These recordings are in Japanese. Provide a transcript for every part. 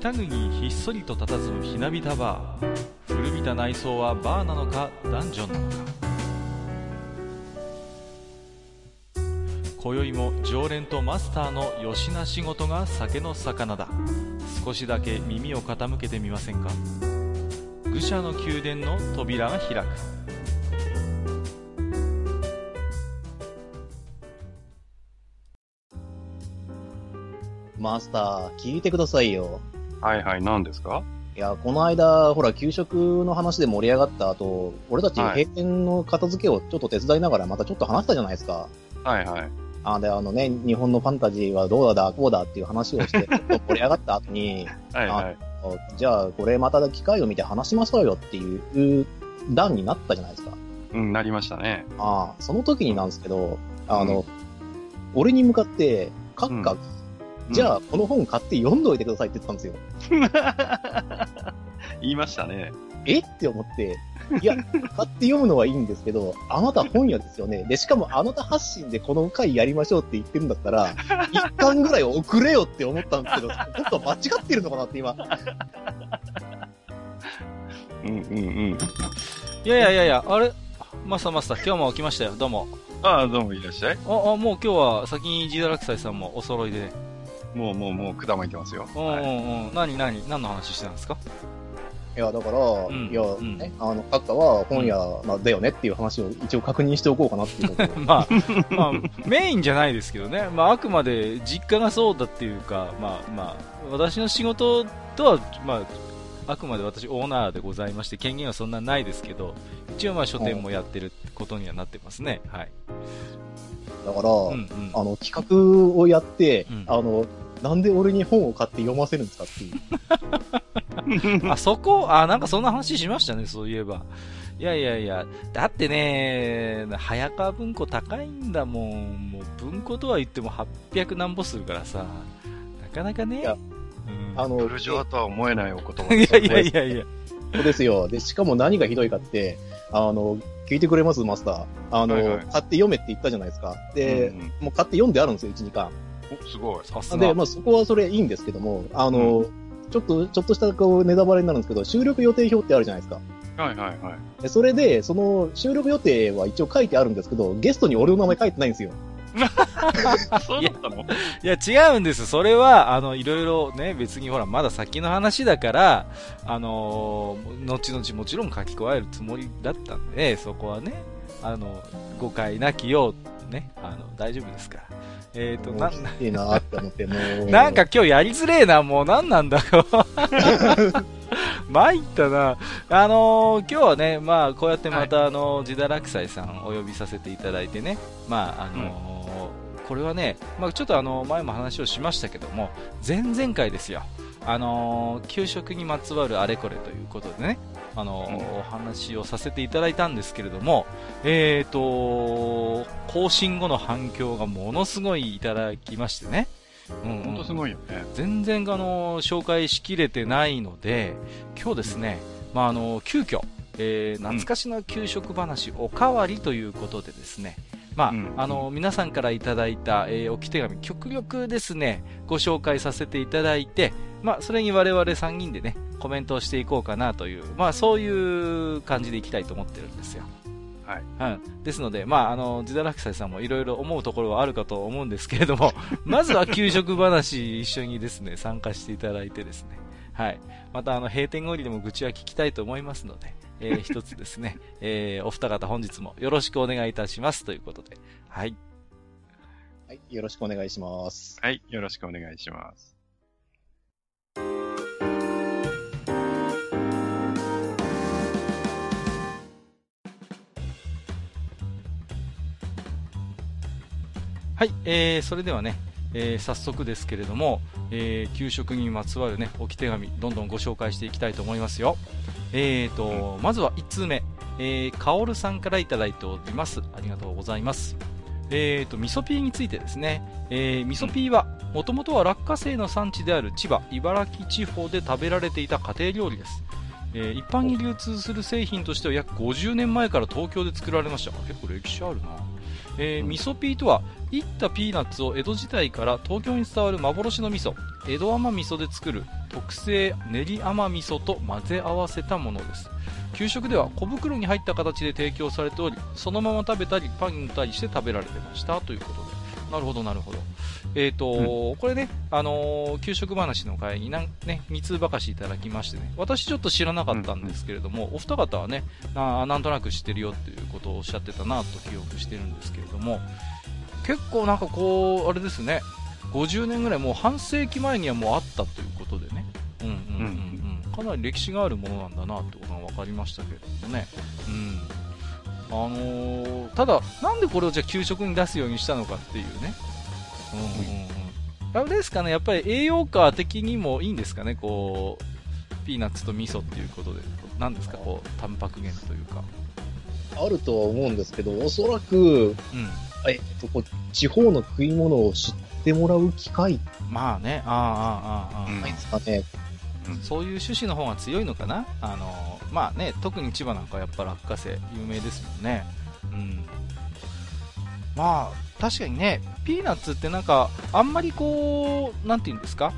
北国ひっそりと佇むひなびたバー。古びた内装はバーなのかダンジョンなのか。今宵も常連とマスターのよしな仕事が酒の魚だ。少しだけ耳を傾けてみませんか。愚者の宮殿の扉が開く。マスター、聞いてくださいよ。はいはい、何ですか？いや、この間、ほら、給食の話で盛り上がった後、俺たちはい閉店の片付けをちょっと手伝いながらまたちょっと話したじゃないですか。はいはい。あで、あのね、日本のファンタジーはどうだ、こうだっていう話をして、ちょっと盛り上がった後に、はいはい。あじゃあ、これまた機会を見て話しましょうよっていう段になったじゃないですか。うん、なりましたね。ああ、その時になんですけど、あの、俺に向かって、閣下、じゃあ、この本買って読んどいてくださいって言ってたんですよ。あ。言いましたね。え？って思って、いや、買って読むのはいいんですけど、あなた本屋ですよね。で、しかもあなた発信でこの回やりましょうって言ってるんだったら、一巻ぐらい遅れよって思ったんですけど、僕は間違ってるのかなって今。うんうんうん。いやいやいやいやあれ？マスターマスター今日も来ましたよどうもああ、どうもいらっしゃい。ああもう今日は先にジダラクサイさんもお揃いでねもうもうもうくだまいてますよ。何何何の話してたんですかいや、だから、んいや、うんね、あの、閣下は本屋なんだよねっていう話を一応確認しておこうかなっていうまあ、まあ、メインじゃないですけどね、まあ、あくまで実家がそうだっていうか、まあ、まあ、私の仕事とは、まあ、あくまで私オーナーでございまして、権限はそんなないですけど、一応まあ書店もやってることにはなってますね。はい。だから、うんうん。あの、企画をやって、うんあの、なんで俺に本を買って読ませるんですかっていう。あ、そこ、あ、なんかそんな話しましたね、そういえば。いやいやいや、だってね、早川文庫高いんだもん。もう文庫とは言っても800何歩するからさ、なかなかね。あの、ブルジョワとは思えないお言葉いですよね。やいやいやいや。そうですよ。で、しかも何がひどいかって、あの、聞いてくれますマスター。あの、はいはい買って読めって言ったじゃないですか。で、うんうんもう買って読んであるんですよ、1、2巻。お、すごい。さすが。で、まあそこはそれいいんですけども、あの、ちょっと、ちょっとしたこうネタバレになるんですけど、収録予定表ってあるじゃないですか。はいはいはい。でそれで、その収録予定は一応書いてあるんですけど、ゲストに俺の名前書いてないんですよ。そうだったの？いや、違うんです。それは、あの、いろいろね、別にほら、まだ先の話だから、あのー後々もちろん書き加えるつもりだったんで、そこはね、あの、誤解なきよう、ね、あの、大丈夫ですから。えっ、と、な、いいなって思って、もう。なんか今日やりづれえな、もう何なんだよ。参ったな。あのー今日はね、まあ、こうやってまた、あのー、ジダラクサイさんお呼びさせていただいてね、まあ、あのーこれはね、まあ、ちょっとあの、前も話をしましたけども、前々回ですよ。あのー給食にまつわるあれこれということでね、あのーうんお話をさせていただいたんですけれども、えーと、更新後の反響がものすごいいただきましてね。うんうんほんとすごいよね。全然あの紹介しきれてないので今日ですね、まあ、あの急遽、えー懐かしの給食話おかわりということでですね、まあうんあの皆さんからいただいた、えー置き手紙極力ですねご紹介させていただいて、まあ、それに我々3人でねコメントをしていこうかなという、まあ、そういう感じでいきたいと思ってるんですよ。はい。うん、ですので、まあ、あの、ジダラクサイさんもいろいろ思うところはあるかと思うんですけれども、まずは給食話一緒にですね、参加していただいてですね、はい。また、あの、閉店後にでも愚痴は聞きたいと思いますので、えー一つですね、えーお二方本日もよろしくお願いいたしますということで、はい。はい、よろしくお願いします。はい。よろしくお願いします。はい、えー、それではね、えー早速ですけれども、えー給食にまつわるね、置き手紙、どんどんご紹介していきたいと思いますよ。えーと、まずは1通目、えー、かおるさんからいただいております。ありがとうございます。えーと、味噌ピーについてですね、えー、味噌ピーは、もともとは落花生の産地である千葉、茨城地方で食べられていた家庭料理です。えー一般に流通する製品としては約50年前から東京で作られました。あ結構歴史あるな。えー、味噌ピーとは、いったピーナッツを江戸時代から東京に伝わる幻の味噌、江戸甘味噌で作る特製練り甘味噌と混ぜ合わせたものです。給食では小袋に入った形で提供されており、そのまま食べたり、パンに塗ったりして食べられてましたということで。なるほど、なるほど。えっ、ー、と、うん、これね、あのー、給食話の会になん、ね、2通ばかしいただきましてね、私ちょっと知らなかったんですけれども、うん、お二方はねあ、なんとなく知ってるよっていうことをおっしゃってたなと記憶してるんですけれども、結構なんかこう、あれですね、50年ぐらい、もう半世紀前にはもうあったということでね、うんうんうんうん、かなり歴史があるものなんだなってことが分かりましたけれどもね、うん。あのー、ただ、なんでこれをじゃあ給食に出すようにしたのかっていうね、うんうんうん、あれですかね、やっぱり栄養価的にもいいんですかね、こう、ピーナッツと味噌っていうことで、なんですか、こう、タンパク源というか。あるとは思うんですけど、おそらく、うん、えっと、こう地方の食い物を知ってもらう機会まあね、ああ、ああ、ああ。ないですかね。そういう趣旨の方が強いのかな？あの、まあね、特に千葉なんかやっぱ落花生有名ですもんね。うん。まあ、確かにね、ピーナッツってなんか、あんまりこう、なんて言うんですか？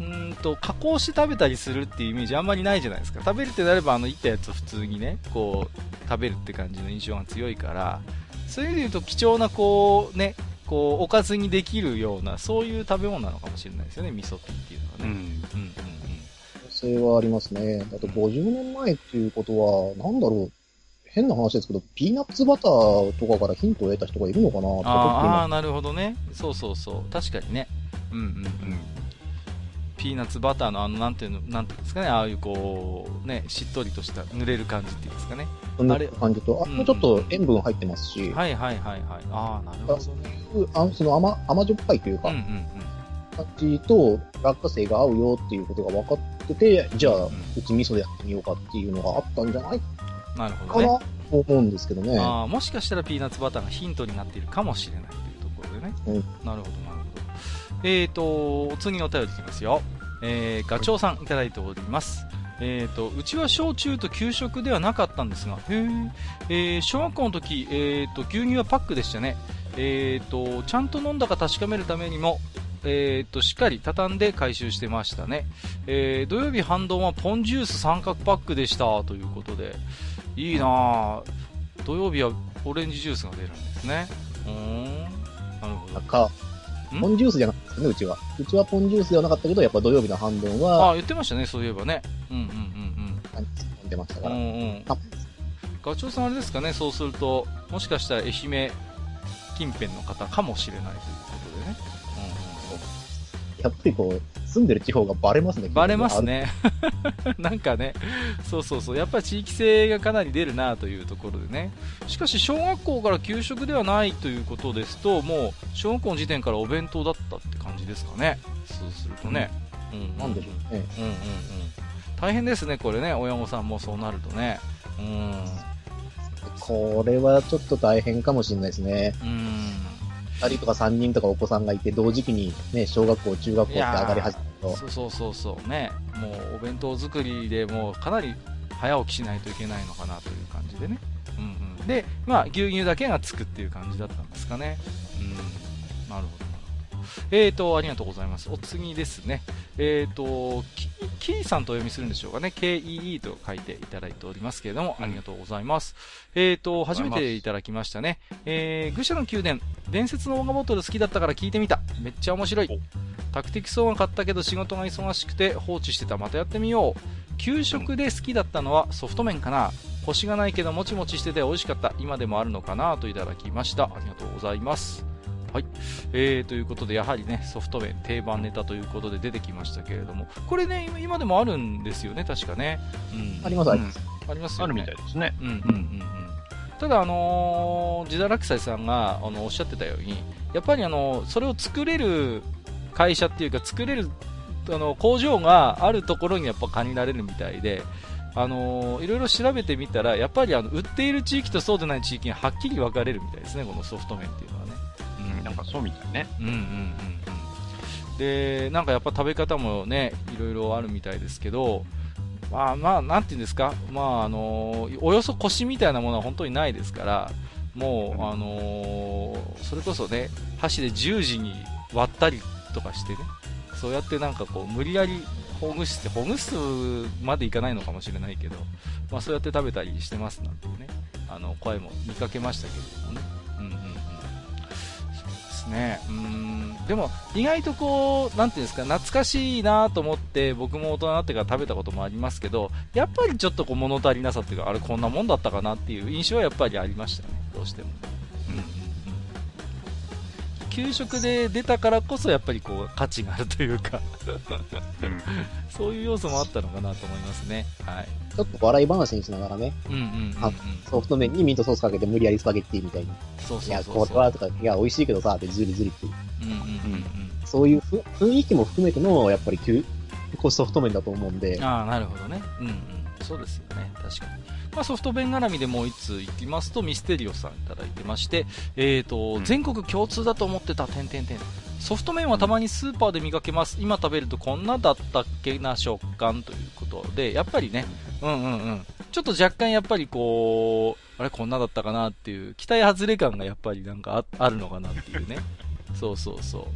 うんと、加工して食べたりするっていうイメージあんまりないじゃないですか。食べるってなれば、あの、いったやつを普通にね、こう、食べるって感じの印象が強いから、そういう意味で言うと貴重なこう、ね、こう、おかずにできるような、そういう食べ物なのかもしれないですよね、味噌ピーっていうのはね。うん。うんうんうん性はありますね。だと50年前っていうことは、なんだろう、変な話ですけど、ピーナッツバターとかからヒントを得た人がいるのかなああ、なるほどね。そうそうそう。確かにね。うんうんうん。ピーナッツバターのあの、なんていうの、なんていうんですかね、ああいうこう、ね、しっとりとした濡れる感じっていうんですかね。あれ感じと、あ、もうちょっと塩分入ってますし。はいはいはいはい。ああ、なるほどね。あその甘、甘じょっぱいというか、うんうんうん感じと落花生が合うよっていうことが分かってて、じゃあ、うち味噌でやってみようかっていうのがあったんじゃないなるほど、ね、かなと思うんですけどね。あもしかしたらピーナッツバターがヒントになっているかもしれないというところでね。うん、なるほど、なるほど。えっ、ー、と、次のお便りいきますよ。えー、ガチョウさんいただいております。えーと、うちは小中と給食ではなかったんですが、へえー、小学校の時、えーと、牛乳はパックでしたね、えーと、ちゃんと飲んだか確かめるためにも、えーと、しっかり畳んで回収してましたね、えー、土曜日半ドンはポンジュース三角パックでしたということでいいな土曜日はオレンジジュースが出るんですねうんなるほど赤ポンジュースじゃなかったね、うちは。うちはポンジュースではなかったけど、やっぱ土曜日の半分は。あ、言ってましたね、そういえばね。うんうんうんうん。飲んでましたから。うんうん。ガチョウさんあれですかね、そうすると、もしかしたら愛媛近辺の方かもしれないという。やっぱりこう、住んでる地方がバレますね。バレますね。なんかね、そうそうそう、やっぱり地域性がかなり出るなというところでね。しかし、小学校から給食ではないということですと、もう、小学校の時点からお弁当だったって感じですかね。そうするとね。うん、なんでしょうね。うんうんうん。大変ですね、これね、親御さんもそうなるとね。うん。これはちょっと大変かもしれないですね。うん。2人とか3人とかお子さんがいて、同時期にね、小学校、中学校って上がり始めると。そうそうそうそう、ね。もうお弁当作りでもうかなり早起きしないといけないのかなという感じでね。うんうん。で、まあ牛乳だけがつくっていう感じだったんですかね。うん。なるほど。えーと、ありがとうございます。お次ですね。えーと、キーさんとお読みするんでしょうかね。KEE と書いていただいておりますけれども、ありがとうございます。えーと、初めていただきましたね。えー、愚者の宮殿、伝説のオガボトル好きだったから聞いてみた。めっちゃ面白い。タクティクソーが買ったけど仕事が忙しくて放置してた。またやってみよう。給食で好きだったのはソフト麺かな。コシがないけどもちもちしてて美味しかった。今でもあるのかな？といただきました。ありがとうございます。はい。えー、ということで、やはりね、ソフト麺定番ネタということで出てきましたけれども、これね、今でもあるんですよね、確かね。うん。あります、あります。ありますよね。あるみたいですね。うん、うん、うん、うん。ただ、あのー、ジダラクサイさんが、あの、おっしゃってたように、やっぱりあの、それを作れる会社っていうか、作れる、あの、工場があるところにやっぱ限られるみたいで、あのー、いろいろ調べてみたら、やっぱりあの、売っている地域とそうでない地域にはっきり分かれるみたいですね、このソフト麺っていうのは。なんかそうみたいね。うんうんうんうん。で、なんかやっぱ食べ方もね、いろいろあるみたいですけど、まあまあ、なんていうんですか、まああの、およそ腰みたいなものは本当にないですから、もう、あのーそれこそね、箸で十字に割ったりとかしてね、そうやってなんかこう、無理やりほぐして、ほぐすまでいかないのかもしれないけど、まあそうやって食べたりしてますなんてね、あの、声も見かけましたけれどもね。ですね。うーん。でも、意外とこう、なんていうんですか、懐かしいなと思って、僕も大人になってから食べたこともありますけど、やっぱりちょっとこう物足りなさっていうか、あれこんなもんだったかなっていう印象はやっぱりありましたね、どうしても。うん。給食で出たからこそやっぱりこう価値があるというかうん そういう要素もあったのかなと思いますね。はい。ちょっと笑い話にしながらね、うんうんうん、うん。あソフト麺にミートソースかけて無理やりスパゲッティみたいに。そういや、そうそうそう。これはとか、いや、美味しいけどさ、ってずりずりってんうんうんそういうふ雰囲気も含めての、やっぱり旧、こうソフト麺だと思うんでうん。、ああ、なるほどね。うんうん。そうですよね。確かに。まあ、ソフト弁絡みでもう一ついきますと、ミステリオさんいただいてまして、えーと、うん全国共通だと思ってた、点々点。ソフト麺はたまにスーパーで見かけます。今食べるとこんなだったっけな食感ということで、やっぱりね、うんうんうん。ちょっと若干やっぱりこう、あれこんなだったかなっていう、期待外れ感がやっぱりなんかああるのかなっていうね。そうそうそ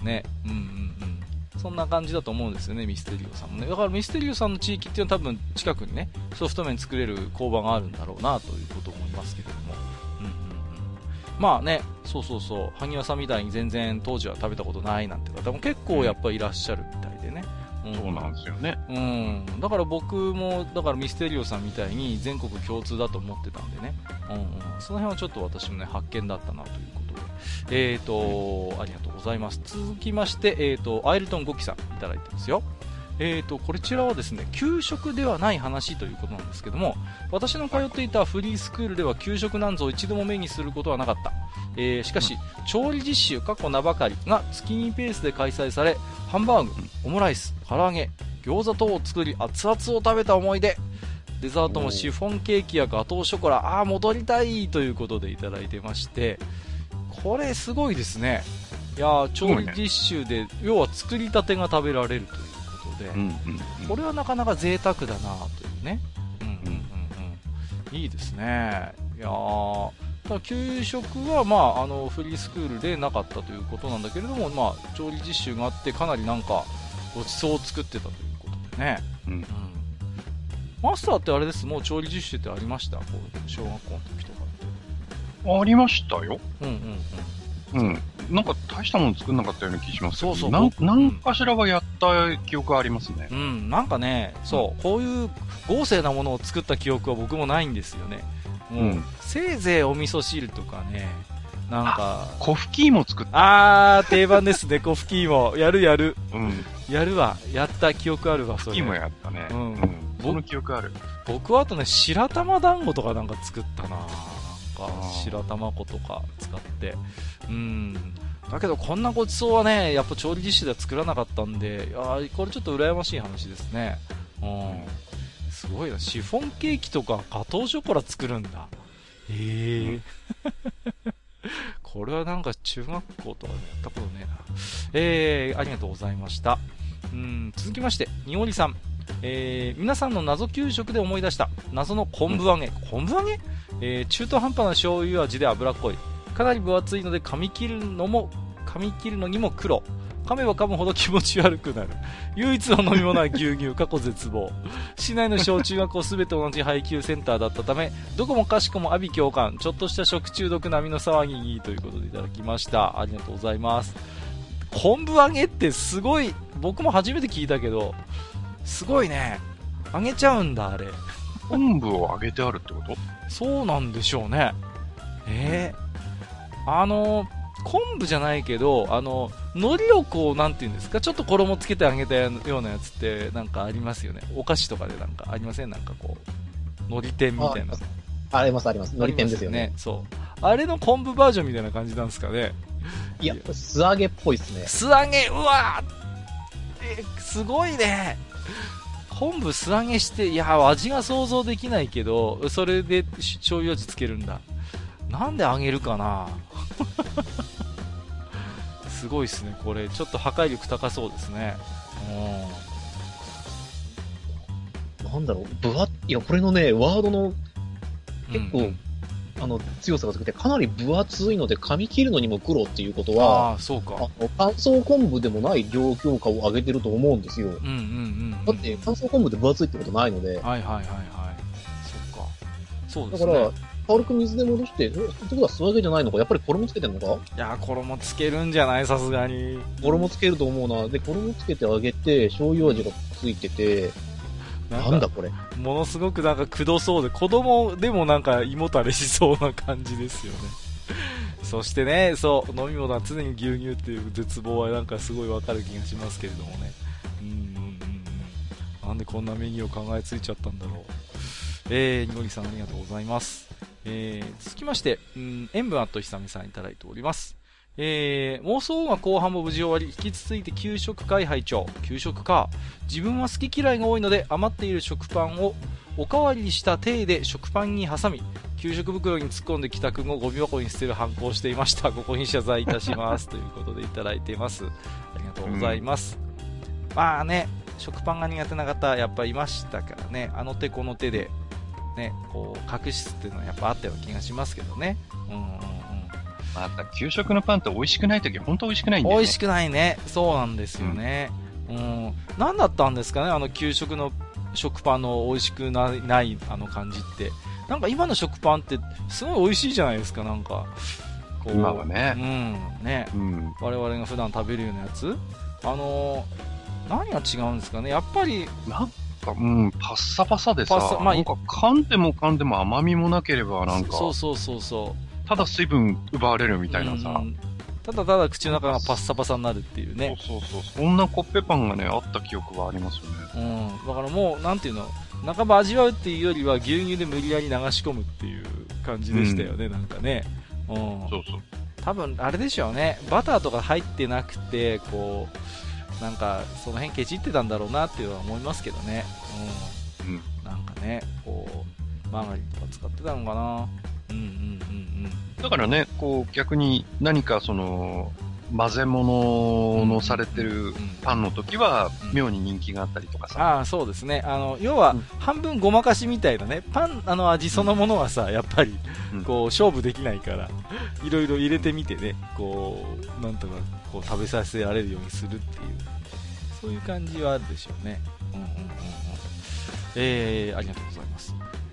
う。ね、うんうんうん。そんな感じだと思うんですよね、ミステリオさんもね。だからミステリオさんの地域っていうのは多分近くにね、ソフト麺作れる工場があるんだろうなということを思いますけれども。うんうんうん。まあね、そうそうそう、萩谷さんみたいに全然当時は食べたことないなんて方も結構やっぱりいらっしゃるみたいでね。んそうなんですよね。うん、だから僕も、だからミステリオさんみたいに全国共通だと思ってたんでね、うんうん、その辺はちょっと私もね、発見だったなというえーと、ありがとうございます。続きまして、えーと、アイルトン・ゴキさんいただいてますよ。えーと、こちらはですね、給食ではない話ということなんですけども、私の通っていたフリースクールでは給食なんぞを一度も目にすることはなかった。えーしかし、調理実習、過去名ばかりが月2ペースで開催され、ハンバーグ、オムライス、唐揚げ、餃子等を作り熱々を食べた思い出デザートもシフォンケーキやガトーショコラああ戻りたいということでいただいてましてこれすごいですね。いやー調理実習で、要は作りたてが食べられるということで、うんうんうん。これはなかなか贅沢だなというね。うんうんうんうん。いいですね。いやーただ給食は、まあ、あのフリースクールでなかったということなんだけれども、まあ、調理実習があってかなりなんかごちそうを作ってたということでね、うん。うん、マスターってあれです？もう調理実習ってありました？こう小学校の時ありましたよ。うんうんうん。なんか大したもの作んなかったような気しますけど、そうそうなん僕なんかしらはやった記憶ありますね。う。ん、うん、なんかねそうこういう豪勢なものを作った記憶は僕もないんですよね。もう、うん。せいぜいお味噌汁とかねなんか。コフキーも作った。あー定番ですね。コフキーも。やるやる。うん。やるわ。やった記憶あるわそれ。コフキーもやったね。うん。その記憶ある。僕はあとね白玉団子とかなんか作ったなか白玉粉とか使って。うん。だけどこんなごちそうはねやっぱ調理実習では作らなかったんでいやーこれちょっと羨ましい話ですね。うん。すごいな。シフォンケーキとかガトーショコラ作るんだ。ええ これはなんか中学校とかでやったことねえな。えー、ありがとうございました。うん。続きましてにおりさん。えー皆さんの謎給食で思い出した謎の昆布揚げ、昆布揚げ、えー中途半端な醤油味で脂っこい。かなり分厚いので噛み切るのも噛み切るのにも苦労噛めば噛むほど気持ち悪くなる。唯一の飲み物は牛乳過去絶望。市内の小中学校すべて同じ配給センターだったためどこもかしこも阿鼻共感。ちょっとした食中毒並みの騒ぎにということでいただきました。ありがとうございます。昆布揚げってすごい僕も初めて聞いたけどすごいね。揚げちゃうんだあれ。昆布を揚げてあるってこと？そうなんでしょうね。えー、あの昆布じゃないけどあの海苔をこうなんていうんですかちょっと衣つけて揚げたようなやつってなんかありますよね。お菓子とかでなんかありません？なんかこう海苔天みたいな。ありますあります。のり天ですよね。そう。あれの昆布バージョンみたいな感じなんですかね。いや、素揚げっぽいですね。素揚げうわーえすごいね昆布素揚げしていや味が想像できないけどそれでし醤油味つけるんだ。なんで揚げるかな？すごいですねこれ。ちょっと破壊力高そうですね。なんだろう、ぶわっ、いや、これのね、ワードのうん結構うんあの、強さがつけて、かなり分厚いので、噛み切るのにも苦労っていうことは、ああ、そうか。あの乾燥昆布でもない量強化を上げてると思うんですよ。うんうんうんうん。だって、乾燥昆布で分厚いってことないので、はいはいはいはい。そっか。そうですね。だから、軽く水で戻して、えってことは素揚げじゃないのか？やっぱり衣つけてんのか？いやー、衣つけるんじゃない？さすがに。衣つけると思うな。で、衣つけてあげて、醤油味がついてて、なんだこれ。ものすごくなんかくどそうで、子供でもなんか胃もたれしそうな感じですよね。そしてね、そう、飲み物は常に牛乳っていう絶望はなんかすごいわかる気がしますけれどもね。うん。なんでこんなメニューを考えついちゃったんだろう。えー、にごりさんありがとうございます。えー、続きまして、うん、塩分あっとひさみさんいただいております。えー、妄想が後半も無事終わり、引き続いて給食会拝聴。給食か。自分は好き嫌いが多いので余っている食パンをおかわりした体で食パンに挟み給食袋に突っ込んで帰宅後ゴミ箱に捨てる反抗をしていました。ここに謝罪いたします。ということでいただいています。ありがとうございます、まあね食パンが苦手な方やっぱいましたからね。あの手この手でねこう隠すっていうのはやっぱあったような気がしますけどね。うんうんうんまた、給食のパンって美味しくないとき、本当美味しくないんだよね。美味しくないね。そうなんですよね。うん、何だったんですかね？あの給食の食パンの美味しくないないあの感じって。なんか今の食パンってすごい美味しいじゃないですかなんか。こう。今はね。うん。ね。うん。我々が普段食べるようなやつ。あのー何が違うんですかね？やっぱり。なんか、うん、パッサパサでさ、パッサまあなんか噛んでも噛んでも甘みもなければ、なんか、そうそうそうそうただ水分奪われるみたいなさ、うんただただ口の中がパッサパサになるっていうねそうそうそう、そんなコッペパンがね、あった記憶はありますよね。うん、だからもう、なんていうの、半ば味わうっていうよりは牛乳で無理やり流し込むっていう感じでしたよね、なんかね。うん。そうそう。多分、あれでしょうね。バターとか入ってなくて、こう、なんか、その辺ケチってたんだろうなっていうのは思いますけどね。うん。うん。なんかね、こう、マーガリンとか使ってたのかな。うんうんうんだからね、こう逆に何かその、混ぜ物のされてるパンの時はうん妙に人気があったりとかさ。ああ、そうですね。あの、要はうん、半分ごまかしみたいなね、パン、あの味そのものはさ、やっぱりうん、こう、勝負できないから、いろいろ入れてみてね、こう、なんとか、こう、食べさせられるようにするっていう、そういう感じはあるでしょうね。うんうんうんうん。えー、ありがとうございます。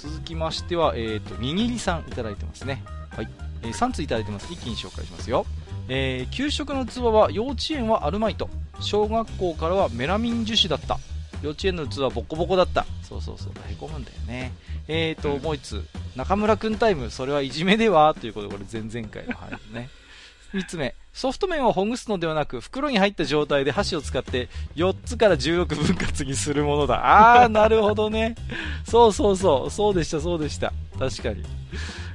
続きましては、えっ、と、にぎりさんいただいてますね。はい。えー、3ついただいてます。一気に紹介しますよ。えー、給食の器は幼稚園はアルマイト。小学校からはメラミン樹脂だった。幼稚園の器はボコボコだった。そうそうそう。へこむんだよね。えーと、うんもう一つ。中村くんタイム。それはいじめでは？ということで、これ前々回の話ね。三つ目。ソフト麺をほぐすのではなく、袋に入った状態で箸を使って、4つから16分割にするものだ。あー、なるほどね。そうそうそう。そうでした、そうでした。確かに。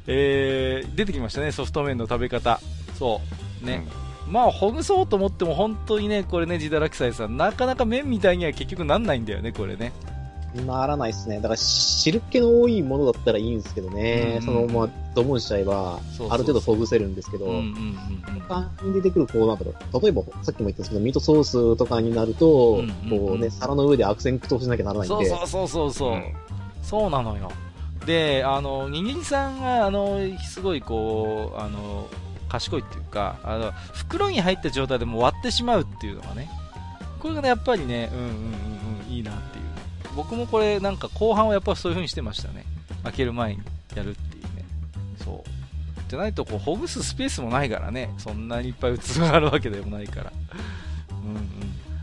えー、出てきましたね、ソフト麺の食べ方。そう。ね。まあ、ほぐそうと思っても、本当にね、これね、自堕落斎さん、なかなか麺みたいには結局なんないんだよね、これね。ならないっすね。だから、汁気の多いものだったらいいんですけどね。うんそのまま、ドボンしちゃえばそうそうそう、ある程度ほぐせるんですけど。他に出てくる、こう、なんだろう。例えば、さっきも言ったんですけど、ミートソースとかになると、こうね、皿の上で悪戦苦闘しなきゃならないんで。そうそうそうそうそう、うんそうなのよであのにぎりさんがあのすごいこうあの賢いっていうかあの袋に入った状態でもう割ってしまうっていうのがねこれがねやっぱりねうんうんうんうんいいなって僕もこれなんか後半はやっぱそういう風にしてましたね。開ける前にやるっていうね。そう。じゃないとこうほぐすスペースもないからね。そんなにいっぱい器があるわけでもないから。うんうん。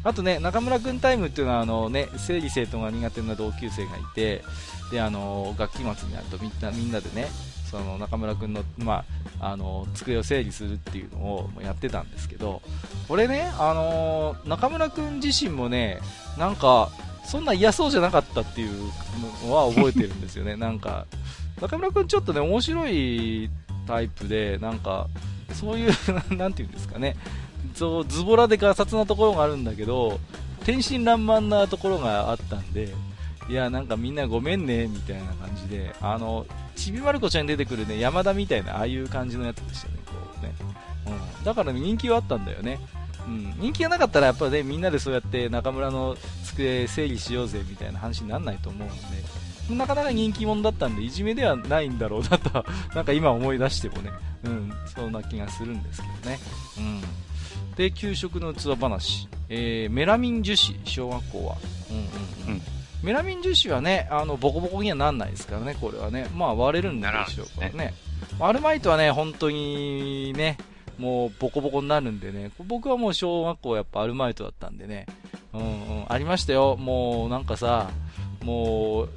あとね、中村くんタイムっていうのは、あのね、整理整頓が苦手な同級生がいて、で、あの、学期末になるとみんな、みんなでね、その中村くんの、まあ、あの、机を整理するっていうのをやってたんですけど、これね、あの、中村くん自身もね、なんか、そんな嫌そうじゃなかったっていうのは覚えてるんですよね。なんか、中村くんちょっとね、面白いタイプで、なんか、そういう、なんていうんですかね、そうズボラでガサツなところがあるんだけど天真爛漫なところがあったんでいやなんかみんなごめんねみたいな感じであのちびまる子ちゃんに出てくるね山田みたいなああいう感じのやつでしたねこうね、うん、だから、ね、人気はあったんだよねうん、人気がなかったらやっぱねみんなでそうやって中村の机整理しようぜみたいな話にならないと思うんで、なかなか人気者だったんで、いじめではないんだろうなとは、なんか今思い出してもね、うん、そんな気がするんですけどね。うん。で、給食の器話。えー、メラミン樹脂、小学校は。うんうんうん。メラミン樹脂はね、あの、ボコボコにはなんないですからね、これはね。まあ割れるんでしょうからね。ねアルマイトはね、本当にね、もうボコボコになるんでね、僕はもう小学校やっぱアルマイトだったんでね、うんうん、ありましたよ。もうなんかさ、もう、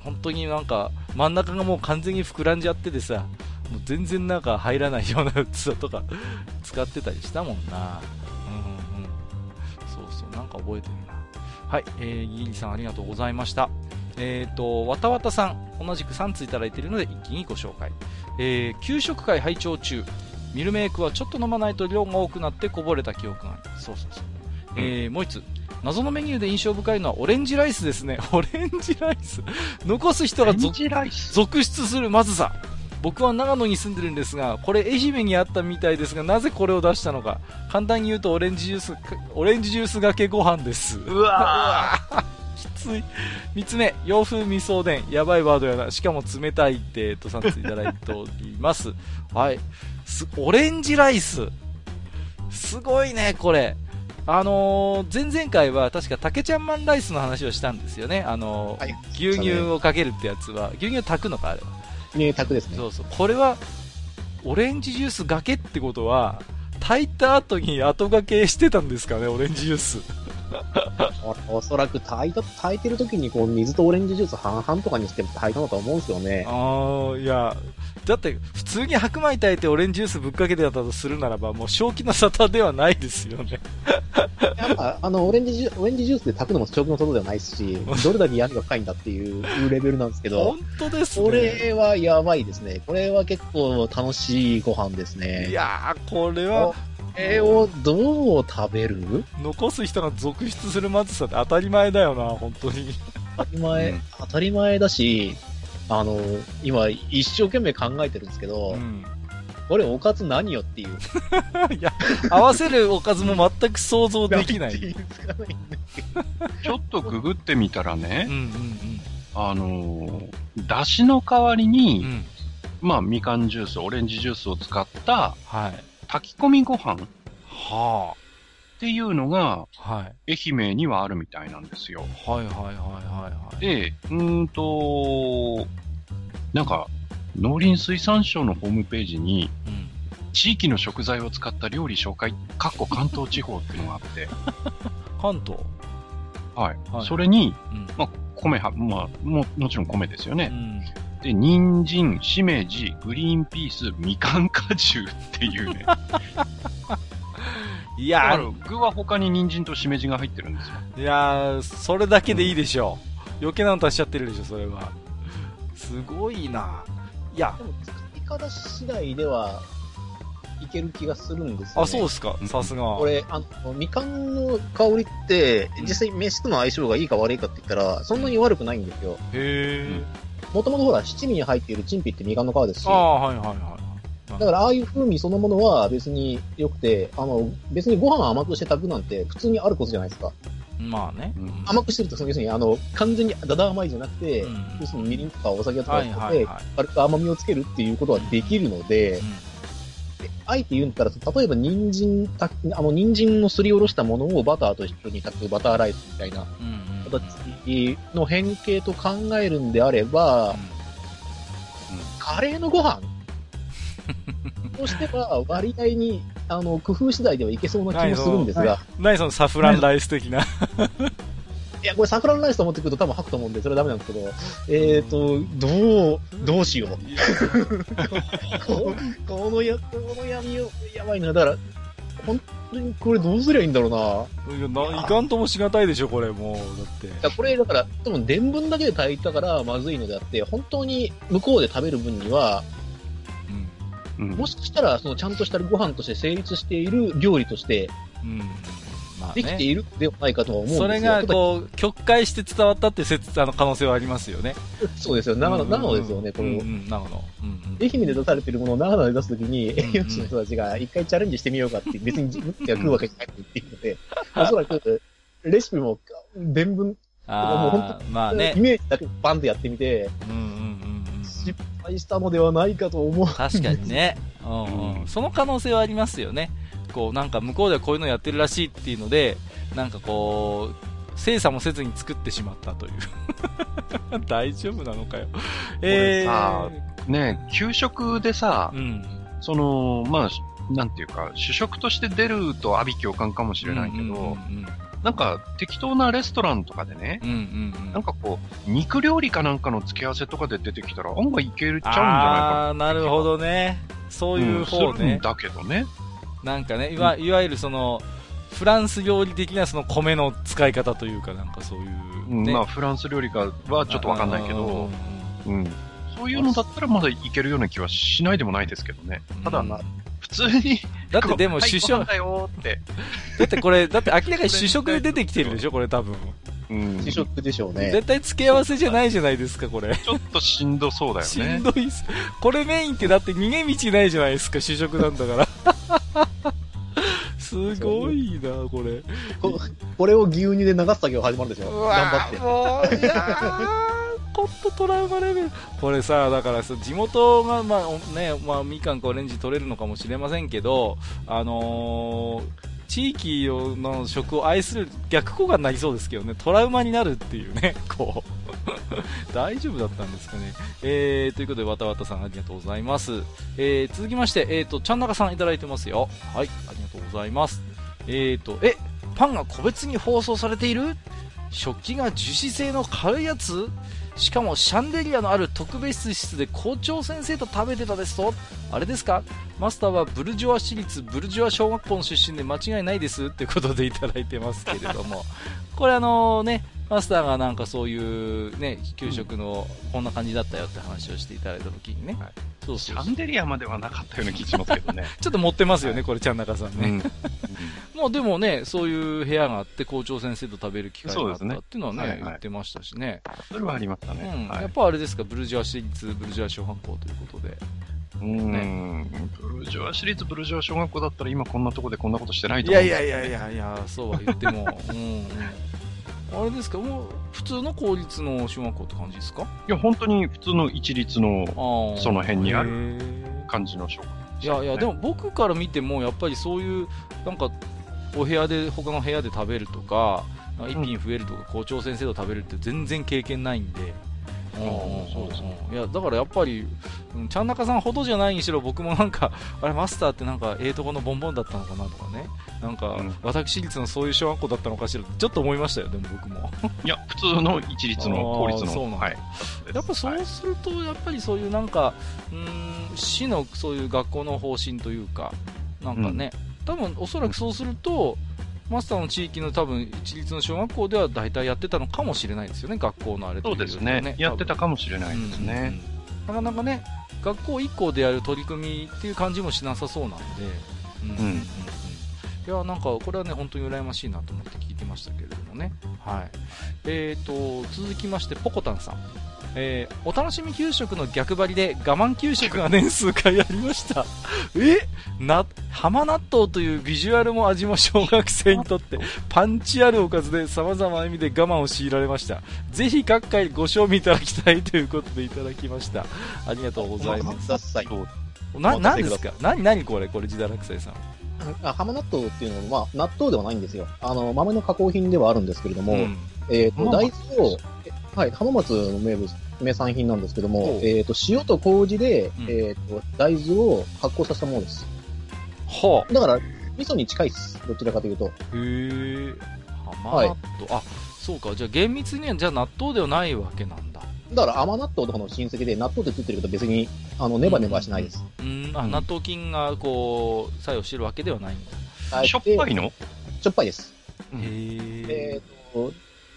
本当になんか真ん中がもう完全に膨らんじゃっててさ、もう全然なんか入らないような器とか 使ってたりしたもんな。うんうん。そうそう、なんか覚えてるな。はい、えー、ギリさんありがとうございました。え、ー、と、わたわたさん、同じく3ついただいているので一気にご紹介。えー、給食会拝聴中。ミルメイクはちょっと飲まないと量が多くなってこぼれた記憶がある。そうそうそう。うん、えー、もう一つ。謎のメニューで印象深いのは オレンジライス ですね。オレンジライス残す人が続出するまずさ。僕は長野に住んでるんですが、これ愛媛にあったみたいですが、なぜこれを出したのか。簡単に言うとオレンジジュース、オレンジジュースがけご飯です。うわ きつい。三つ目、洋風味噌おでん。やばいワードやな。しかも冷たいって、とさんついただいております。はい。す、オレンジライス。すごいね、これ。あのー、前々回は確か竹ちゃんマンライスの話をしたんですよね。あのーはい、牛乳をかけるってやつは。牛乳炊くのか、あれは。乳炊ですね。そうそう。これは、オレンジジュースがけってことは、炊いた後に後がけしてたんですかね、オレンジジュース。おそらく炊いた、炊いてる時にこう水とオレンジジュース半々とかにして炊いたのと思うんですよね。ああ、いや、だって普通に白米炊いてオレンジジュースぶっかけてたとするならば、もう正気の沙汰ではないですよね。やっぱ、あの、オレンジジュオレンジジュースで炊くのも正気の沙汰ではないし、どれだけ闇が深いんだっていうレベルなんですけど。本当ですね。これはやばいですね。これは結構楽しいご飯ですね。いやー、これは、れをどう食べる？残す人が続出するまずさって当たり前だよな、本当に。当たり前、うん、当たり前だし、あの、今一生懸命考えてるんですけど、うん、これおかず何よっていう。いや、合わせるおかずも全く想像できない。ちょっとググってみたらね、うんうんうん、あの、だしの代わりに、うん、まあ、みかんジュース、オレンジジュースを使った、はい、炊き込みご飯はあ。っていうのが、はい。愛媛にはあるみたいなんですよ。はいはいはいはいはい。で、うんと、なんか、農林水産省のホームページに、うん、地域の食材を使った料理紹介、かっこ関東地方っていうのがあって。関東？はい。はい、それに、うん、まあ、米は、まあ、も、もちろん米ですよね。うんで、人参、しめじ、グリーンピース、みかん果汁っていうね。いや具は他に人参としめじが入ってるんですよ。いやー、それだけでいいでしょう。うん、余計なの足しちゃってるでしょ、それは。すごいな。いや。でも作り方次第では、いける気がするんですよ、ね、あ、そうですか。さすが。これ、あの、みかんの香りって、実際飯との相性がいいか悪いかって言ったら、そんなに悪くないんですよ。へー。もともとほら、七味に入っているチンピってみかんの皮ですし。ああ、はいはいはい。だから、ああいう風味そのものは別に良くて、あの、別にご飯甘くして炊くなんて普通にあることじゃないですか。まあね。うん、甘くしてると、その要するに、あの、完全にだだ甘いじゃなくて、うん、要するにみりんとかお酒とかを使って、軽く甘みをつけるっていうことはできるので、うん。あえて言うんだったら、例えば人参、あの、人参のすりおろしたものをバターと一緒に炊くバターライスみたいな形の変形と考えるんであれば、うん、カレーのご飯 としては割合に、あの、工夫次第ではいけそうな気もするんですが。何そのサフランライス的な。いや、これサフランライスと思ってくると多分吐くと思うんで、それはダメなんですけど、えっ、ー、と、どう、どうしよう。このや、この闇を、やばいな。だから、本当にこれどうすりゃいいんだろうな。いや、な、いかんともしがたいでしょ、これ、もう。だって。いや、これ、だから、多分、伝聞だけで炊いたからまずいのであって、本当に向こうで食べる分には、うん。もしかしたら、その、ちゃんとしたご飯として成立している料理として、うん。まあ、ね、できているではないかとは思うんですそれが、こう、曲解して伝わったって説、あの、可能性はありますよね。そうですよ。長野、長野ですよね、この、うんうん、長野。うんうん、愛媛で出されてるものを長野で出すときに、栄養士の人たちが一回チャレンジしてみようかって、別に自分で食うわけじゃなくてっていうので、おそらく、レシピも、伝聞もう本当まあね。イメージだけバンでやってみて、うんうんうんうん、失敗したのではないかと思う。確かにね。うんうん、その可能性はありますよね。こう、なんか向こうではこういうのやってるらしいっていうので、なんかこう、精査もせずに作ってしまったという。大丈夫なのかよ。えー、ね給食でさ、うん、その、まあ、なんていうか、主食として出ると阿鼻共感かもしれないけど、うんうんうんうんなんか適当なレストランとかでね、うんうんうん、なんかこう、肉料理かなんかの付け合わせとかで出てきたら案外いけちゃうんじゃないかな。あなるほどね。そういう方ね。うん、だけどね。なんかね、いわいわゆるその、フランス料理的なその米の使い方というか、なんかそういう、ね、まあフランス料理かはちょっとわかんないけど、うん、そういうのだったらまだいけるような気はしないでもないですけどね。ただ、まあ、普通に、だってでも主食、だよって。だってこれ、だって明らかに主食で出てきてるでしょ、これ多分。うん。主食でしょうね。絶対付け合わせじゃないじゃないですか、これ。ちょっとしんどそうだよね。しんどいっす。これメインってだって逃げ道ないじゃないですか、主食なんだから。すごいな、これ。ここれを牛乳で流す作業始まるでしょ。頑張って。もう、いやほんとトラウマレベル。これさ、だから地元が、まあね、まあみかんかオレンジ取れるのかもしれませんけど、あのー地域の食を愛する逆効果になりそうですけどね、トラウマになるっていうね、こう 大丈夫だったんですかね。えー、ということで、わたわたさんありがとうございます。えー、続きまして、えーと、ちゃんなかさんいただいてますよ。はい、ありがとうございます。えーと、え、パンが個別に包装されている？食器が樹脂製の軽いやつ？しかもシャンデリアのある特別室で校長先生と食べてたですと？あれですか？マスターはブルジョワ市立ブルジョワ小学校の出身で間違いないですってことでいただいてますけれども。これあのねマスターがなんかそういうね給食のこんな感じだったよって話をしていただいた時にね、はい、そうそうシャンデリアまではなかったような気しますけどね。ちょっと持ってますよね、はい、これちゃん中さんね、うん、もうでもねそういう部屋があって校長先生と食べる機会があったっていうのはね、ねはいはい、言ってましたしね。それはありましたね、うん。やっぱあれですかブルジョワ市立ブルジョワ小学校ということで。うん、ね、ブルジョワ市立ブルジョワ小学校だったら今こんなとこでこんなことしてないと思ういやいやいやいやいやそうは言っても。うん、うんあれですかもう普通の公立の小学校って感じですか？いや、本当に普通の一律の、その辺にある感じの小学校、ね、いやいや、でも僕から見ても、やっぱりそういう、なんか、お部屋で、他の部屋で食べるとか、一品増えるとか、校長先生と食べるって全然経験ないんで、そうですね。いや、だからやっぱり、ちゃんなかさんほどじゃないにしろ、僕もなんか、あれ、マスターってなんか、ええとこのボンボンだったのかなとかね。なんか、うん、私立のそういう小学校だったのかしらちょっと思いましたよ、でも僕も。いや、普通の一律の、公立の。そうなんはい、やっぱそうすると、やっぱりそういうなんか、うん、市のそういう学校の方針というか、なんかね、うん、多分おそらくそうすると、マスターの地域の多分一律の小学校では大体やってたのかもしれないですよね、学校のあれと、ね、そうですね。やってたかもしれないですね。うんうん、なかなかね、学校1校でやる取り組みっていう感じもしなさそうなんで、うん、うん、いや、なんかこれはね、本当に羨ましいなと思って聞いてましたけれどもね。はい。えーと、続きまして、ポコタンさん。えー、お楽しみ給食の逆張りで我慢給食が年数回ありました。え？な、浜納豆というビジュアルも味も小学生にとって パンチあるおかずで様々な意味で我慢を強いられました。ぜひ各回ご賞味いただきたいということでいただきました。ありがとうございます。な、なんですか？何、何これ？これ、自堕落斎さん。あ浜納豆っていうのは、まあ、納豆ではないんですよ。あの、豆の加工品ではあるんですけれども、うん、えっ、ー、と、大豆を、はい、浜松の名物、名産品なんですけども、えっ、ー、と、塩と麹で、うん、えっ、と、大豆を発酵させたものです。はあ。だから、味噌に近いです。どちらかというと。へえ。浜納豆、はい、あ、そうか。じゃあ厳密には、じゃあ納豆ではないわけなんだ。だから甘納豆とかの親戚で納豆で作ってるけど別に、あの、ネバネバしないです。うん、うん、あ、納豆菌がこう、作用してるわけではないんだ。しょっぱいの？しょっぱいです。へえ。えっ、と、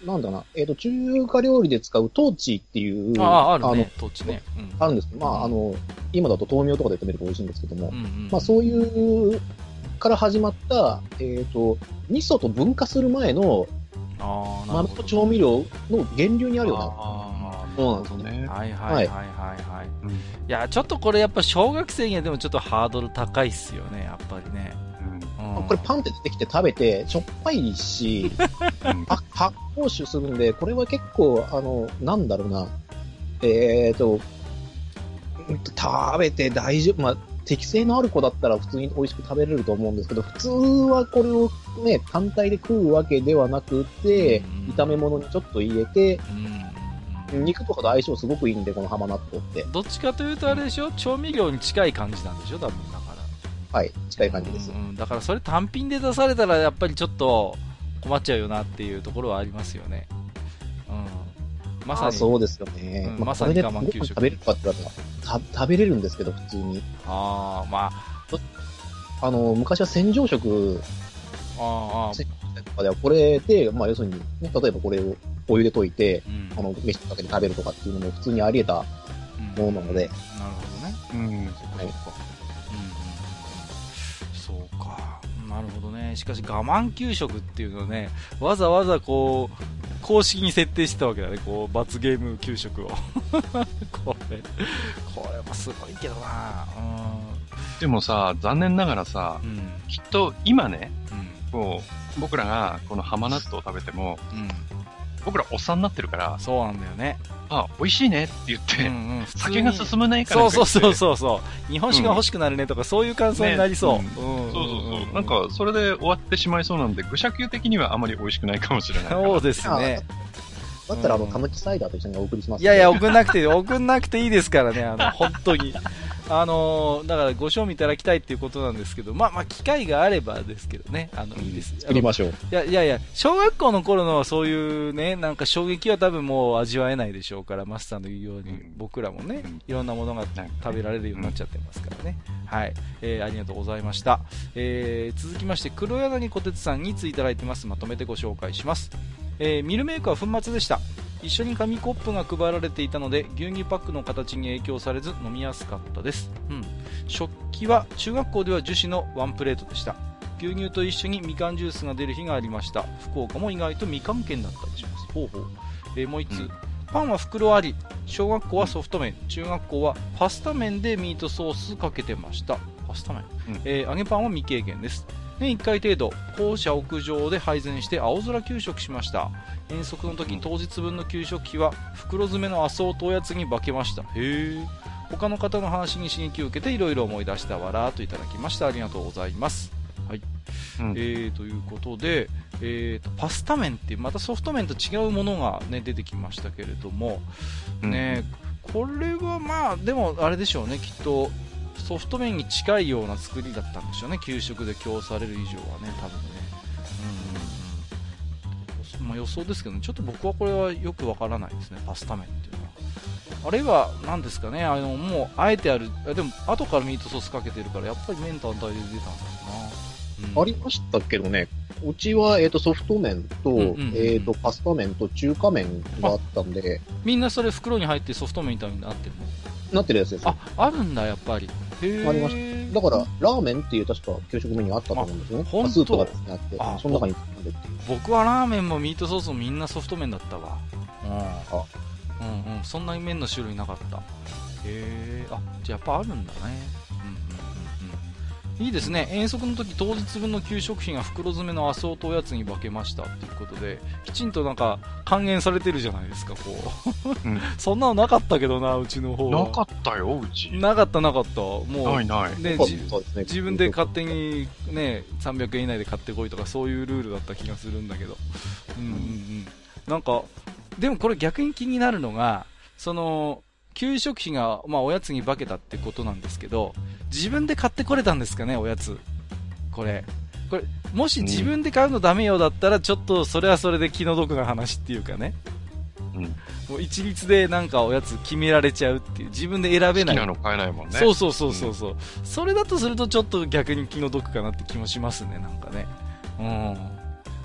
なんだな、えっ、ー、と、中華料理で使うトーチっていう、ああ、あるね、トーチね。うん、あるんです。けど、まあ、あの、今だと豆苗とかで食べると美味しいんですけども、うんうん、まあ、そういうから始まった、えっ、ー、と、味噌と分化する前の、あ豆と調味料の源流にあるような。あそうなんですね。はいはいはいはいはい。うん、いや、ちょっとこれやっぱ小学生にはでもちょっとハードル高いっすよね、やっぱりね。うん。これパンって出てきて食べて、しょっぱいし、発酵酒するんで、これは結構、あの、なんだろうな、えーと、食べて大丈夫、まあ、適性のある子だったら普通に美味しく食べれると思うんですけど、普通はこれをね、単体で食うわけではなくて、炒め物にちょっと入れて、肉とかと相性すごくいいんで、この浜納豆って。どっちかというとあれでしょ？調味料に近い感じなんでしょ？多分だから。はい、近い感じです。うん、だからそれ単品で出されたらやっぱりちょっと困っちゃうよなっていうところはありますよね。うん。まさに。そうですよね。うん、まさに我慢給食。食べれるかって言われたら、食べれるんですけど、普通に。ああ、まあ。あの、昔は洗浄食、ああ、とかではこれで、まあ要するに、ね、例えばこれをお湯で溶いて、うん、あの、飯かけて食べるとかっていうのも普通にあり得たものなので。なるほどね。うん。はい、なるほどね。しかし我慢給食っていうのね、わざわざこう、公式に設定してたわけだね、こう、罰ゲーム給食を。これ、これもすごいけどな。でもさ、残念ながらさ、うん、きっと今ね、うん、こう、僕らがこの浜納豆を食べても、うん、僕らおっさんになってるから、そうなんだよね。あ、美味しいねって言って、うんうん、酒が進まないからそうそうそうそう。日本酒が欲しくなるねとか、そういう感想になりそう。そうそうそう。なんか、それで終わってしまいそうなんで、愚者級的にはあまり美味しくないかもしれない。そうですね。だったら、あの、カムチサイダーと一緒にお送りします、ね、いやいや、送んなくて、送んなくていいですからね、あの、本当に。あのー、だからご賞味いただきたいっていうことなんですけど、まあまあ、機会があればですけどね、あの、いいです。作りましょう。いやいやいや、小学校の頃のそういうね、なんか衝撃は多分もう味わえないでしょうから、マスターの言うように、僕らもね、いろんなものが食べられるようになっちゃってますからね。はい。えー、ありがとうございました。えー、続きまして、黒柳小鉄さんについただいてます。まとめてご紹介します。えー、ミルメークは粉末でした。一緒に紙コップが配られていたので牛乳パックの形に影響されず飲みやすかったです、うん、食器は中学校では樹脂のワンプレートでした。牛乳と一緒にみかんジュースが出る日がありました。福岡も意外とみかん県だったりします。ほうほう、えー、もう1つ、うん、パンは袋あり。小学校はソフト麺。中学校はパスタ麺でミートソースかけてました。パスタ麺、うん、えー、揚げパンは未経験です年1回程度校舎屋上で配膳して青空給食しました。遠足の時当日分の給食費は袋詰めの麻生とおやつに化けました。へえ他の方の話に刺激を受けていろいろ思い出したわらといただきました。ありがとうございます。はい、うん、えー、ということで、えーと、パスタ麺ってまたソフト麺と違うものが、ね、出てきましたけれども、ね、うん、これはまあでもあれでしょうねきっとソフト麺に近いような作りだったんでしょうね、給食で供される以上はね、多分ね。うん、うん、まあ、予想ですけど、ね、ちょっと僕はこれはよくわからないですね、パスタ麺っていうのは。あるいは、何ですかね、あの、もう、あえてある、でも、後からミートソースかけてるから、やっぱり麺単体で出たんだろうな。うん、ありましたけどね、うちは、えっ、ー、と、ソフト麺と、うんうんうんえっ、ー、と、パスタ麺と中華麺があったんで。みんなそれ袋に入ってソフト麺みたいになってるの？なってるやつです。あ、あるんだ、やっぱり。ありました。だから、ラーメンっていう確か給食メニューあったと思うんですよね。スープがですね、あって、あその中に包んでっていう。僕はラーメンもミートソースもみんなソフト麺だったわ。うん。あうんうん。そんなに麺の種類なかった。へえ。あ、じゃあやっぱあるんだね。いいですね。遠足の時当日分の給食費が袋詰めのアソートおやつに化けましたっていうことできちんとなんか還元されてるじゃないですかこう、うん、そんなのなかったけどなうちの方。なかったようち。なかったなかった。もうないない。ね、ね、自分で勝手にね300円以内で買ってこいとかそういうルールだった気がするんだけど。うんうんうん。なんかでもこれ逆に気になるのがその給食費が、まあ、おやつに化けたってことなんですけど、自分で買ってこれたんですかね、おやつ。これ。これ、もし自分で買うのダメよだったら、ちょっとそれはそれで気の毒な話っていうかね。うん。もう一律でなんかおやつ決められちゃうっていう、自分で選べない。好きなの買えないもんね。そうそうそうそうそう、うん、それだとするとちょっと逆に気の毒かなって気もしますね、なんかね。うん。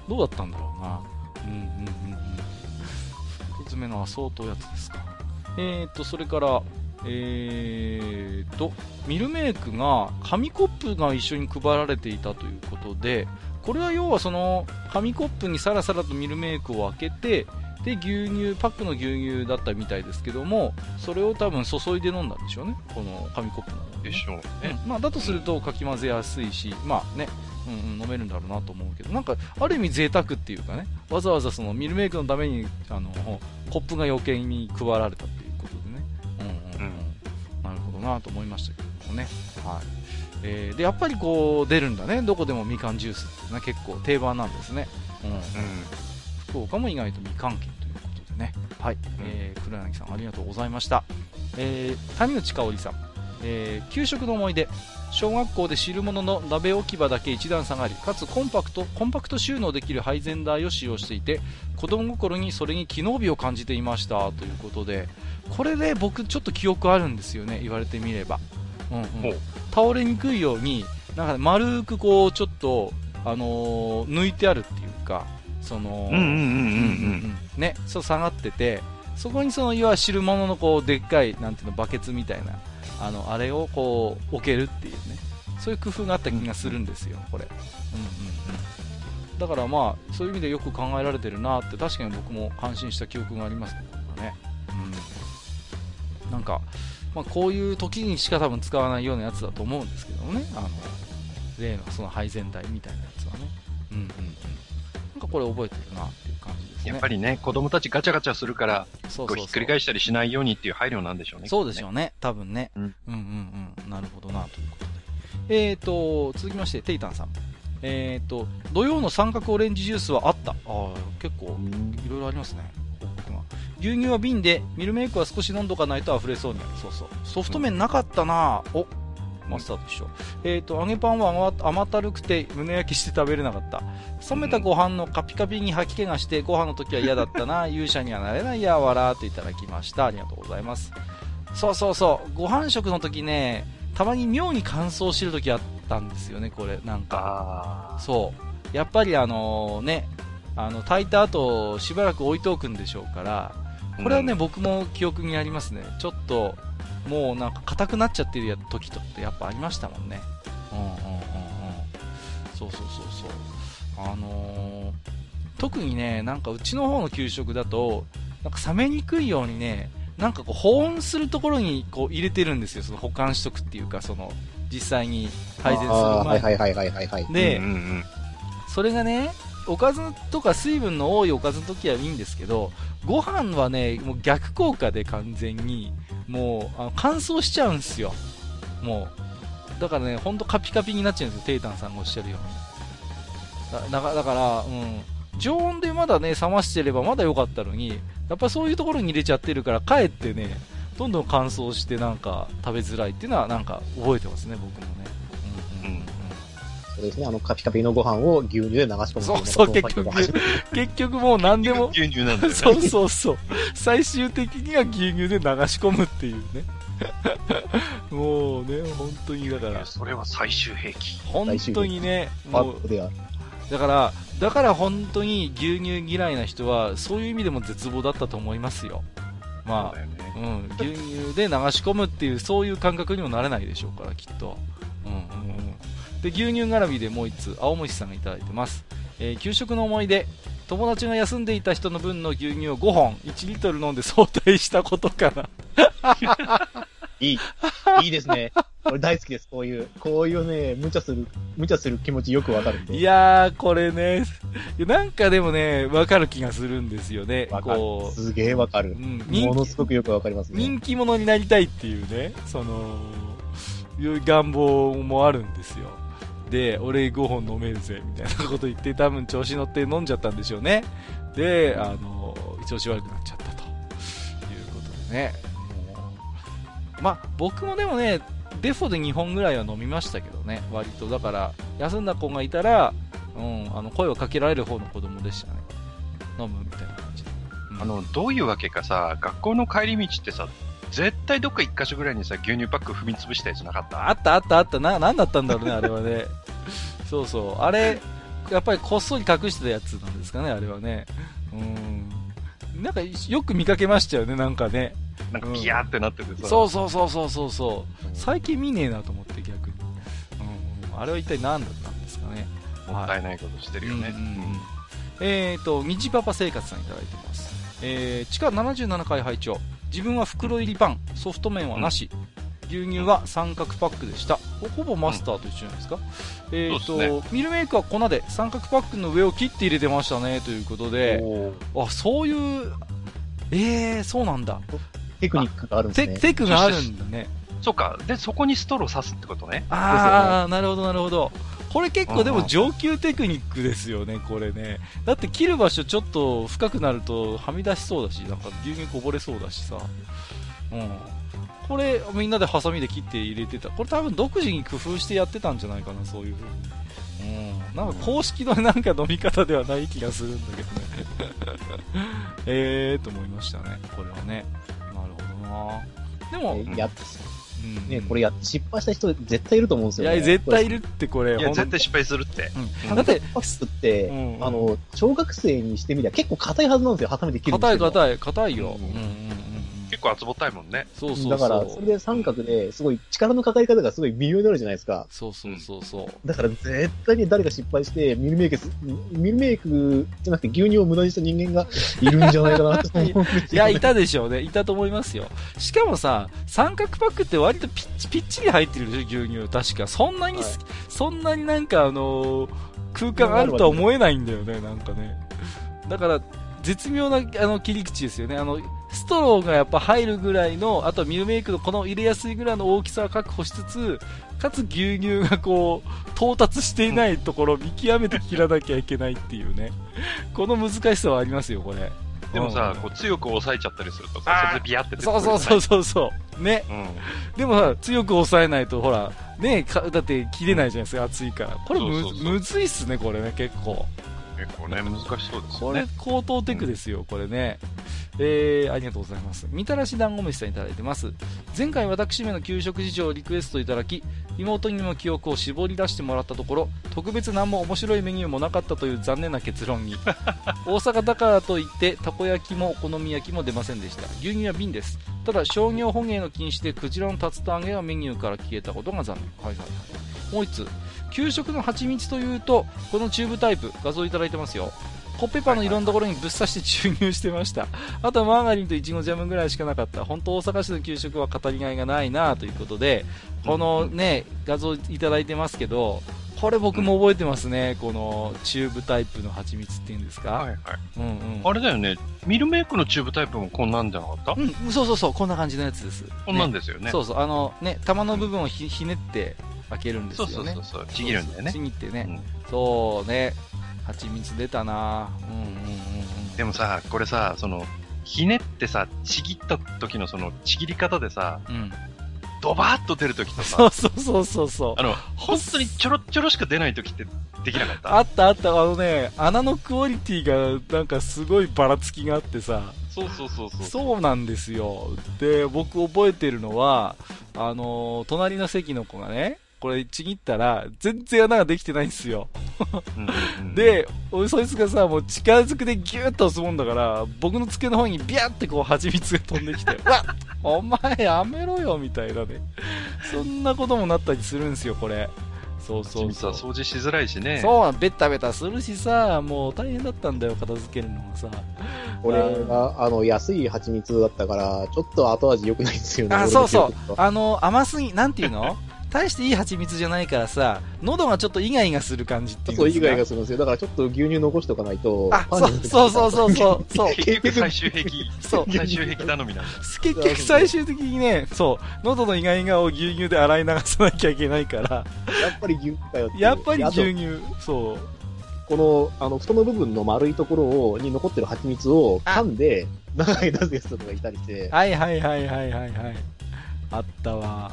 どうだったんだろうな。うんうんうんうん。一つ目のは相当やつですか。えーと、それから、えーと、ミルメイクが紙コップが一緒に配られていたということで、これは要はその紙コップにさらさらとミルメイクを開けて、で牛乳パックの牛乳だったみたいですけどもそれを多分注いで飲んだんでしょうね。この紙コップの、ね、でしょうね、うん、まあ、だとするとかき混ぜやすいし、まあね。うんうん、飲めるんだろうなと思うけど、なんか、ある意味贅沢っていうかね、わざわざそのミルメイクのために、あの、コップが余計に配られたってなと思いましたけどもね、はい。えー、で、やっぱりこう、出るんだね、どこでもみかんジュースっていうのは結構定番なんですね。うん。うん、福岡も意外とみかん県ということでね、はい。えー、黒柳さんありがとうございました。えー、谷口香織さん、えー、給食の思い出、小学校で汁物の鍋置き場だけ一段下がりかつコンパクトコンパクト収納できる配膳台を使用していて子供心にそれに機能美を感じていましたということでこれで僕ちょっと記憶あるんですよね言われてみれば、うんうん、倒れにくいようになんか丸くこうちょっと、あのー、抜いてあるっていうかそのねそう下がっててそこにそのいわゆる汁物のこうでっかいなんていうのバケツみたいなあのあれをこう置けるっていうね。そういう工夫があった気がするんですよ、これ、うんうんうん、だからまあそういう意味でよく考えられてるなって確かに僕も感心した記憶がありますね、うん、なんか、まあ、こういう時にしか多分使わないようなやつだと思うんですけどもねあの例のその配膳台みたいなやつはね、うんうんうん、なんかこれ覚えてるなっていう感じですねやっぱりね子供たちガチャガチャするからそうひっくり返したりしないようにっていう配慮なんでしょうね。そうでしょうね、多分ね。うん、うん、うんうんなるほどな、ということで。えーと、続きまして、テイタンさん。えーと、土曜の三角オレンジジュースはあった。ああ、結構、いろいろありますね。牛乳は瓶で、ミルメイクは少し飲んどかないと溢れそうになる。そうそう。ソフト麺なかったなお、マスターと一緒。えっ、ー、と、揚げパンは甘ったるくて胸焼きして食べれなかった。冷めたご飯のカピカピに吐き気がして、ご飯の時は嫌だったな。勇者にはなれないやわらといただきました。ありがとうございます。そうそうそう。ご飯食の時ね、たまに妙に乾燥してる時あったんですよね、これ。なんか。そう。やっぱりあのね、あの、炊いた後、しばらく置いておくんでしょうから、これはね、うん、僕も記憶にありますね。ちょっと、もうなんか硬くなっちゃってる時とってやっぱありましたもんね。うんうんうんうん。そうそうそうそう。あのー、特にね、なんかうちの方の給食だと、なんか冷めにくいようにね、なんかこう保温するところにこう入れてるんですよ、その保管しとくっていうか、その実際に配膳する前に。はいはいはいはいはい。で、それがね、おかずとか水分の多いおかずの時はいいんですけど、ご飯はね、もう逆効果で完全に、もう、あの乾燥しちゃうんですよ。もう。だからね、ほんとカピカピになっちゃうんですよ、テイタンさんがおっしゃるように。だだから、うん。常温でまだね、冷ましてればまだ良かったのに、やっぱそういうところに入れちゃってるから、かえってね、どんどん乾燥してなんか食べづらいっていうのはなんか覚えてますね、僕もね。ですね、あの、カピカピのご飯を牛乳で流し込むそうそう、結局、結局もう何でも。牛乳なんだよね。そうそうそう。最終的には牛乳で流し込むっていうね。もうね、本当にだから。それは最終兵器。本当にね、もう。だから、だから本当に牛乳嫌いな人は、そういう意味でも絶望だったと思いますよ。まあ、ね、うん、牛乳で流し込むっていう、そういう感覚にもなれないでしょうから、きっと。うんうんうん。で牛乳絡みでもう1つ青虫さんがいただいてます、えー、給食の思い出友達が休んでいた人の分の牛乳を5本1リットル飲んで早退したことかないい。いいですね。俺大好きです。こういう、こういうね、無茶する、無茶する気持ちよくわかるんで。いやー、これね、なんかでもね、わかる気がするんですよね。こう。すげえわかる。うん、ものすごくよくわかりますね。人気者になりたいっていうね、その、いう願望もあるんですよ。で、俺5本飲めるぜ、みたいなこと言って、多分調子乗って飲んじゃったんでしょうね。で、あの、調子悪くなっちゃったということでね。まあ、僕もでもね、デフォで2本ぐらいは飲みましたけどね、割と。だから、休んだ子がいたら、うん、あの、声をかけられる方の子供でしたね。飲むみたいな感じで。うん、あの、どういうわけかさ、学校の帰り道ってさ、絶対どっか一箇所ぐらいにさ、牛乳パック踏み潰したやつなかった？あったあったあった。な、なんだったんだろうね、あれはね。そうそう。あれ、やっぱりこっそり隠してたやつなんですかね、あれはね。うん。なんか、よく見かけましたよね、なんかね。なんかビヤーってなっててさ、そうそうそうそうそうそう。最近見ねえなと思って逆に。うん。あれは一体何だったんですかね。もったいないことしてるよね。うんうんうん、えっ、ー、と、虹パパ生活さんいただいてます。えー、地下77階配置自分は袋入りパンソフト麺はなし、牛乳は三角パックでした。ほぼマスターと一緒じゃないですか、うん、えっ、ー、と、ね、ミルメイクは粉で三角パックの上を切って入れてましたねということで。あそういうえー、そうなんだ。テクニックがあるんですね。テクがあるんだね。そうか。でそこにストロー刺すってことね。ああ、ね、なるほどなるほほどこれ結構でも上級テクニックですよね、これね。だって切る場所ちょっと深くなるとはみ出しそうだし、なんか牛乳こぼれそうだしさ。うん。これみんなでハサミで切って入れてた。これ多分独自に工夫してやってたんじゃないかな、そういう風に。うん。なんか公式のなんか飲み方ではない気がするんだけどね。えーと思いましたね、これはね。なるほどな。でも、やっね、これやって失敗した人絶対いると思うんですよね。いや、絶対いるってこれ。いや、絶対失敗するって。うん、だって、パスって、うんうん、あの、小学生にしてみりゃ結構硬いはずなんですよ、ハサミで切るん硬い硬い、硬いよ。うん結構厚ぼったいもんね。そうそうだから、それで三角ですごい力のかかり方がすごい微妙になるじゃないですか。そうそうそうそう。だから絶対に誰か失敗して、ミルメイク、ミルメイクじゃなくて牛乳を無駄にした人間がいるんじゃないかなと思うんですよ、ね、いや、いたでしょうね。いたと思いますよ。しかもさ、三角パックって割とピッチピッチリ入ってるでしょ、牛乳。確か。そんなに、はい、そんなになんかあのー、空間あるとは思えないんだよね、なんかね。だから、絶妙なあの切り口ですよね。あの、ストローがやっぱ入るぐらいの、あとはミルメイクのこの入れやすいぐらいの大きさを確保しつつ、かつ牛乳がこう、到達していないところを見極めて切らなきゃいけないっていうね。この難しさはありますよ、これ。でもさ、こう強く押さえちゃったりするとさ、それでビヤってそうそうそうそうそう。ね。うん、でもさ、強く押さえないと、ほら、ねだって切れないじゃないですか、熱いから。これむむずいっすね、これね、結構。結構ね、難しそうですよね。これ、高等テクですよ、うん、これね。えー、ありがとうございます。みたらし団子飯さんいただいてます。前回私めの給食事情をリクエストいただき、妹にも記憶を絞り出してもらったところ、特別何も面白いメニューもなかったという残念な結論に。大阪だからといって、たこ焼きもお好み焼きも出ませんでした。牛乳は瓶です。ただ、商業捕鯨の禁止でクジラの竜田揚げはメニューから消えたことが残念。はいはいはい。もう1つ。給食の蜂蜜というと、このチューブタイプ、画像いただいてますよ。コッペパンのいろんなところにぶっ刺して注入してました。あとはマーガリンといちごジャムぐらいしかなかった。本当大阪市の給食は語りがいがないなということで、このね、画像いただいてますけど、これ僕も覚えてますね、このチューブタイプの蜂蜜っていうんですか。はいはい。うんうん。あれだよね、ミルメイクのチューブタイプもこんなんじゃなかった？うん、そうそうそう、こんな感じのやつです。こんなんですよね。そうそう、あのね、玉の部分をひひねって開けるんですよね。そうそうそうちぎるんだよね。ちぎってね。そうね。蜂蜜出たなうんうんうんうん。でもさ、これさ、その、ひねってさ、ちぎった時のその、ちぎり方でさ、うん、ドバーッと出る時とさ、そうそうそうそうそう。あの、本当にちょろちょろしか出ない時ってできなかった？あったあった、あのね、穴のクオリティがなんかすごいばらつきがあってさ、そうそうそうそう。そうなんですよ。で、僕覚えてるのは、あのー、隣の席の子がね、これちぎったら、全然穴ができてないんですよ。で、そいつがさ、もう力ずくでギューッと押すもんだから、僕の机の方にビャーってこう蜂蜜が飛んできて、わっお前やめろよみたいなね。そんなこともなったりするんですよ、これ。そうそうそう。掃除しづらいしね。そう、ベタベタするしさ、もう大変だったんだよ、片付けるのがさ。これが、あの、安い蜂蜜だったから、ちょっと後味良くないんですよね。あ、そうそう。あの、甘すぎ、なんていうの？大していい蜂蜜じゃないからさ、喉がちょっとイガイガする感じっていうそう、イガイガするんですよ。だからちょっと牛乳残しておかないと。あ、そうそうそうそう そう。結局最終兵器。そう。最終兵器頼みなん結局最終的にね、そう、喉のイガイガを牛乳で洗い流さなきゃいけないから。やっぱり牛乳かよやっぱり牛乳。そう。この、あの、太の部分の丸いところを、に残ってる蜂蜜を噛んで、長い出す人とかいたりして。はいはいはいはいはいはい。あったわ。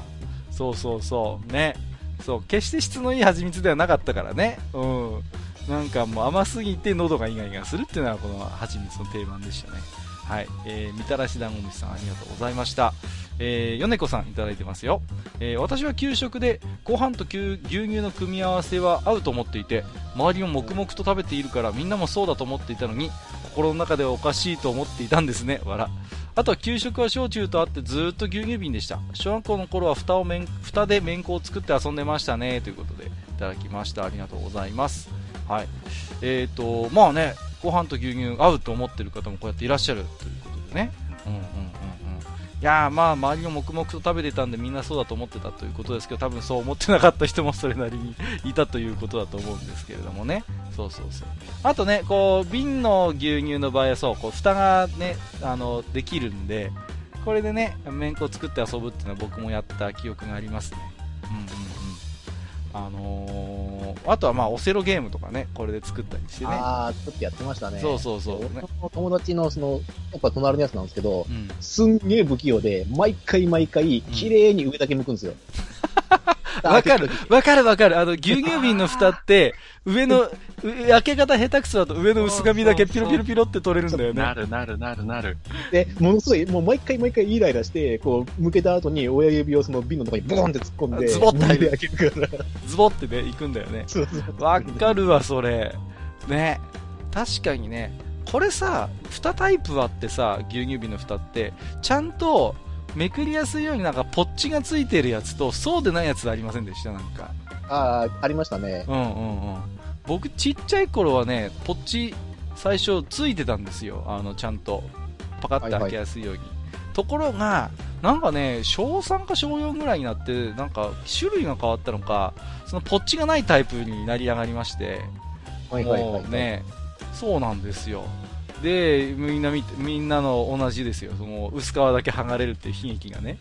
そうそうそう。ね。そう決して質のいい蜂蜜ではなかったからね。うん。なんかもう甘すぎて喉がイガイガするっていうのはこの蜂蜜の定番でしたね。はい、えー、みたらし団子虫さんありがとうございました。えー、米子さんいただいてますよ、えー、私は給食でご飯と牛乳の組み合わせは合うと思っていて周りを黙々と食べているからみんなもそうだと思っていたのに心の中ではおかしいと思っていたんですね。笑。あとは給食は焼酎とあってずっと牛乳瓶でした。小学校の頃は蓋をん蓋で麺粉を作って遊んでましたね。ということでいただきました。ありがとうございます。はい。えーとまあねご飯と牛乳合うと思ってる方もこうやっていらっしゃるということでね。うんうん。いやまあ周りも黙々と食べてたんでみんなそうだと思ってたということですけど多分そう思ってなかった人もそれなりにいたということだと思うんですけれどもね。そうそうそう。あとねこう瓶の牛乳の場合はそうこう蓋がねあのできるんでこれでねめんこを作って遊ぶっていうのは僕もやった記憶がありますね。うんうん。あのー、あとはまあオセロゲームとかね、これで作ったりしてね。ああ、ちょっとやってましたね。そうそうそう、ね。友達のその、やっぱ隣のやつなんですけど、うん、すんげえ不器用で、毎回毎回、綺麗に上だけ剥くんですよ。わかる。わかるわかる。あの、牛乳瓶の蓋って、上の、焼け方下手くそだと上の薄紙だけピロピロピロって取れるんだよね。なるなるなるなる。で、ものすごい、もう毎回毎回イライラして、こう、向けた後に親指をその瓶のとこにボーンって突っ込んで、ズボって入る。ズボってね、行くんだよね。わかるわ、それ。ね。確かにね。これさ、蓋タイプあってさ、牛乳瓶の蓋って、ちゃんと、めくりやすいようになんかポッチがついてるやつとそうでないやつありませんでした？なんか。ああありましたね。うんうんうん。僕ちっちゃい頃はねポッチ最初ついてたんですよ。あのちゃんとパカッて開けやすいように、はいはい、ところがなんかね小3か小4ぐらいになってなんか種類が変わったのかそのポッチがないタイプになり上がりまして。はいはいはい、はい、ねそうなんですよでみんなみんなの同じですよ。その薄皮だけ剥がれるっていう悲劇がね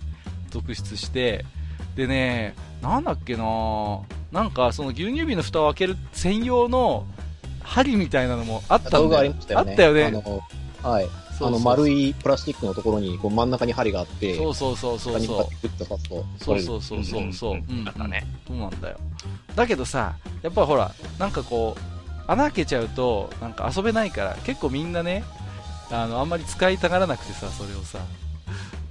続出して。でねなんだっけななんかその牛乳瓶の蓋を開ける専用の針みたいなのもあったんだよ。あったよね。あのはい。あの丸いプラスチックのところにこう真ん中に針があってそうそうそうそうそう。そうそうそうそうそうそう、う。ん、だったねそうなんだよ。だけどさやっぱほらなんかこう穴開けちゃうとなんか遊べないから結構みんなねあのあんまり使いたがらなくてさそれをさ。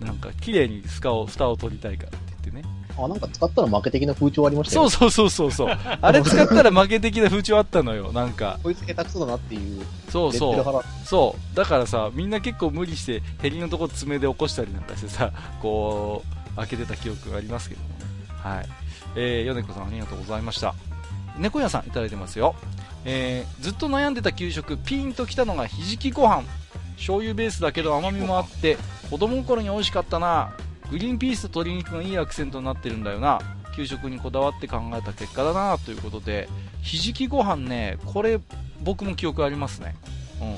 なんか綺麗に蓋を蓋を取りたいからって言ってね。あなんか使ったら負け的な風潮ありましたよ、ね、そうそうそうそうそう。あれ使ったら負け的な風潮あったのよなんか。こいつ下手くそだなっていうそうそう。そう。だからさみんな結構無理してヘリのとこ爪で起こしたりなんかしてさ こう開けてた記憶がありますけどもね。はい。えー、米子さんありがとうございました。猫屋さんいただいてますよえー、ずっと悩んでた給食ピンときたのがひじきご飯。醤油ベースだけど甘みもあって子供の頃に美味しかったな。グリーンピースと鶏肉がいいアクセントになってるんだよな。給食にこだわって考えた結果だなということで。ひじきご飯ねこれ僕も記憶ありますね。うんうん。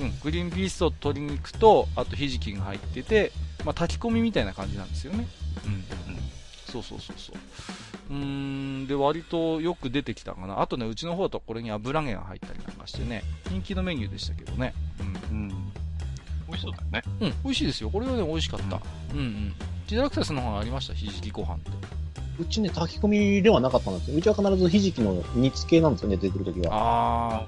う。ん、グリーンピースと鶏肉とあとひじきが入ってて、まあ、炊き込みみたいな感じなんですよね。うん、うん、そうそうそうそううーん、で、割とよく出てきたかな。あとね、うちの方だとこれに油揚げが入ったりなんかしてね、人気のメニューでしたけどね。うん。うん。美味しそうだよね。うん、美味しいですよ。これはね、美味しかった。うん、うん、うん。ジダラクサスの方がありました、ひじきご飯って。うちね、炊き込みではなかったんですよ。うちは必ずひじきの煮付けなんですよね、出てくるときは。ああ。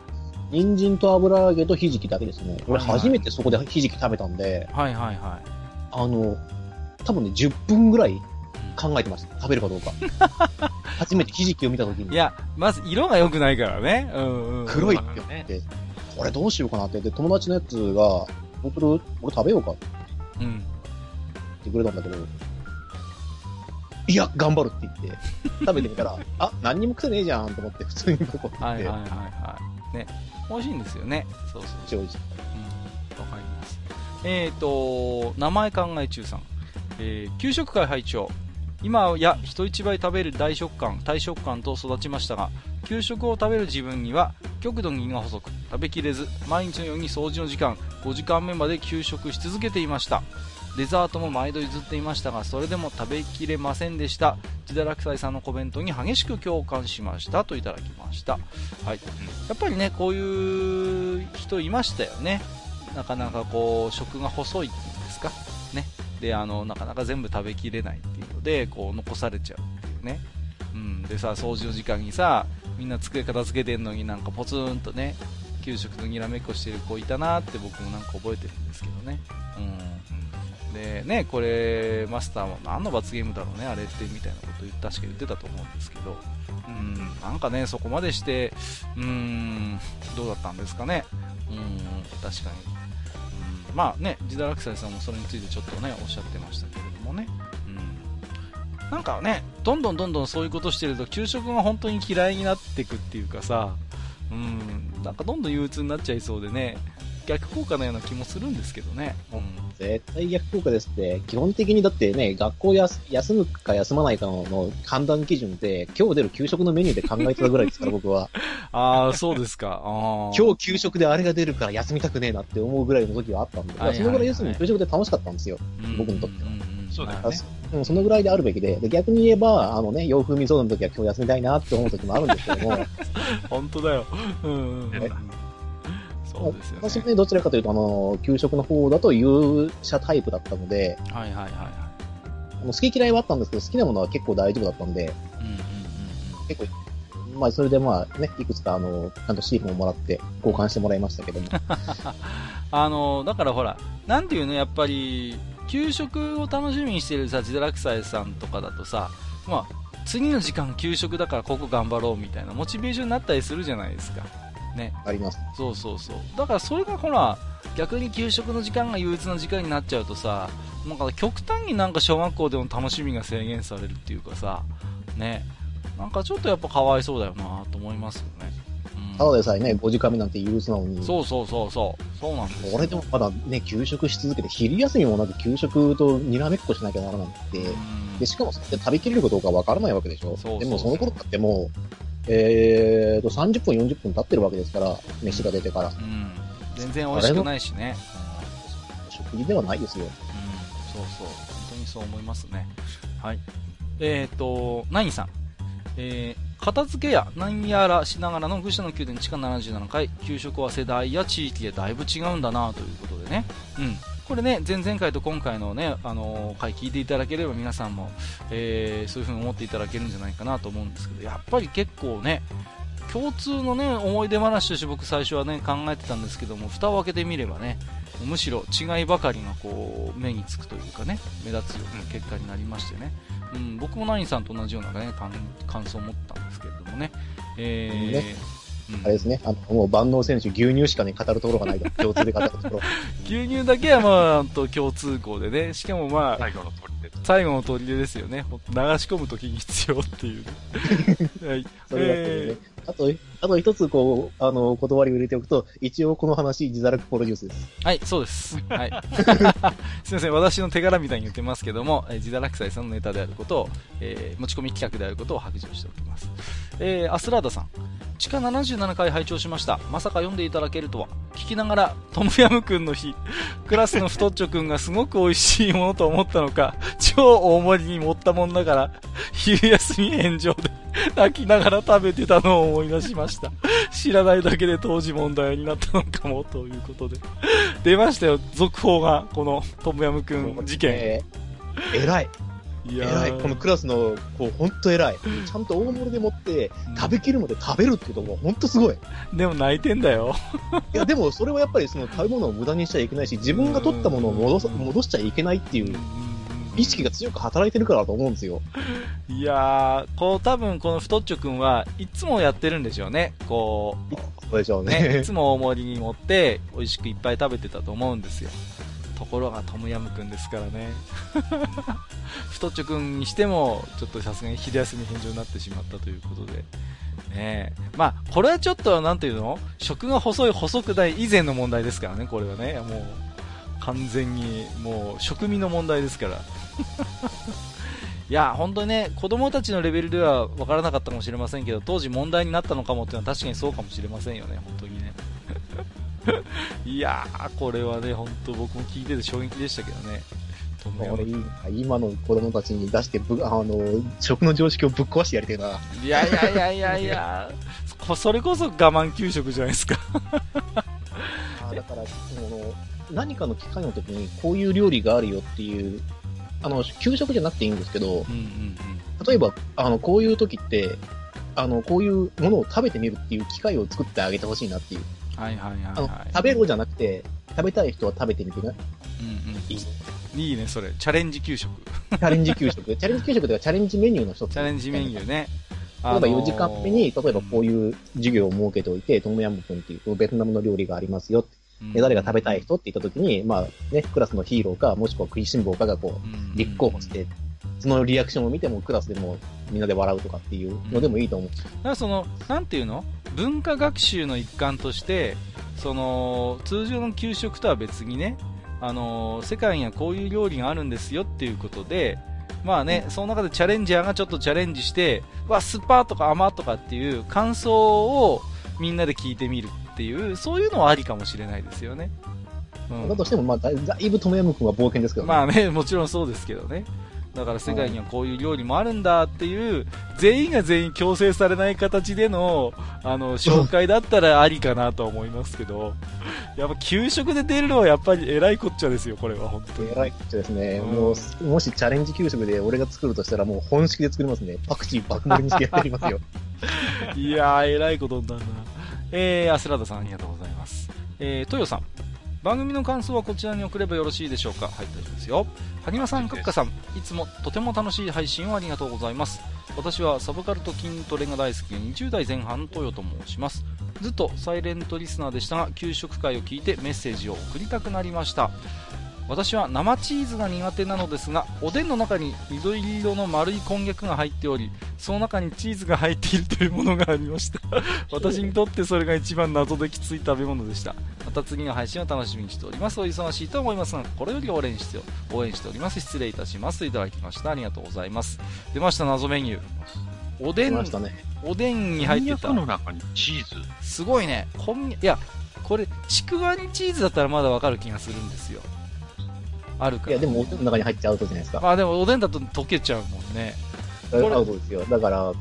人参と油揚げとひじきだけですね。俺初めてそこでひじき食べたんで。はいはいはい。あの、多分ね、10分ぐらい考えてました。食べるかどうか。初めてひじきを見たときに。いや、まず色が良くないからね。うんうん、黒いって言って、これどうしようかなって。で、友達のやつが、僕、俺食べようかって。うん。言ってくれたんだけど、いや、頑張るって言って、食べてみたら、あ、何にも癖ねえじゃんと思って、普通にここって。はいはいはいはい。ね。美味しいんですよね。そうそうそう。美味しい。うん。わかります。えっ、ー、と、名前考え中さん。えー、給食会拝聴今や人一倍食べる大食感大食感と育ちましたが給食を食べる自分には極度に胃が細く食べきれず毎日のように掃除の時間5時間目まで給食し続けていました。デザートも毎度譲っていましたがそれでも食べきれませんでした。自堕落斎さんのコメントに激しく共感しました。といただきました、はい、やっぱりねこういう人いましたよね。なかなかこう食が細いっていうんですか。ね。であのなかなか全部食べきれないっていうのでこう残されちゃうっていうね、うん、でさ掃除の時間にさみんな机片付けてんのになんかポツンとね給食のにらめっこしてる子いたなって僕もなんか覚えてるんですけどね、うん、でねこれマスターも何の罰ゲームだろうねあれってみたいなこと確か言ってたと思うんですけど、うん、なんかねそこまでしてうーんどうだったんですかね。うん確かに。まあね、ジダラクサイさんもそれについてちょっとね、おっしゃってましたけれどもね。うん。なんかね、どんどんどんどんそういうことしてると、給食が本当に嫌いになっていくっていうかさ、うん、なんかどんどん憂鬱になっちゃいそうでね、逆効果のような気もするんですけどね。うん、絶対逆効果ですって、基本的にだってね、学校や休むか休まないかの判断基準で、今日出る給食のメニューで考えてたぐらいですから、僕は。ああ、そうですか。今日給食であれが出るから休みたくねえなって思うぐらいの時はあったんで、はいはいはい、そのぐらい要するに給食で楽しかったんですよ、僕にとっては。そうだね。うん、そのぐらいであるべきで、で逆に言えば、あのね、洋風味噌の時は今日休みたいなって思う時もあるんですけども。本当だよ。うん、うん。そうですよ、ね、私ね、どちらかというと、あの、給食の方だと勇者タイプだったので、はいはいはいはい。好き嫌いはあったんですけど、好きなものは結構大丈夫だったんで、うんうんうん、結構、まあ、それでまあね、いくつか、あの、ちゃんとシールももらって交換してもらいましたけども。あの、だからほら、なんていうの、やっぱり、給食を楽しみにしてるさ、自堕落斎さんとかだとさ、まあ、次の時間給食だからここ頑張ろうみたいなモチベーションになったりするじゃないですか。ね。あります。そうそうそう。だからそれがほら、逆に給食の時間が憂鬱な時間になっちゃうとさ、なんか極端になんか小学校でも楽しみが制限されるっていうかさ、ね。なんかちょっとやっぱかわいそうだよなと思いますよね。ただでさえね、5時間目なんて憂鬱なのに。そうそうそうそう。そうなんです俺でもまだね、給食し続けて、昼休みもなく給食とにらめっこしなきゃならなくて、で、しかもそれで食べきれるかどうかわからないわけでしょ。でもその頃だってもう、えーと、30分、40分経ってるわけですから、飯が出てから。うん。全然美味しくないしね。食事ではないですよ。うん、そうそう。本当にそう思いますね。はい。えっ、ー、と、ナインさん。えー、片付けや何やらしながらの愚者の宮殿地下77階給食は世代や地域でだいぶ違うんだなということでね、うん、これね前々回と今回のね、あの、回聞いていただければ皆さんも、えー、そういう風に思っていただけるんじゃないかなと思うんですけどやっぱり結構ね共通のね思い出話として僕最初はね考えてたんですけども蓋を開けてみればねむしろ違いばかりがこう目につくというかね目立つような結果になりましてね、うん、僕もナインさんと同じような、ね、感想を持ったんですけれどもね。えー、ねあれですね、あのもう万能選手、牛乳しかね、語るところがないと、共通で語るところ。牛乳だけはまあ、と共通項でね、しかもまあ、最後の砦。最後の砦ですよね。流し込むときに必要っていう、はい。それだけでね、あと、あと一つ、こう、あの、断りを入れておくと、一応この話、自堕落プロデュースです。はい、そうです。はい。すみません、私の手柄みたいに言ってますけども、え自堕落斎さんのネタであることを、えー、持ち込み企画であることを白状しておきます。えー、アスラーダさん。地下77回拝聴しました。まさか読んでいただけるとは。聞きながら、トムヤムくんの日、クラスの太っちょくんがすごく美味しいものと思ったのか、超大盛りに盛ったもんだから、昼休み炎上で泣きながら食べてたのを思い出しました。知らないだけで当時問題になったのかも、ということで。出ましたよ、続報が、このトムヤムくん事件。えー、偉い。偉い。このクラスの子、ほんと偉い。ちゃんと大盛りで持って、食べきるまで食べるってこともほんとすごい。でも泣いてんだよ。いや、でもそれはやっぱりその食べ物を無駄にしちゃいけないし、自分が取ったものを戻戻しちゃいけないっていう意識が強く働いてるからと思うんですよ。いやー、こう多分この太っちょくんはいつもやってるんでしょうね。こう。そうでしょうね。ねいつも大盛りに持って美味しくいっぱい食べてたと思うんですよ。ところがトムヤムくんですからね。太っちょくんにしても、ちょっとさすがに昼休み返上になってしまったということで。ねまあ、これはちょっと、なんていうの？食が細い細くない以前の問題ですからね、これはね。もう、完全に、もう、食味の問題ですから。いや、本当にね、子供たちのレベルでは分からなかったかもしれませんけど、当時問題になったのかもっていうのは確かにそうかもしれませんよね、本当にね。いやー、これはね、本当僕も聞いてて衝撃でしたけどね。俺今の子供たちに出してぶ、あの、食の常識をぶっ壊してやりたいな。いやいやいやいやいや、それこそ我慢給食じゃないですか。あだから、その、何かの機会の時にこういう料理があるよっていう、あの、給食じゃなくていいんですけど、うんうんうん、例えば、あの、こういう時って、あの、こういうものを食べてみるっていう機会を作ってあげてほしいなっていう。はいはいはい、はい、あの、食べろじゃなくて、食べたい人は食べてみてね。うんうん。いいいいね、それ。チャレンジ給食。チャレンジ給食。チャレンジ給食というかチャレンジメニューの一つ。チャレンジメニューね。例えば4時間目に、例えばこういう授業を設けておいて、トムヤムクンっていうベトナムの料理がありますよ。で誰が食べたい人って言った時に、まあね、クラスのヒーローか、もしくは食いしん坊かがこう、立候補して、そのリアクションを見てもクラスでもみんなで笑うとかっていうのでもいいと思う。だからその、なんていうの？文化学習の一環として、その通常の給食とは別にね、あの世界にはこういう料理があるんですよっていうことで、まあね、その中でチャレンジャーがちょっとチャレンジして、わ、スパーとか甘とかっていう感想をみんなで聞いてみるっていう、そういうのはありかもしれないですよね。うん、だとしても、まあだ、だいぶトムヤム君は冒険ですけどね。まあね、もちろんそうですけどね。だから世界にはこういう料理もあるんだっていう、全員が全員強制されない形での、あの、紹介だったらありかなと思いますけど、やっぱ給食で出るのはやっぱり偉いこっちゃですよ、これは本当に。偉いこっちゃですね。うん、もう、もしチャレンジ給食で俺が作るとしたらもう本式で作りますね。パクチー爆盛りにしてやってりますよ。いやー、偉いことになるな。えー、アスラダさんありがとうございます。えー、トヨさん。番組の感想はこちらに送ればよろしいでしょうか？はい、大丈夫ですよ。萩間さん、カッカさん、いつもとても楽しい配信をありがとうございます。私はサブカルと筋トレが大好き20代前半のトヨと申します。ずっとサイレントリスナーでしたが、給食会を聞いてメッセージを送りたくなりました。私は生チーズが苦手なのですがおでんの中に緑色の丸いこんにゃくが入っておりその中にチーズが入っているというものがありました。私にとってそれが一番謎できつい食べ物でした。また次の配信を楽しみにしております。お忙しいと思いますがこれより応援して応援しております。失礼いたしますいただきました。ありがとうございます。出ました謎メニューおでん、ね、おでんに入ってたの中にチーズ。すごいね。こんいやこれちくわにチーズだったらまだわかる気がするんですよあるから。いや、でもおでんの中に入っちゃうとじゃないですか。まあでもおでんだと溶けちゃうもんね。アウトですよ。だから、お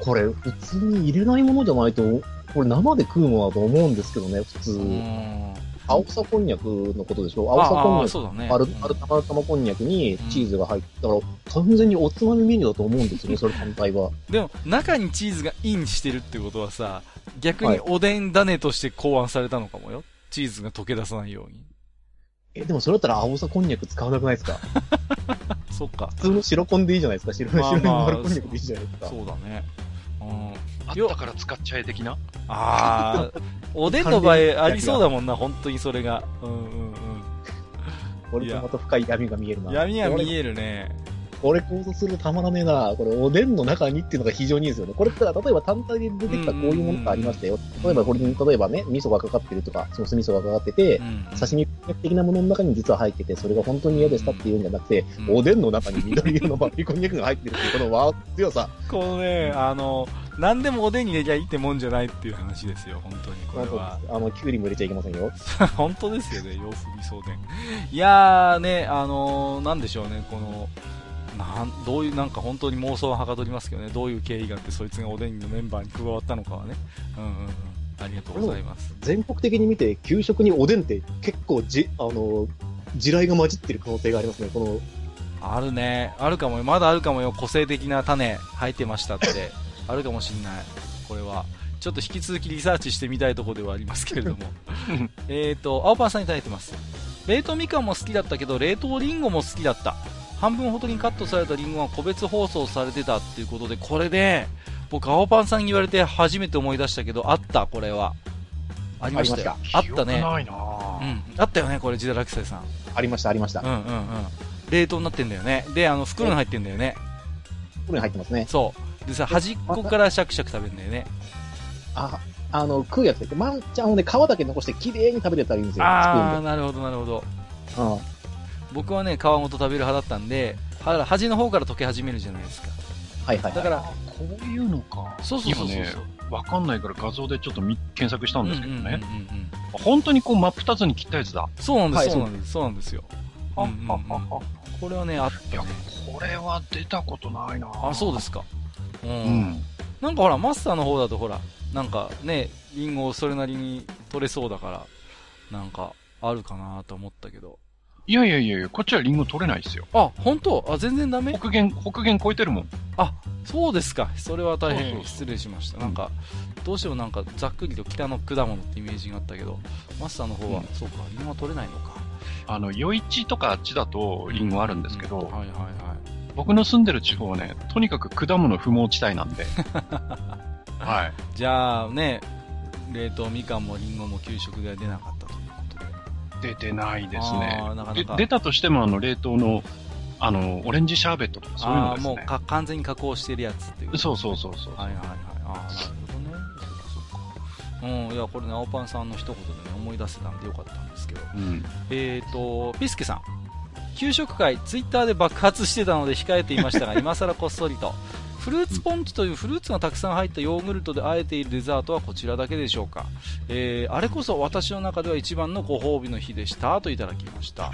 これ、普通に入れないものじゃないと、これ生で食うものだと思うんですけどね、普通。青さこんにゃくのことでしょ？青さこんにゃく、ね、ある、ある玉玉こんにゃくにチーズが入ったら、うん、完全におつまみメニューだと思うんですよね、それ単体は。でも、中にチーズがインしてるってことはさ、逆におでん種として考案されたのかもよ。チーズが溶け出さないように。え、でもそれだったら青さこんにゃく使わなくないですか？そっか。普通の白こんでいいじゃないですか。白,、白い丸こんにゃくでいいじゃないですか。そうだね。うん。あったから使っちゃえ的な？ああ、おでんの場合ありそうだもんな、本当にそれが。うんうんうん。これとまた深い闇が見えるな。闇が見えるね。これ構想するとたまらねえな。これ、おでんの中にっていうのが非常にいいですよね。これって、例えば単体で出てきたこういうものがありましたよ。例えば、これに、例えばね、味噌がかかってるとか、ソース味噌がかかってて、刺身的なものの中に実は入ってて、それが本当に嫌でしたっていうんじゃなくて、おでんの中に緑色のバビコンニャクが入ってるっていう、このわ強さ。このね、あの、何でもおでんに入れちゃいいってもんじゃないっていう話ですよ、本当に。これは。あの、きゅうりも入れちゃいけませんよ。本当ですよね、洋風味噌おでん。いやーね、あのー、なんでしょうね、この、なんどういうなんか本当に妄想ははかどりますけどね。どういう経緯があってそいつがおでんのメンバーに加わったのかはね、うんうんうん、ありがとうございます。全国的に見て給食におでんって結構じあの地雷が混じってる可能性がありますね。このあるね。あるかもよ。まだあるかもよ。個性的な種入ってましたって。あるかもしんない。これは。ちょっと引き続きリサーチしてみたいところではありますけれども。えっと青パンさんいただいてます。冷凍みかんも好きだったけど冷凍りんごも好きだった半分ほどにカットされたリンゴが個別包装されてたっていうことで、これで、僕、青パンさんに言われて初めて思い出したけど、あった、これは。ありましたよ。あったね。うん。あったよね、これ、ジダラキサイさん。ありました、ありました。うんうんうん。冷凍になってんだよね。で、あの、袋に入ってんだよね。袋に入ってますね。そう。でさ、端っこからシャクシャク食べるんだよね。あ、あの、食うやつで、まんちゃんをね、皮だけ残して綺麗に食べれたらいいんですよ。ああ、なるほど、なるほど。うん。僕はね皮ごと食べる派だったんで端の方から溶け始めるじゃないですか。はいはい、だからこういうのか。そうそうそうそう。ねわかんないから画像でちょっと検索したんですけどね、本当にこう真っ二つに切ったやつだ。そうなんです、そうなんですそうなんですよ、うんうんうん、これはねあったね。これは出たことないな。あそうですか。うん、うん、なんかほらマスターの方だとほらなんかねリンゴそれなりに取れそうだからなんかあるかなと思ったけどいやいやいやこっちはリンゴ取れないですよ。あ、本当？あ、全然ダメ？北限、北限超えてるもん。あ、そうですか。それは大変失礼しました。なんか、どうしてもなんか、ざっくりと北の果物ってイメージがあったけど、マスターの方は、うん、そうか、リンゴは取れないのか。あの、余市とかあっちだとリンゴあるんですけど、うんうん、はいはいはい。僕の住んでる地方はね、とにかく果物不毛地帯なんで。はい。じゃあね、冷凍みかんもリンゴも給食では出なかったと。出てないですね。なかなか出たとしても、あの、冷凍の、あの、オレンジシャーベットとかそういうのですね。もうか完全に加工してるやつっていう。そうそうそうそう。はいはいはい。ああ、なるほどね。そっかそっか。うん、いや、これね、青パンさんの一言でね、思い出せたんでよかったんですけど。うん、えっ、ー、と、ピスケさん。給食会、ツイッターで爆発してたので控えていましたが、今更こっそりと。フルーツポンチというフルーツがたくさん入ったヨーグルトであえているデザートはこちらだけでしょうか、えー、あれこそ私の中では一番のご褒美の日でした。といただきました。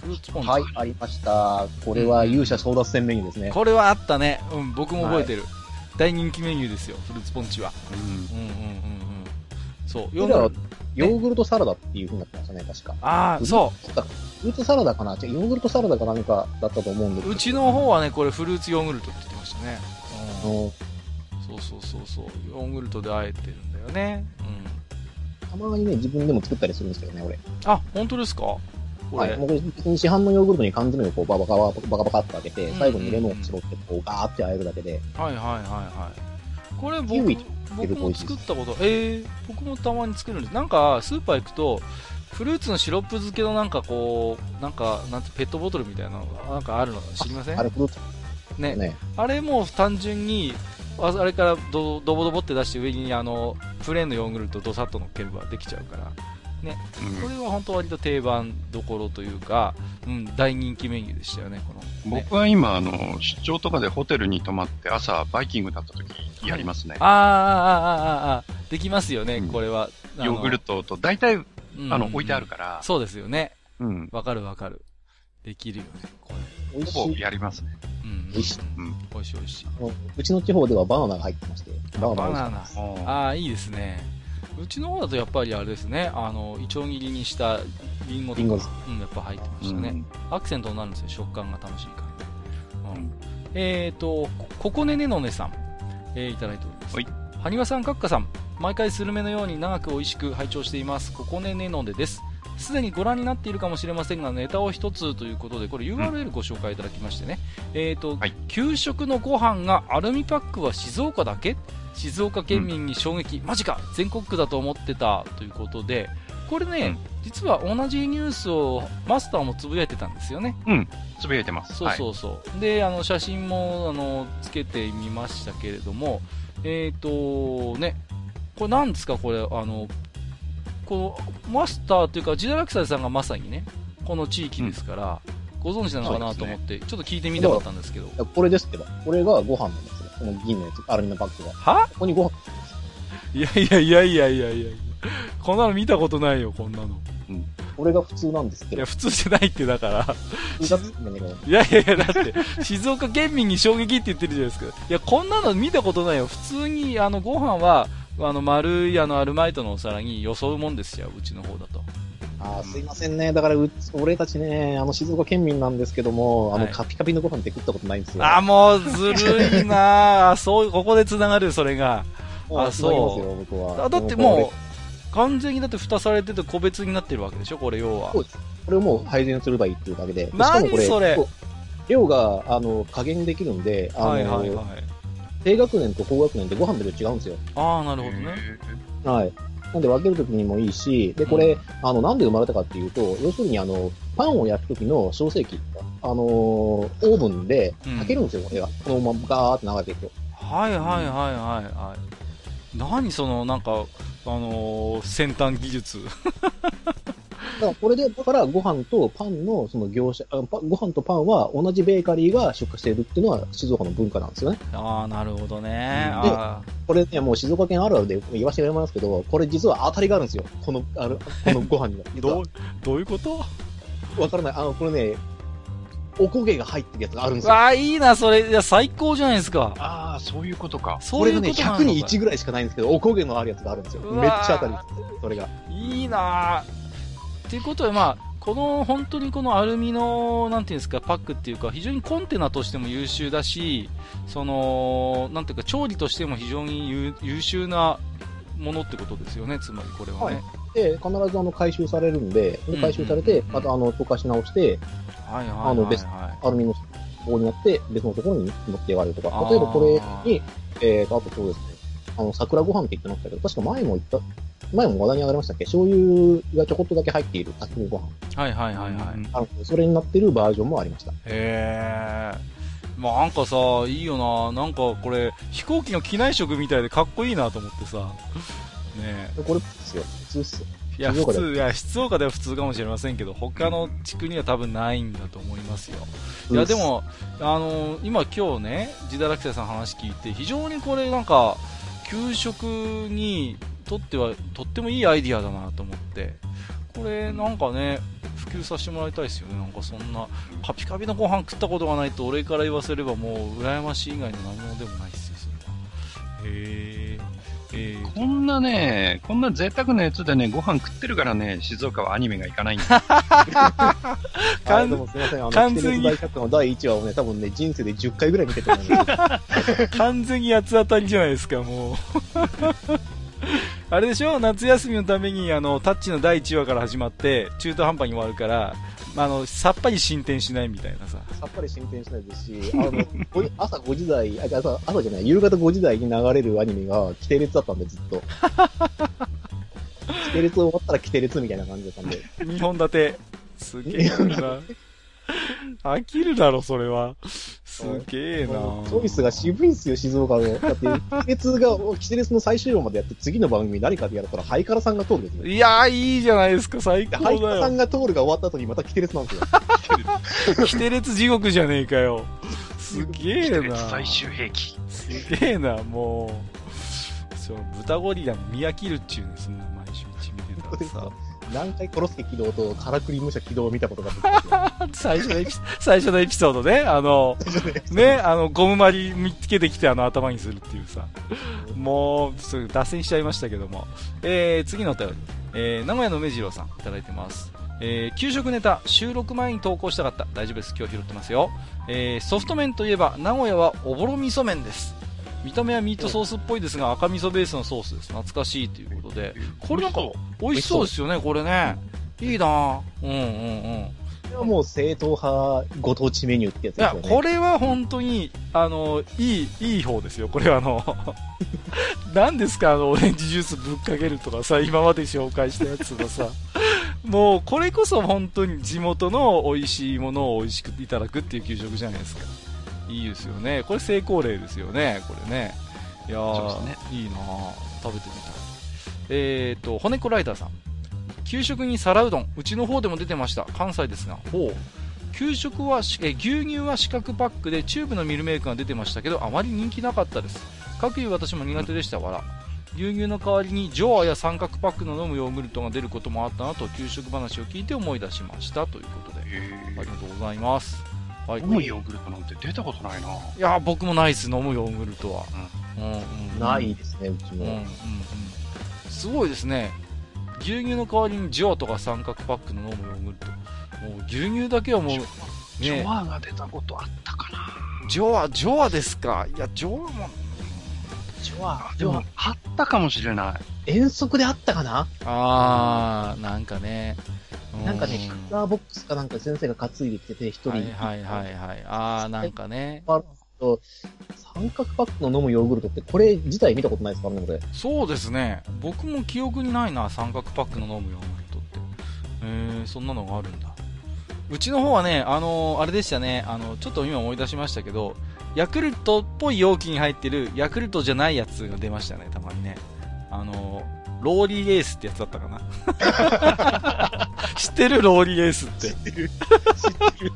フルーツポンチはいありました。これは勇者争奪戦メニューですね、これはあったね。うん僕も覚えてる、はい、大人気メニューですよフルーツポンチは、うん、うんうんうんうん。そう。ヨーグルトサラダっていう風になってましたね確かああそうフルーツサラダかな？ヨーグルトサラダか何かだったと思うんですうちの方はね、これフルーツヨーグルトって言ってましたね。うん。そうそうそうそう。ヨーグルトであえてるんだよね。うん。たまにね、自分でも作ったりするんですけどね、俺。あ、本当ですか？はい。僕、市販のヨーグルトに缶詰をこうババカババカバカって開けて、最後にレモンを絞ってこうガーってあえるだけで。はいはいはいはい。これ僕僕も作ったこと、えー、僕もたまに作るんです。なんか、スーパー行くと、フルーツのシロップ漬けのなんかこう、なんか、なんてペットボトルみたいなのがなんかあるの知りません？あれフルーツ？ね、ね、あれも単純に、あれからドドボドボって出して上にあのプレーンのヨーグルトドサッと乗っければできちゃうから、ね、うん、これは本当割と定番どころというか、うん、大人気メニューでしたよね、この、ね、僕は今あの、出張とかでホテルに泊まって朝バイキングだった時やりますね。ああ、ああ、ああ、できますよね、うん、これは。ヨーグルトと大体あの、置いてあるから。そうですよね。うん。わかるわかる。できるよね、これ。ほぼやりますね。うん。美味しい。うん。美味しい美味しい。うちの地方ではバナナが入ってまして。バナナ。バナナ。ああ、いいですね。うちの方だとやっぱりあれですね、あの、いちょう切りにしたリンゴとか、うん、やっぱ入ってましたね。アクセントになるんですよ、食感が楽しいから。ね。うん。えっ、ー、と、ここねねのねさん、えー、いただいております。はにわさん、かっかさん、毎回スルメのように長く美味しく拝聴しています。ここねねのでです。すでにご覧になっているかもしれませんがネタを一つということでこれ URL ご紹介いただきましてね、うん、えっ、ー、と、はい、給食のご飯がアルミパックは静岡だけ？静岡県民に衝撃、うん、マジか。全国区だと思ってた。ということでこれね、うん、実は同じニュースをマスターもつぶやいてたんですよね。うん、つぶやいてます。そうそうそう。はい、で、あの、写真も、あの、つけてみましたけれども、えっ、ー、と、ね、これ何ですか、これ、あの、このマスターというか、ジダラクサイさんがまさにね、この地域ですから、うん、ご存知なのかな？と思って、ね、ちょっと聞いてみたかったんですけど。これですってば、これがご飯なんですよ。この銀のやつ、アルミのパックが。は？ここにご飯。いやいやいやいやいやいやこんなの見たことないよ、こんなの。うん。これが普通なんですけど。いや、普通じゃないって、だから。いやいやいや、だって、静岡県民に衝撃って言ってるじゃないですか。いや、こんなの見たことないよ。普通に、あの、ご飯は、あの丸いあのアルマイトのお皿によそうもんですよ、うちの方だと。あすいませんね。だからう、俺たちね、あの、静岡県民なんですけども、はい、あの、カピカピのご飯って食ったことないんですよ。あ、もう、ずるいなそう、ここで繋がる、それが。あ、そう。僕は。だってもう、完全にだって蓋されてて個別になってるわけでしょ？これ、要は。そうです。これをもう配膳すればいいっていうだけで。何それ？量が、あの、加減できるんで、あの、はいはいはい。低学年と高学年ってご飯の量違うんですよ。ああ、なるほどね。はい。なんで分けるときにもいいし、で、これ、うん、あの、なんで生まれたかっていうと、要するにあの、パンを焼くときの焼成器、あのー、オーブンで炊けるんですよ、うん、これが。このままガーって流れていくと。はいはいはいはいはい。何その、なんか、あのー、先端技術。だからこれで、だからご飯とパンのその業者、ご飯とパンは同じベーカリーが出荷しているっていうのは静岡の文化なんですよね。ああ、なるほどね。で、これね、もう静岡県あるあるで言わせてもらいますけど、これ実は当たりがあるんですよ。この、あの、このご飯には。どう、どういうこと？わからない。あの、これね、おこげが入ってるやつがあるんですよ。ああ、いいな、それ。いや、最高じゃないですか。ああ、そういうことか。そういうことね、100に1ぐらいしかないんですけど、おこげのあるやつがあるんですよ。めっちゃ当たりです。それが。いいなっていうことは、まあ、この本当にこのアルミのなんていうんですかパックっていうか非常にコンテナとしても優秀だしそのなんていうか調理としても非常に優秀なものってことですよね、つまりこれはね。はい、で必ずあの回収されるんで、回収されて、またあの溶かし直して、はいはいはいはい、あの別アルミの棒になって別のところに持ってやがるとか、例えばこれに、えーと、あとそうですね、あの桜ご飯って言ってましたけど、確か前も言った、前も話題に上がりましたっけ？醤油がちょこっとだけ入っている炊き込みご飯。はいはいはいはい。あのそれになってるバージョンもありました。へえ。まあなんかさ、いいよな。なんかこれ、飛行機の機内食みたいでかっこいいなと思ってさ。ねこれですよ。普通っすよ。いや、普通、いや、静岡では普通かもしれませんけど、他の地区には多分ないんだと思いますよ。いや、でも、あのー、今今日ね、ジダラクセさん話聞いて、非常にこれなんか、給食にとっては、とってもいいアイディアだなと思って、これなんかね、普及させてもらいたいですよね。なんかそんな、カピカピのご飯食ったことがないと俺から言わせればもう、羨ましい以外の何物でもないですよ、それは。へー。えー、こんなね、こんな贅沢なやつでね、ご飯食ってるからね、静岡はアニメがいかないんだ。完でもすみません、あの、完全に。の第1話をね、多分ね、人生で10回ぐらい見てると思うんです完全に八つ当たりじゃないですか、もう。あれでしょ？夏休みのために、あの、タッチの第1話から始まって、中途半端に終わるから、まあ、あの、さっぱり進展しないみたいなさ。さっぱり進展しないですし、あの、朝5時台、あ、朝、朝じゃない、夕方5時台に流れるアニメが、規定列だったんで、ずっと。規定列終わったら規定列みたいな感じだったんで。2本立て。すげえな。飽きるだろ、それは。すげえな。チョイスが渋いんすよ、静岡の。だって、季節が、季節の最終話までやって、次の番組何かでやったら、ハイカラさんが通るですね。いやー、いいじゃないですか、最高だよ。ハイカラさんが通るが終わった後にまたキテレツなんですよ。キテレツ地獄じゃねえかよ。すげえな最終兵器。すげえな、もう。そう、豚ゴリラ見飽きる。っちゅうね、そんな毎週見てたらさ。何回殺すけ起動とカラクリ武者起動を見たことが最初のエピ、最初のエピソードね、あの、ね、あの、ゴムまり見つけてきてあの頭にするっていうさ、もう、すぐ脱線しちゃいましたけども、えー、次のお便り、えー、名古屋の梅次郎さんいただいてます。えー、給食ネタ収録前に投稿したかった。大丈夫です。今日拾ってますよ、えー、ソフト麺といえば名古屋はおぼろ味噌麺です見た目はミートソースっぽいですが赤味噌ベースのソースです。懐かしいということで。これなんか美味しそう。ですよねこれね。いいな。うんうんうん。これはもう正統派ご当地メニューってやつですよね。いや、これは本当に、あの、いい、いい方ですよ。これはあの、何ですかあの、オレンジジュースぶっかけるとかさ、今まで紹介したやつがさ、もう、これこそ本当に地元の美味しいものを美味しくいただくっていう給食じゃないですか。いいですよね。これ成功例ですよね、これね。いやー、ね、いいな食べてみたい。えーと、骨子ライダーさん。給食に皿うどん、うちの方でも出てました。関西ですが。ほう。給食はえ牛乳は四角パックでチューブのミルメイクが出てましたけどあまり人気なかったですかくいう私も苦手でしたわら牛乳の代わりにジョアや三角パックの飲むヨーグルトが出ることもあったなと給食話を聞いて思い出しましたということでありがとうございますはい、飲むヨーグルトなんて出たことないな。いや、僕もないです、飲むヨーグルトは。うん。うんうん、ないですね、うちも。うんうんうん。すごいですね。牛乳の代わりにジョアとか三角パックの飲むヨーグルト。もう牛乳だけはもう、ね、ジョアが出たことあったかな。ジョア、ジョアですか？いや、ジョアも、ジョア、でも、あったかもしれない。遠足であったかな？あー、なんかね。なんかね、クラーボックスかなんか先生が担いできてて、一人。はいはいはいはい。あー、なんかね。三角パックの飲むヨーグルトって、これ自体見たことないですかね、これ。そうですね。僕も記憶にないな、三角パックの飲むヨーグルトって。えー、そんなのがあるんだ。うちの方はね、あのー、あれでしたね、あの、ちょっと今思い出しましたけど、ヤクルトっぽい容器に入ってるヤクルトじゃないやつが出ましたね、たまにね。あのー、ローリーエースってやつだったかな。知ってるローリーエースって。知ってる。知ってる。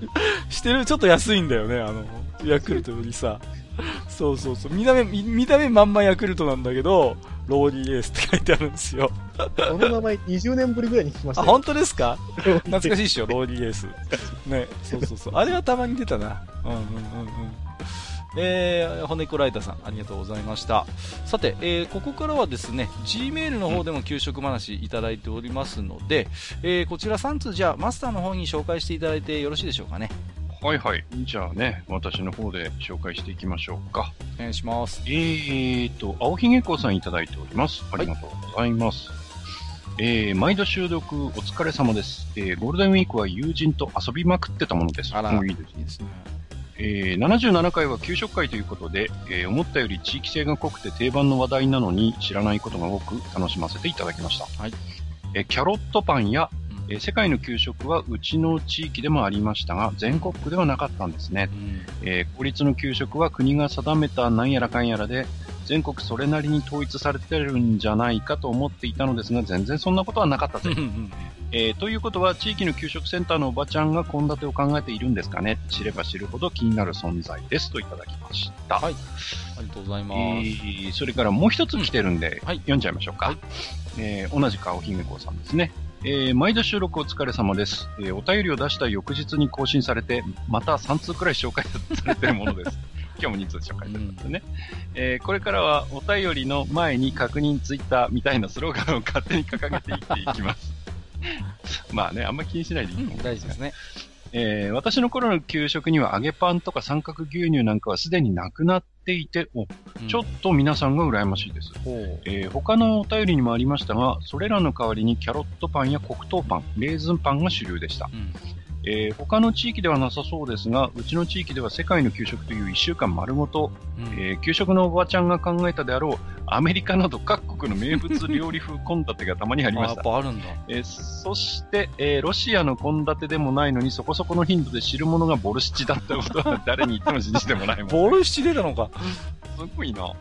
知ってるちょっと安いんだよね、あの、ヤクルトよりさ。そうそうそう。見た目、見た目まんまヤクルトなんだけど、ローリーエースって書いてあるんですよ。この名前20年ぶりぐらいに聞きましたあ、本当ですか？懐かしいっしょ、ローリーエース。ね、そうそうそう。あれはたまに出たな。うんうんうんうん。えー、骨子ライターさん、ありがとうございました。さて、えー、ここからはですね、Gmail の方でも給食話いただいておりますので、えー、こちら3通じゃあ、マスターの方に紹介していただいてよろしいでしょうかね？はいはい。じゃあね、私の方で紹介していきましょうか。お願いします。えーと、青ひげこさんいただいております。ありがとうございます。はい、えー、毎度収録お疲れ様です。えー、ゴールデンウィークは友人と遊びまくってたものです。あら、いいですいいですね。えー、77回は給食会ということで、えー、思ったより地域性が濃くて定番の話題なのに知らないことが多く楽しませていただきました。はい。えー、キャロットパンや、うん、えー、世界の給食はうちの地域でもありましたが、全国区ではなかったんですね。うん、えー、公立の給食は国が定めたなんやらかんやらで、全国それなりに統一されてるんじゃないかと思っていたのですが、全然そんなことはなかったと。えー、ということは、地域の給食センターのおばちゃんが献立を考えているんですかね知れば知るほど気になる存在ですといただきました。はい。ありがとうございます。えー、それからもう一つ来てるんで、うん、はい、読んじゃいましょうか。はい、えー、同じく青姫子さんですね。えー、毎度収録お疲れ様です、えー、お便りを出した翌日に更新されて、また3通くらい紹介されているものです。今日も2通紹介してますね、うん、えー、これからはお便りの前に確認ツイッターみたいなスローガンを勝手に掲げていっていきます。まあね、あんま気にしないでいいと思うん、大事ですね。えー、私の頃の給食には揚げパンとか三角牛乳なんかはすでになくなっていて、お、ちょっと皆さんが羨ましいです。うん、えー、他のお便りにもありましたが、それらの代わりにキャロットパンや黒糖パン、レーズンパンが主流でした。うんえー、他の地域ではなさそうですが、うちの地域では世界の給食という1週間丸ごと、うん、えー、給食のおばちゃんが考えたであろう、アメリカなど各国の名物料理風献立がたまにありました。あ、あるんだ。えー、そして、えー、ロシアの献立でもないのにそこそこの頻度で知るものがボルシチだったことは誰に言っても信じてもないもん、ボルシチ出たのか。すごいな。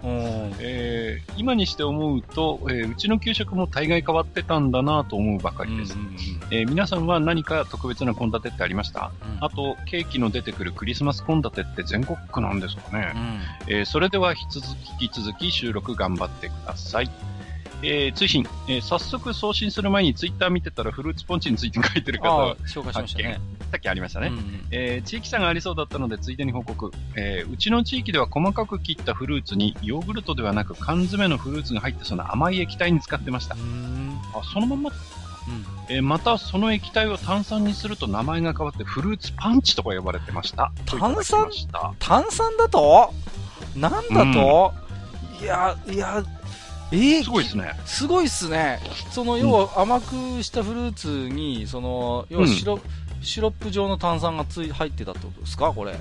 えー、今にして思うと、えー、うちの給食も大概変わってたんだなと思うばかりです。えー、皆さんは何か特別な献立ってありました、うん、あと、ケーキの出てくるクリスマス献立って全国区なんですかね。うん、えー、それでは引き続き収録頑張ってください。えー、追伸、えー、早速送信する前にツイッター見てたらフルーツポンチについて書いてる方紹介しましたね。さっきありましたね、うんうん、えー、地域差がありそうだったのでついでに報告、えー、うちの地域では細かく切ったフルーツにヨーグルトではなく缶詰のフルーツが入ってその甘い液体に使ってました。あ、そのままうん、えー、またその液体を炭酸にすると名前が変わってフルーツパンチとか呼ばれてました。炭酸？炭酸だと？なんだと、うん、いや、いや、えー、すごいですね。すごいっすね。その、要は甘くしたフルーツに、その、要はシロ,、シロップ状の炭酸がつい入ってたってことですか？これ。あ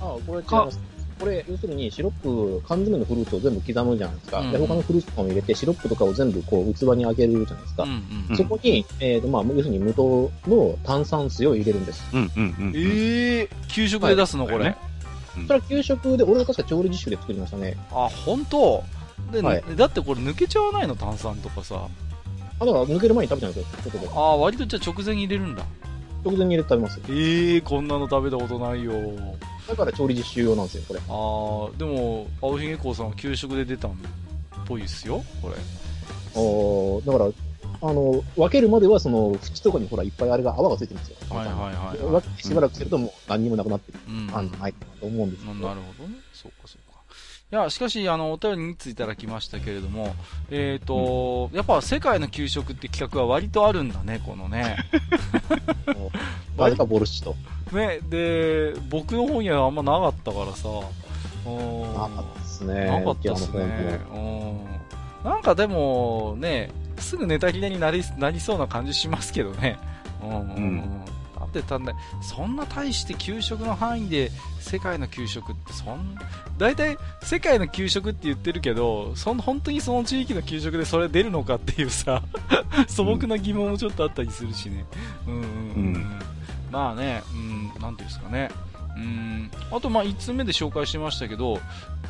あ、これ違います。これ、要するにシロップ、缶詰のフルーツを全部刻むじゃないですか。うんうん、で、他のフルーツとかも入れて、シロップとかを全部こう、器にあげるじゃないですか。うんうん、そこに、えっ、ー、と、まあ、要するに無糖の炭酸水を入れるんです。うんうんうん、ええー、給食で出すの、はい、これ？ね、それは給食で、俺は確か調理実習で作りましたね。あ、本当？で、はい、だってこれ抜けちゃわないの炭酸とかさ。あ、だから抜ける前に食べちゃうんですよ、外で。ああ、割とじゃあ直前に入れるんだ。直前に入れて食べます。ええー、こんなの食べたことないよ。だから調理実習用なんですよ、これ。ああ、でも、青ひげこうさんは給食で出たんっぽいっすよ、これ。ああ、だから、あの、分けるまでは、その、縁とかにほら、いっぱいあれが泡がついてるんですよ。はいはいはい、はい。しばらくするともう何にもなくなってる感じないと思うんですけど。なるほどね。そうかそうか。いや、しかし、あの、お便りについただきましたけれども、えっ、ー、と、うん、やっぱ世界の給食って企画は割とあるんだね、このね。誰かボルシチと？ね、で、僕の方にはあんまなかったからさ。なかったですね。なかったですね。なんかでも、ね、すぐネタ切れになりなりそうな感じしますけどね。うん、うんうんってたんだそんな大して給食の範囲で世界の給食ってそん大体世界の給食って言ってるけどそん本当にその地域の給食でそれ出るのかっていうさ 素朴な疑問もちょっとあったりするしね。うん。うん。うん、うん、まあねうん。なんていうんですかね。うん。あとまあ5つ目で紹介してましたけど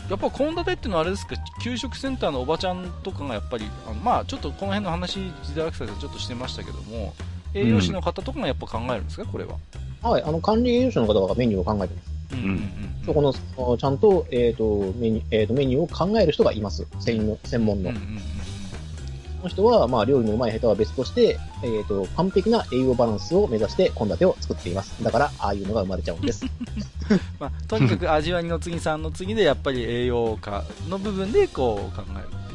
やっぱ献立っていうのはあれですか？給食センターのおばちゃんとかがやっぱりあのまあちょっとこの辺の話時代学生でちょっとしてましたけども栄養士の方とかがやっぱ考えるんですか、これは。はい、あの管理栄養士の方がメニューを考えてます。うんうんうん、そこの、ちゃんと、えっ、ー、と、メニュー、えっ、ー、と、メニューを考える人がいます。専の、専門の。うんうんうん、その人は、まあ、料理のうまい下手は別として、えっ、ー、と、完璧な栄養バランスを目指して献立を作っています。だから、ああいうのが生まれちゃうんです。まあ、とにかく味わいの次さんの次で、やっぱり栄養価の部分で、こう、考える。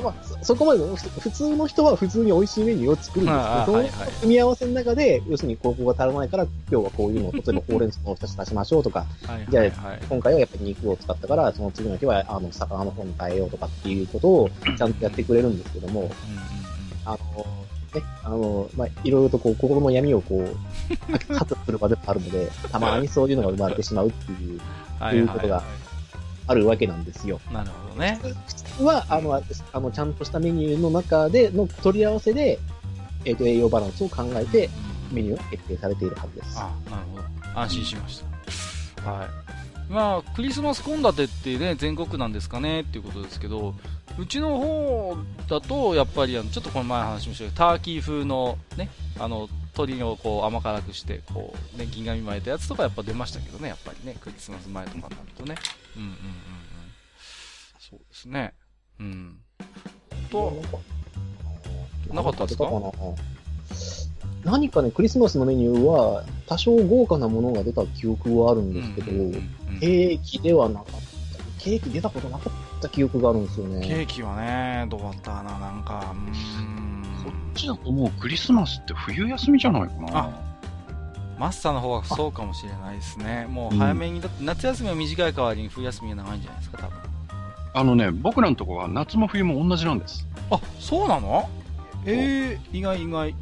まあ、そこまで普通の人は普通に美味しいメニューを作るんですけど、組み合わせの中で、要するに高校が足らないから、今日はこういうのを、例えばほうれん草の2つ足しましょうとか、じゃあ、今回はやっぱり肉を使ったから、その次の日は、あの、魚の方に変えようとかっていうことを、ちゃんとやってくれるんですけども、あの、ね、あの、まあ、いろいろとこう、心の闇をこう、カットする場でもあるので、たまにそういうのが生まれてしまうっていう、そういうことがあるわけなんですよ。なるほどね。普通は、あの、あの、ちゃんとしたメニューの中での取り合わせで、えっ、ー、と、栄養バランスを考えて、メニューが決定されているはずです。あなるほど。安心しました。はい。まあ、クリスマス献立ってね、全国なんですかねっていうことですけど、うちの方だと、やっぱりあの、ちょっとこの前話しましたけど、ターキー風のね、あの、鶏をこう甘辛くして、こう、ね、銀紙巻いたやつとかやっぱ出ましたけどね、やっぱりね、クリスマス前とかになるとね。うんうんうんうん。そうですね。うん。と、なかったですか？何かね、クリスマスのメニューは、多少豪華なものが出た記憶はあるんですけど、ケーキではなかった。ケーキ出たことなかった記憶があるんですよね。ケーキはね、どうだったかな、なんか、うん。こっちだともうクリスマスって冬休みじゃないかな。あ、マスターの方はそうかもしれないですね。もう早めに、だって夏休みは短い代わりに冬休みが長いんじゃないですか、多分。あのね、僕らのとこは夏も冬も同じなんです。あ、そうなの？ええー、意外意外。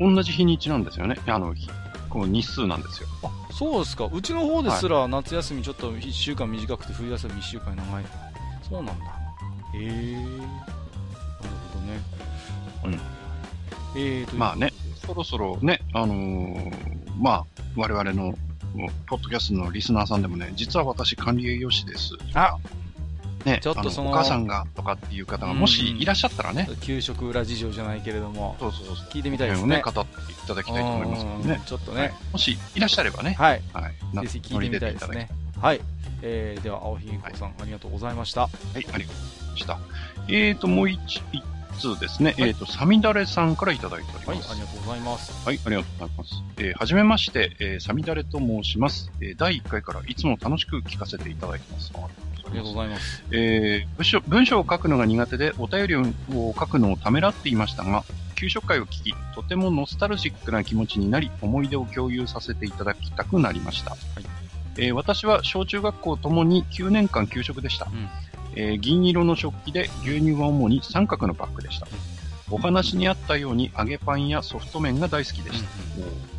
同じ日にちなんですよね。あの、こう日数なんですよ。あ、そうですか。うちの方ですら夏休みちょっと1週間短くて冬休み1週間長い。そうなんだ。へえー。なるほどね。うん。えーと、まあね、そろそろね、あのー、まあ、我々の、ポッドキャストのリスナーさんでもね、実は私管理栄養士です。あね、ちょっとそのお母さんがとかっていう方がもしいらっしゃったらね、給食裏事情じゃないけれども、そうそうそう。聞いてみたいですね。ね語っていただきたいと思いますのでね、ちょっとね、はい、もしいらっしゃればね、はい、はい、ぜひ聞いてみたいですね。はい、えー、では青ひげこさん、はい、ありがとうございました。はい、ありがとうございました。えーともう一一通ですね、はい、えっ、ー、と、サミダレさんからいただいております。はい、ありがとうございます。はい、ありがとうございます。えー、はじめまして、えー、サミダレと申します。えー、第1回からいつも楽しく聞かせていただいてます。ありがとうございます。えー、文章文章を書くのが苦手で、お便りを書くのをためらっていましたが、給食会を聞き、とてもノスタルジックな気持ちになり、思い出を共有させていただきたくなりました。はい、えー、私は小中学校ともに9年間給食でした。うん、えー、銀色の食器で牛乳は主に三角のバッグでした。うん、お話にあったように揚げパンやソフト麺が大好きでした。うん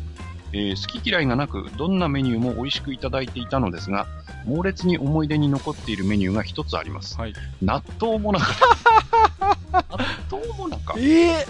えー、好き嫌いがなく、どんなメニューも美味しくいただいていたのですが、猛烈に思い出に残っているメニューが一つあります。はい、納豆もなか。納豆もなか。えー、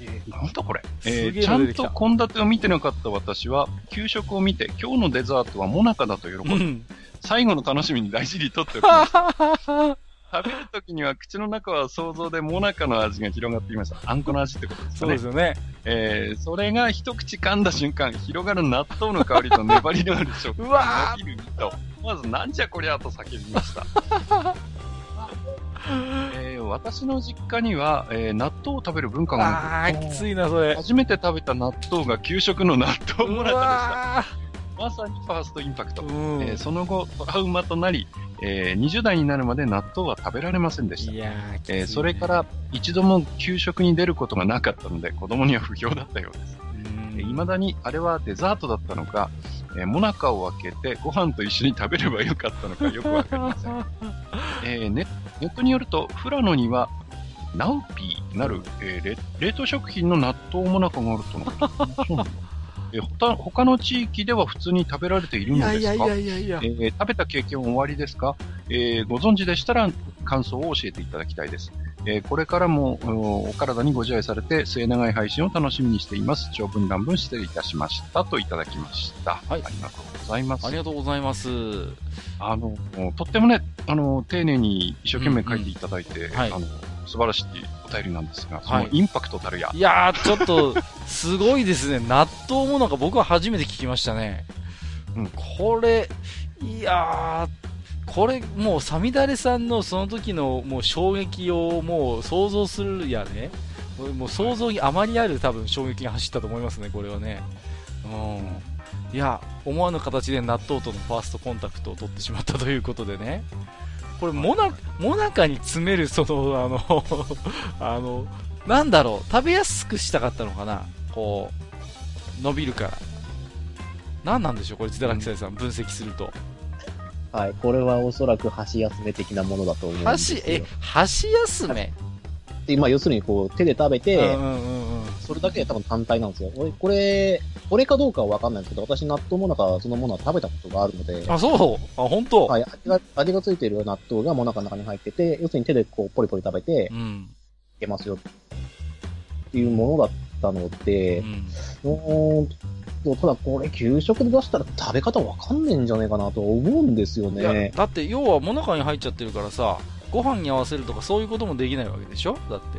えー、なんだこれ、えー、ちゃんと献立を見てなかった私は、給食を見て、今日のデザートはモナカだと喜び、うん、最後の楽しみに大事にとっておきました。食べるときには口の中は想像でモナカの味が広がっていました。あんこの味ってことですね。そうですよね。えー、それが一口噛んだ瞬間、広がる納豆の香りと粘りのある食感が伸びる身と、まずなんじゃこりゃと叫びました。えー、私の実家には、えー、納豆を食べる文化がああ、きついな、それ。初めて食べた納豆が給食の納豆モナカでした。まさにファーストインパクト。えー、その後、トラウマとなり、えー、20代になるまで納豆は食べられませんでした。いやえー、それから一度も給食に出ることがなかったので、子供には不評だったようです。いま、だにあれはデザートだったのか、えー、モナカを開けてご飯と一緒に食べればよかったのか よくわかりません。えーネ、ネットによると、富良野にはナウピーなる、えー、冷凍食品の納豆モナカがあるとのこと。そうなんだ。え他他の地域では普通に食べられているのですか？いやいやいやいやえー、食べた経験は終わりですか、えー、ご存知でしたら感想を教えていただきたいです。えー、これからもお体にご自愛されて末永い配信を楽しみにしています。長文乱文失礼いたしましたといただきました。はい。ありがとうございます。ありがとうございます。あの、とってもね、あの、丁寧に一生懸命書いていただいて、うんうんはい、あの、素晴らしいお便りなんですが、そのインパクトたるや。はい、いやー、ちょっと、すごいですね。納豆もなんか僕は初めて聞きましたね。うん、これ、いやー、これもうサミダレさんのその時のもう衝撃をもう想像するやね。もう想像にあまりある多分衝撃が走ったと思いますね、これはね。うん。いや、思わぬ形で納豆とのファーストコンタクトを取ってしまったということでね。これモナ、モナカに詰める、その、あの あの、なんだろう、食べやすくしたかったのかなこう、伸びるから。何なんでしょうこれ、津田ラキさん、分析すると。はい、これはおそらく箸休め的なものだと思うんですよ。箸、え、箸休め？で、まあ、要するにこう、手で食べて、うんうんうんそれだけで多分単体なんですよ。俺、これ、これかどうかはわかんないんですけど、私納豆もなかそのものは食べたことがあるので。あ、そうあ、本当はい、味が、味がついてる納豆がもなかの中に入ってて、要するに手でこう、ポリポリ食べて、うん。いけますよ。っていうものだったので、うん、と、ただこれ給食で出したら食べ方わかんねえんじゃねえかなと思うんですよね。だって要はもなかに入っちゃってるからさ、ご飯に合わせるとかそういうこともできないわけでしょ？だって。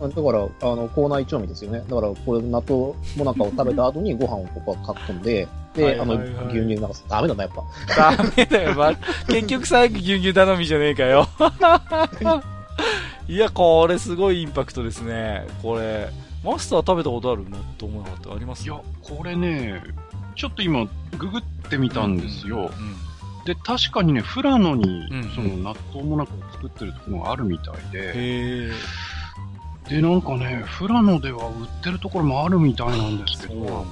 だから、あの、口内調味ですよね。だから、これ、納豆もなかを食べた後にご飯をここはかっ込んで、で、あの、牛乳なんかダメだな、やっぱ。ダメだよ、ま、結局最後牛乳頼みじゃねえかよ。いや、これすごいインパクトですね。これ、マスター食べたことあるの？と思うなってあります？いや、これね、ちょっと今、ググってみたんですよ。うんうんうんで、確かにね、富良野に、その納豆もなかを作ってるところがあるみたいで、で、なんかね、富良野では売ってるところもあるみたいなんですけど、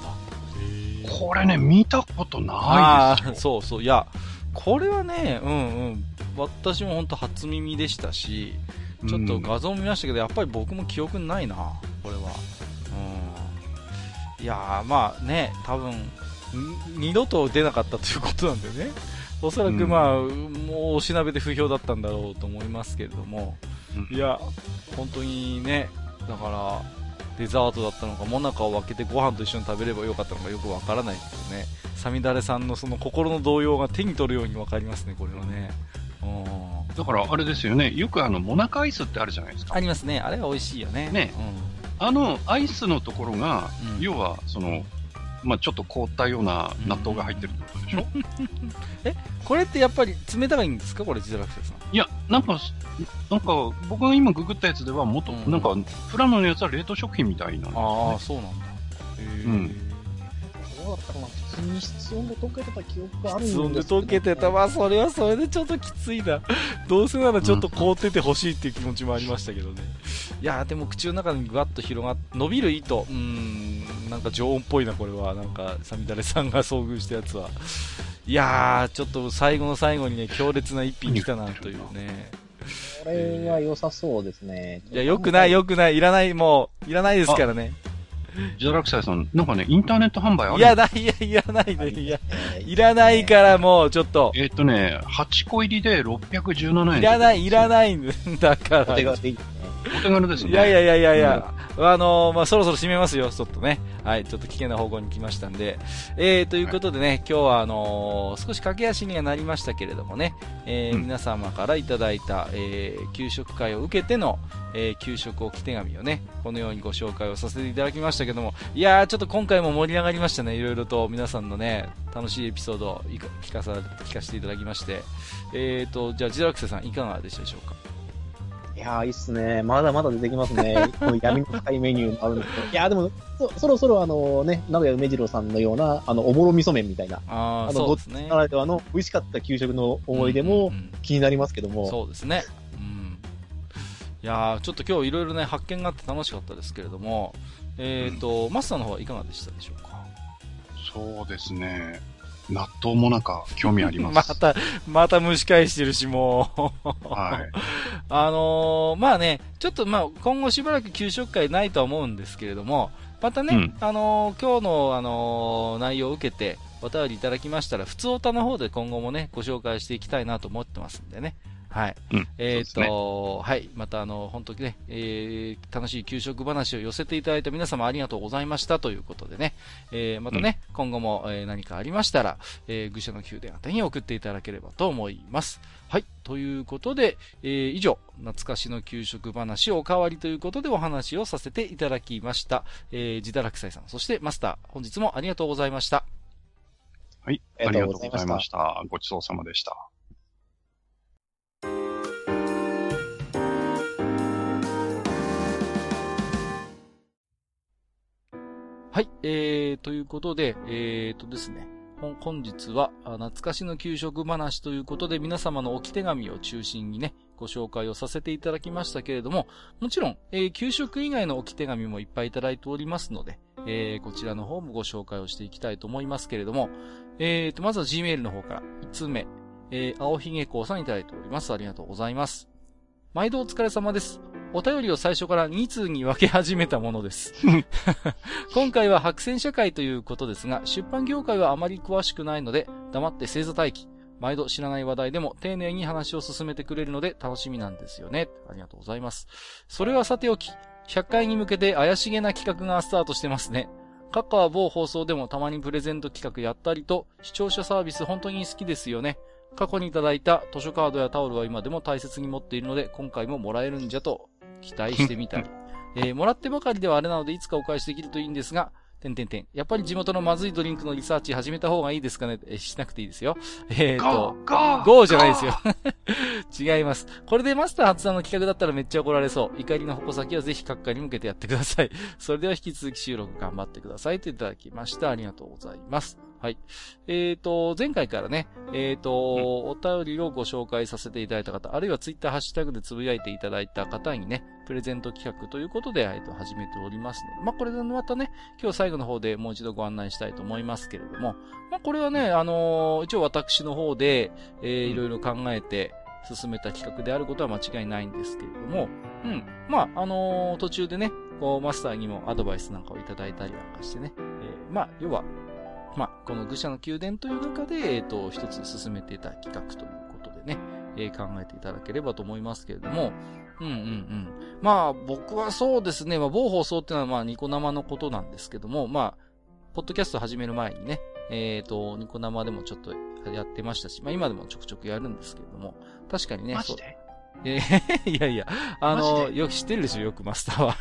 これね、見たことないですよ。そうそう。いや、これはね、うんうん。私も本当初耳でしたし、ちょっと画像見ましたけど、やっぱり僕も記憶ないな、これは。うん。いやまあね、多分、二度と出なかったということなんでね。おそらくまあ、うん、もうおしなべで不評だったんだろうと思いますけれども、うん、いや、本当にね、だから、デザートだったのか、もなかを分けてご飯と一緒に食べればよかったのかよくわからないですよね。サミダレさんのその心の動揺が手に取るように分かりますね、これはね。だからあれですよね、よくあの、モナカアイスってあるじゃないですか。ありますね。あれは美味しいよね。ね。うん、あの、アイスのところが、うん、要は、その、まあ、ちょっと凍ったような納豆が入ってるってことでしょ、えこれってやっぱり冷たいんですか？これ、自堕落ん。いや、なんか、なんか、僕が今ググったやつでは、もっと、うん、なんか、プラノのやつは冷凍食品みたいなんです、ね、ああ、そうなんだ。へえ。うん。どうだったかな普通に室温で溶けてた記憶があるんです室温で溶けてた。まあ、それはそれでちょっときついな。どうせならちょっと凍っててほしいっていう気持ちもありましたけどね。いやでも口の中にぐわっと広がって、伸びる糸、うん、なんか常温っぽいな、これは。なんか、サミダレさんが遭遇したやつは。いやー、ちょっと最後の最後にね、強烈な一品来たなというね。これは良さそうですね。いや、良くない、良くない。いらない、もう、いらないですからね。ジャラクサイさん、なんかね、インターネット販売あるいや、ない、いや、いらないで、いや、いらないからもう、ちょっと。えっとね、8個入りで617円。いらない、いらないんだから。お手軽ですね。いやいやいやいやいや、あのー、まあ、そろそろ締めますよ、ちょっとね。はい、ちょっと危険な方向に来ましたんで。えー、ということでね、今日はあのー、少し駆け足にはなりましたけれどもね、えー、うん、皆様からいただいた、えー、給食会を受けての、えー、給食置き手紙をね、このようにご紹介をさせていただきましたけども、いやー、ちょっと今回も盛り上がりましたね、いろいろと。皆さんのね、楽しいエピソードを聞かさ聞かせていただきまして、えーと、じゃあ、ジラクセさん、いかがでしたでしょうか？いやー、いいっすね。まだまだ出てきますね。この闇の深いメニューもあるんですけど。いやー、でもそ、そろそろあのね、名古屋梅次郎さんのような、あの、おぼろ味噌麺みたいな。ああ、そうですね。ならではの美味しかった給食の思い出も気になりますけども。うんうん、そうですね。うん。いやー、ちょっと今日いろいろね、発見があって楽しかったですけれども、えっ、ー、と、うん、マスターの方はいかがでしたでしょうか？そうですね。納豆もなんか興味あります。また、また蒸し返してるし、もう。はい。あのー、まあね、ちょっとまあ、今後しばらく給食会ないとは思うんですけれども、またね、うん、あのー、今日の、あのー、内容を受けて、お便りいただきましたら、普通おたの方で今後もね、ご紹介していきたいなと思ってますんでね。はい。うん、えっ、ー、と、ね、はい。また、あの、本当にね、えー、楽しい給食話を寄せていただいた皆様ありがとうございましたということでね、えー、またね、うん、今後も、えー、何かありましたら、えー、愚者の宮殿宛てに送っていただければと思います。はい。ということで、えー、以上、懐かしの給食話おかわりということでお話をさせていただきました。えー、自堕落斎さん、そしてマスター、本日もありがとうございました。はい。ありがとうございました。ごちそうさまでした。はい、えー、ということで、えーとですね、本日は懐かしの給食話ということで皆様の置き手紙を中心にね、ご紹介をさせていただきましたけれども、もちろん、えー、給食以外の置き手紙もいっぱいいただいておりますので、えー、こちらの方もご紹介をしていきたいと思いますけれども、えーと、まずは Gmail の方から5つ目、えー、青ひげこうさんいただいております。ありがとうございます。毎度お疲れ様です。お便りを最初から2通に分け始めたものです。今回は白線社会ということですが、出版業界はあまり詳しくないので、黙って星座待機。毎度知らない話題でも丁寧に話を進めてくれるので楽しみなんですよね。ありがとうございます。それはさておき、100回に向けて怪しげな企画がスタートしてますね。カッカは某放送でもたまにプレゼント企画やったりと、視聴者サービス本当に好きですよね。過去にいただいた図書カードやタオルは今でも大切に持っているので、今回ももらえるんじゃと期待してみたり。えー、もらってばかりではあれなので、いつかお返しできるといいんですが、てんてんてん。やっぱり地元のまずいドリンクのリサーチ始めた方がいいですかねえ、しなくていいですよ。えー、と、ゴーゴーじゃないですよ。違います。これでマスター発案の企画だったらめっちゃ怒られそう。怒りの矛先はぜひ閣下に向けてやってください。それでは引き続き収録頑張ってくださいといただきました。ありがとうございます。はい。えっ、ー、と、前回からね、えっ、ー、と、お便りをご紹介させていただいた方、あるいはツイッターハッシュタグでつぶやいていただいた方にね、プレゼント企画ということで、えっ、ー、と、始めておりますので、まあ、これでまたね、今日最後の方でもう一度ご案内したいと思いますけれども、まあ、これはね、あの一応私の方で、えー、いろいろ考えて、進めた企画であることは間違いないんですけれども、うん。まあ、あの途中でね、こう、マスターにもアドバイスなんかをいただいたりなんかしてね、えー、まあ、要は、まあ、この愚者の宮殿という中で、えっ、ー、と、一つ進めていた企画ということでね、えー、考えていただければと思いますけれども、うんうんうん。まあ、僕はそうですね、まあ、某放送っていうのはまあ、ニコ生のことなんですけども、まあ、ポッドキャスト始める前にね、えっ、ー、と、ニコ生でもちょっとやってましたし、まあ今でもちょくちょくやるんですけれども、確かにね、マジで？えー、いやいや、あの、よく知ってるでしょ、よくマスターは。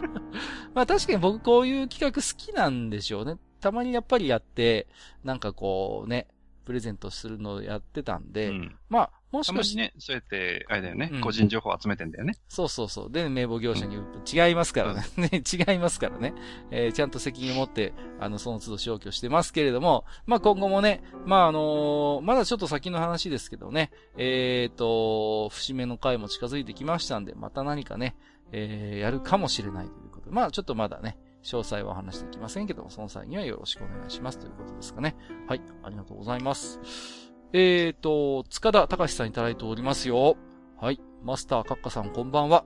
まあ確かに僕こういう企画好きなんでしょうね。たまにやっぱりやって、なんかこうね、プレゼントするのをやってたんで、うん、まあ、もしかして。ね、そうやって、あれだよね、うん、個人情報集めてんだよね。そうそうそう。で、名簿業者に、うん、違いますからね。ね、違いますからね。えー、ちゃんと責任を持って、あの、その都度消去してますけれども、まあ今後もね、まああのー、まだちょっと先の話ですけどね、えっ、ー、と、節目の回も近づいてきましたんで、また何かね、えー、やるかもしれないということで、まあちょっとまだね、詳細は話していきませんけども、その際にはよろしくお願いしますということですかね。はい、ありがとうございます。えーと、塚田隆さんいただいておりますよ。はい、マスターカッカさんこんばんは。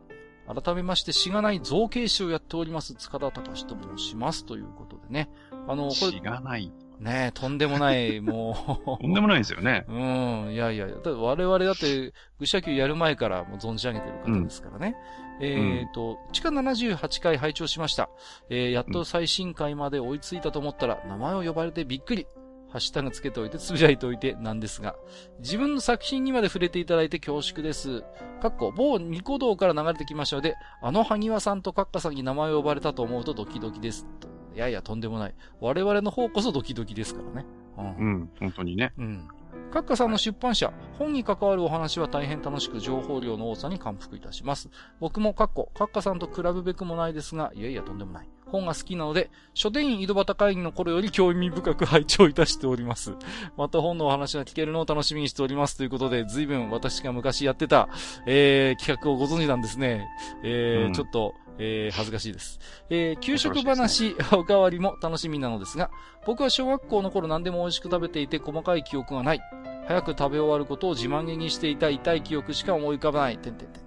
改めまして、しがない造形師をやっております、塚田隆と申します。ということでね。あの、これ。しがない。ねえ、とんでもない、もう。とんでもないですよね。うん、いやいや、だ我々だって、愚者級やる前からもう存じ上げてる方ですからね。うん、えっ、ー、と、地下78回拝聴しました。えー、やっと最新回まで追いついたと思ったら、名前を呼ばれてびっくり。ハッシュタグつけておいて、つぶやいておいてなんですが、自分の作品にまで触れていただいて恐縮です。かっこ、某ニコ動から流れてきましたので、あの萩和さんとカッカさんに名前を呼ばれたと思うとドキドキです。いやいや、とんでもない。我々の方こそドキドキですからね。うん、うん、本当にね。うん。カッカさんの出版社、本に関わるお話は大変楽しく情報量の多さに感服いたします。僕もカッコ、カッカさんと比べべくもないですが、いやいやとんでもない。本が好きなので、書店員井戸端会議の頃より興味深く拝聴いたしております。また本のお話が聞けるのを楽しみにしておりますということで、随分私が昔やってた、えー、企画をご存知なんですね。えー、うん、ちょっと、えー、恥ずかしいです。えー、給食話、ね、おかわりも楽しみなのですが、僕は小学校の頃何でも美味しく食べていて細かい記憶がない。早く食べ終わることを自慢げにしていた痛い記憶しか思い浮かばない。てんてんてん。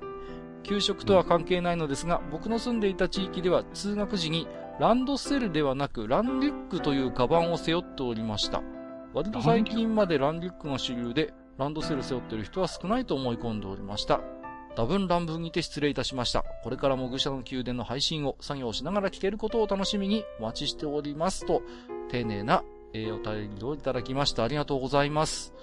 給食とは関係ないのですが、僕の住んでいた地域では通学時にランドセルではなくランリュックというカバンを背負っておりました。割と最近までランリュックが主流で、ランドセル背負っている人は少ないと思い込んでおりました。多分乱文にて失礼いたしました。これからも愚者の宮殿の配信を作業しながら聞けることを楽しみにお待ちしておりますと、丁寧な、えー、お便りをいただきました。ありがとうございます。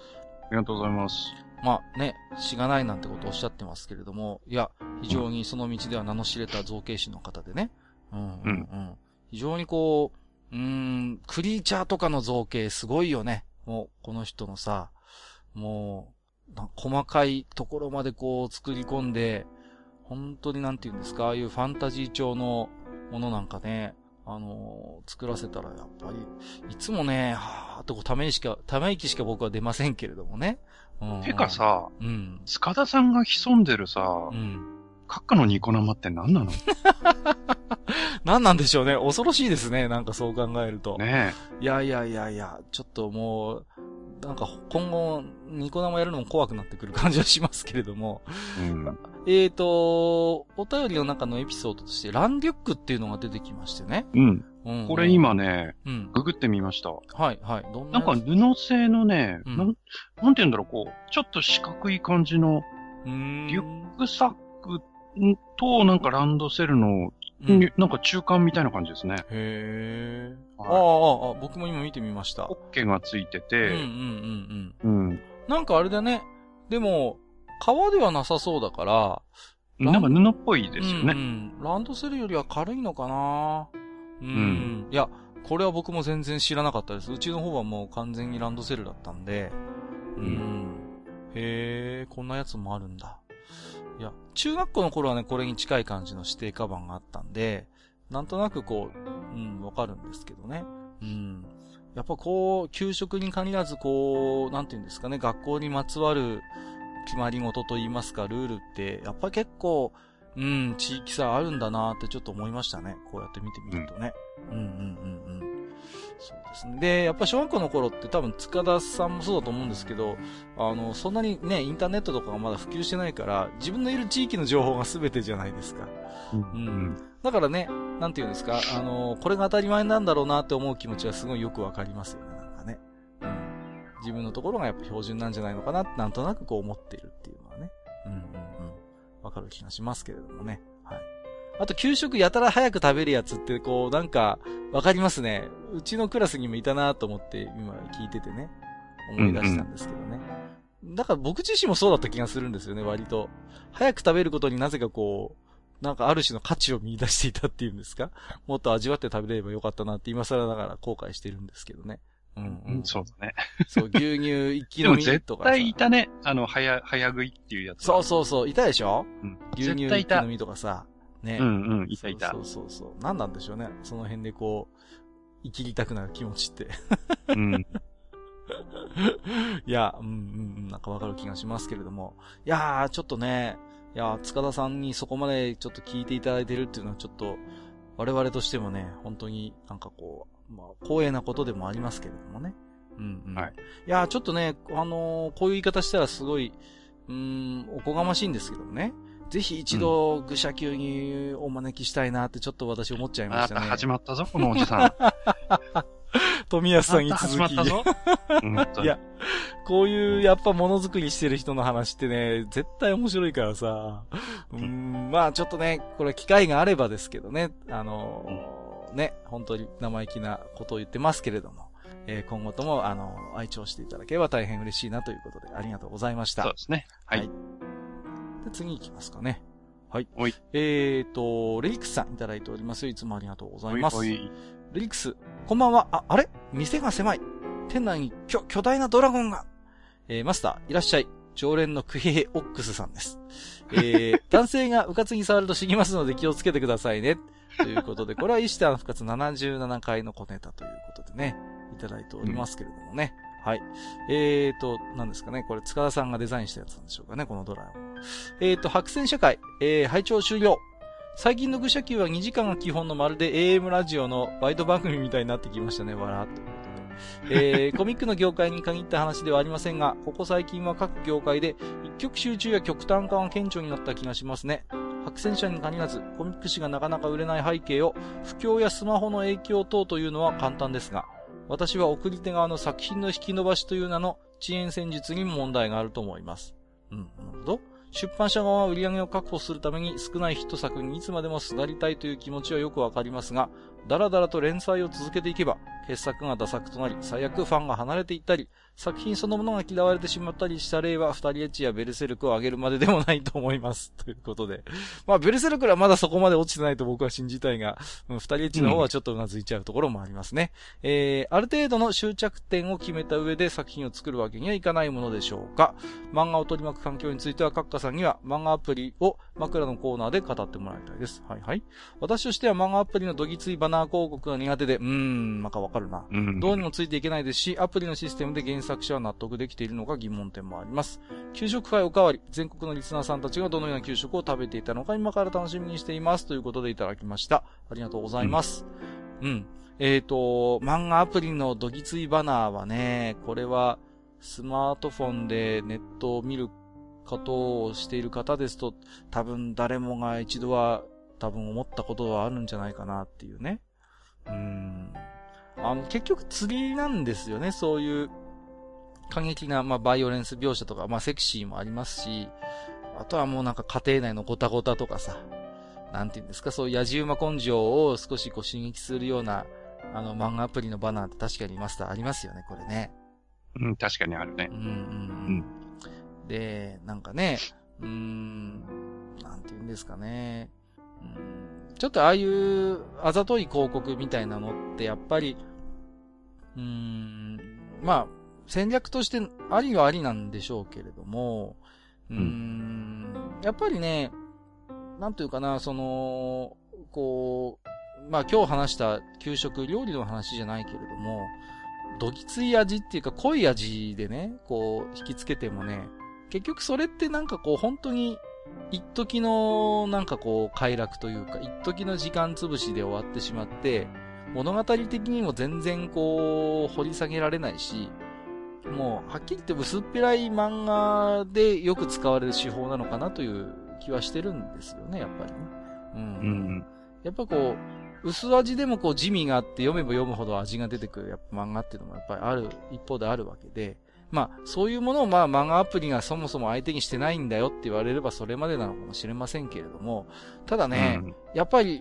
ありがとうございます。まあね、しがないなんてことをおっしゃってますけれども、いや、非常にその道では名の知れた造形師の方でね。うんうんうん。うん、非常にこう、うん、クリーチャーとかの造形すごいよね。もう、この人のさ、もう、細かいところまでこう作り込んで、本当になんて言うんですか、ああいうファンタジー調のものなんかね、あのー、作らせたらやっぱり、いつもね、はぁーってこうため息しか、ため息しか僕は出ませんけれどもね。うん、てかさ、うん。塚田さんが潜んでるさ、うん。閣下のニコ生って何なの？何なんでしょうね。恐ろしいですね。なんかそう考えると。ねいやいやいやいや、ちょっともう、なんか今後、ニコ生やるのも怖くなってくる感じはしますけれども。うん、えっ、ー、と、お便りの中のエピソードとして、ランデュックっていうのが出てきましてね。うん。うん、これ今ね、うん、ググってみました。はい、はい。どんななんか布製のね、うん、なん、なんて言うんだろう、こう、ちょっと四角い感じの、リュックサックと、なんかランドセルのうん、なんか中間みたいな感じですね。へえ。はい、ああ、ああ、僕も今見てみました。オッケーがついてて。うんうんうんうん。うん。なんかあれだね。でも、革ではなさそうだから、なんか布っぽいですよね。うん、うん、ランドセルよりは軽いのかなうん。うん、いや、これは僕も全然知らなかったです。うちの方はもう完全にランドセルだったんで。うん。うん、へえ、こんなやつもあるんだ。いや、中学校の頃はね、これに近い感じの指定カバンがあったんで、なんとなくこう、うん、わかるんですけどね。うん。やっぱこう、給食に限らずこう、なんていうんですかね、学校にまつわる決まり事と言いますか、ルールって、やっぱり結構、うん、地域差あるんだなってちょっと思いましたね。こうやって見てみるとね。うん、うん、うんうんうんそうですね。で、やっぱ小学校の頃って多分塚田さんもそうだと思うんですけど、あの、そんなにね、インターネットとかがまだ普及してないから、自分のいる地域の情報が全てじゃないですか。うん。うん、だからね、なんて言うんですか、あの、これが当たり前なんだろうなって思う気持ちはすごいよくわかりますよね。なんかね。うん。自分のところがやっぱ標準なんじゃないのかなってなんとなくこう思っているっていうのはね。うんうんうん。わかる気がしますけれどもね。はい。あと、給食やたら早く食べるやつって、こう、なんか、わかりますね。うちのクラスにもいたなと思って、今聞いててね、思い出したんですけどね。うんうん、だから僕自身もそうだった気がするんですよね、割と。早く食べることになぜかこう、なんかある種の価値を見出していたっていうんですか？もっと味わって食べればよかったなって今更ながら後悔してるんですけどね。うん、うん、そうだね。そう、牛乳一気飲みとか。絶対いたね。あの、早、早食いっていうやつ。そうそうそう、いたでしょ？うん。牛乳一気飲みとかさ。ね。うんうん、いたいた。そうそうそう。何なんでしょうね。その辺でこう、生きりたくなる気持ちって。うん。いや、うんうん、なんかわかる気がしますけれども。いやー、ちょっとね、いや塚田さんにそこまでちょっと聞いていただいてるっていうのはちょっと、我々としてもね、本当になんかこう、まあ、光栄なことでもありますけれどもね。うんうん。はい。いやちょっとね、あのー、こういう言い方したらすごい、うん、おこがましいんですけどね。ぜひ一度、愚者級にお招きしたいなってちょっと私思っちゃいましたね。あ始まったぞ、このおじさん。富安さんに続き。始まったぞ。いや、こういうやっぱものづくりしてる人の話ってね、絶対面白いからさ。うん、まあちょっとね、これ機会があればですけどね、あのー、ね、本当に生意気なことを言ってますけれども。えー、今後とも、あの、愛聴していただければ大変嬉しいなということで、ありがとうございました。そうですね。はい、はいで、次行きますかね。はい。はい。えーと、レリクスさんいただいております。いつもありがとうございます。はい。レリクス、こんばんは。あ、あれ？店が狭い。店内に巨、巨大なドラゴンが。えー、マスター、いらっしゃい。常連のクヘヘオックスさんです。えー、男性がうかつに触ると死にますので気をつけてくださいね。ということで、これはイシタの復活77回の小ネタということでね、いただいておりますけれどもね。うんはい。えーと、何ですかね。これ、塚田さんがデザインしたやつなんでしょうかね、このドラえーと、白線社会、えー、拝聴終了。最近の愚者級は2時間が基本のまるで AM ラジオのバイト番組みたいになってきましたね、わらっと。えー、コミックの業界に限った話ではありませんが、ここ最近は各業界で一極集中や極端化が顕著になった気がしますね。白戦車に限らず、コミック誌がなかなか売れない背景を、不況やスマホの影響等というのは簡単ですが、私は送り手側の作品の引き伸ばしという名の遅延戦術に問題があると思います。うん、なるほど。出版社側は売り上げを確保するために少ないヒット作にいつまでもすがりたいという気持ちはよくわかりますが、だらだらと連載を続けていけば、傑作が打作となり、最悪ファンが離れていったり、作品そのものが嫌われてしまったりした例は、二人エッチやベルセルクを上げるまででもないと思います。ということで。まあ、ベルセルクはまだそこまで落ちてないと僕は信じたいが、うん、二人エッチの方はちょっと頷いちゃうところもありますね。うん、えー、ある程度の終着点を決めた上で作品を作るわけにはいかないものでしょうか。漫画を取り巻く環境については、カッカさんには漫画アプリを枕のコーナーで語ってもらいたいです。はいはい。私としては漫画アプリのどぎついバナー広告が苦手で、うーん、なんかわかるな。うん、どうにもついていけないですし、アプリのシステムで原作者は納得できているのか疑問点もあります。給食会おかわり、全国のリスナーさんたちがどのような給食を食べていたのか今から楽しみにしています。ということでいただきました。ありがとうございます。うん。うん、えっ、ー、と、漫画アプリのどぎついバナーはね、これはスマートフォンでネットを見ることをしている方ですと、多分誰もが一度は多分思ったことはあるんじゃないかなっていうね。うん。あの、結局釣りなんですよね、そういう過激な、まあ、バイオレンス描写とか、まあ、セクシーもありますし、あとはもうなんか家庭内のゴタゴタとかさ、なんていうんですか、そういう野じ馬根性を少しこう刺激するような、あの、漫画アプリのバナーって確かにマスターありますよね、これね。うん、確かにあるね。うんうんうん。で、なんかね、うーん、なんていうんですかね。うんちょっとああいうあざとい広告みたいなのってやっぱり、うーん、まあ、戦略としてありはありなんでしょうけれども、うーん、やっぱりね、なんというかな、その、こう、まあ今日話した給食料理の話じゃないけれども、どぎつい味っていうか濃い味でね、こう引きつけてもね、結局それってなんかこう本当に一時のなんかこう快楽というか、一時の時間潰しで終わってしまって、物語的にも全然こう掘り下げられないし、もうはっきり言って薄っぺらい漫画でよく使われる手法なのかなという気はしてるんですよね、やっぱりね。うん。うん、やっぱこう、薄味でもこう地味があって読めば読むほど味が出てくるやっぱ漫画っていうのもやっぱりある、一方であるわけで、まあ、そういうものをまあ漫画アプリがそもそも相手にしてないんだよって言われればそれまでなのかもしれませんけれども、ただね、うん、やっぱり、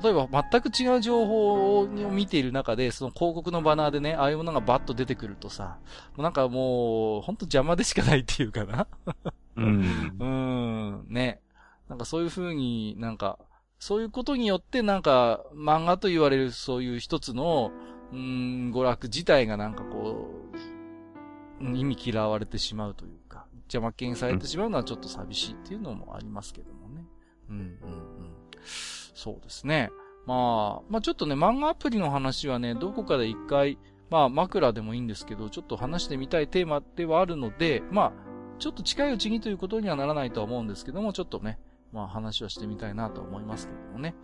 例えば全く違う情報を見ている中で、その広告のバナーでね、ああいうものがバッと出てくるとさ、なんかもう、ほんと邪魔でしかないっていうかな。うん。うん、ね。なんかそういう風になんか、そういうことによってなんか漫画と言われるそういう一つの、うん、娯楽自体がなんかこう、意味嫌われてしまうというか、邪魔けんされてしまうのはちょっと寂しいっていうのもありますけどもね。うんうんうん。そうですね。まあ、まあちょっとね、漫画アプリの話はね、どこかで一回、まあ枕でもいいんですけど、ちょっと話してみたいテーマではあるので、まあ、ちょっと近いうちにということにはならないとは思うんですけども、ちょっとね、まあ話はしてみたいなと思いますけどもね。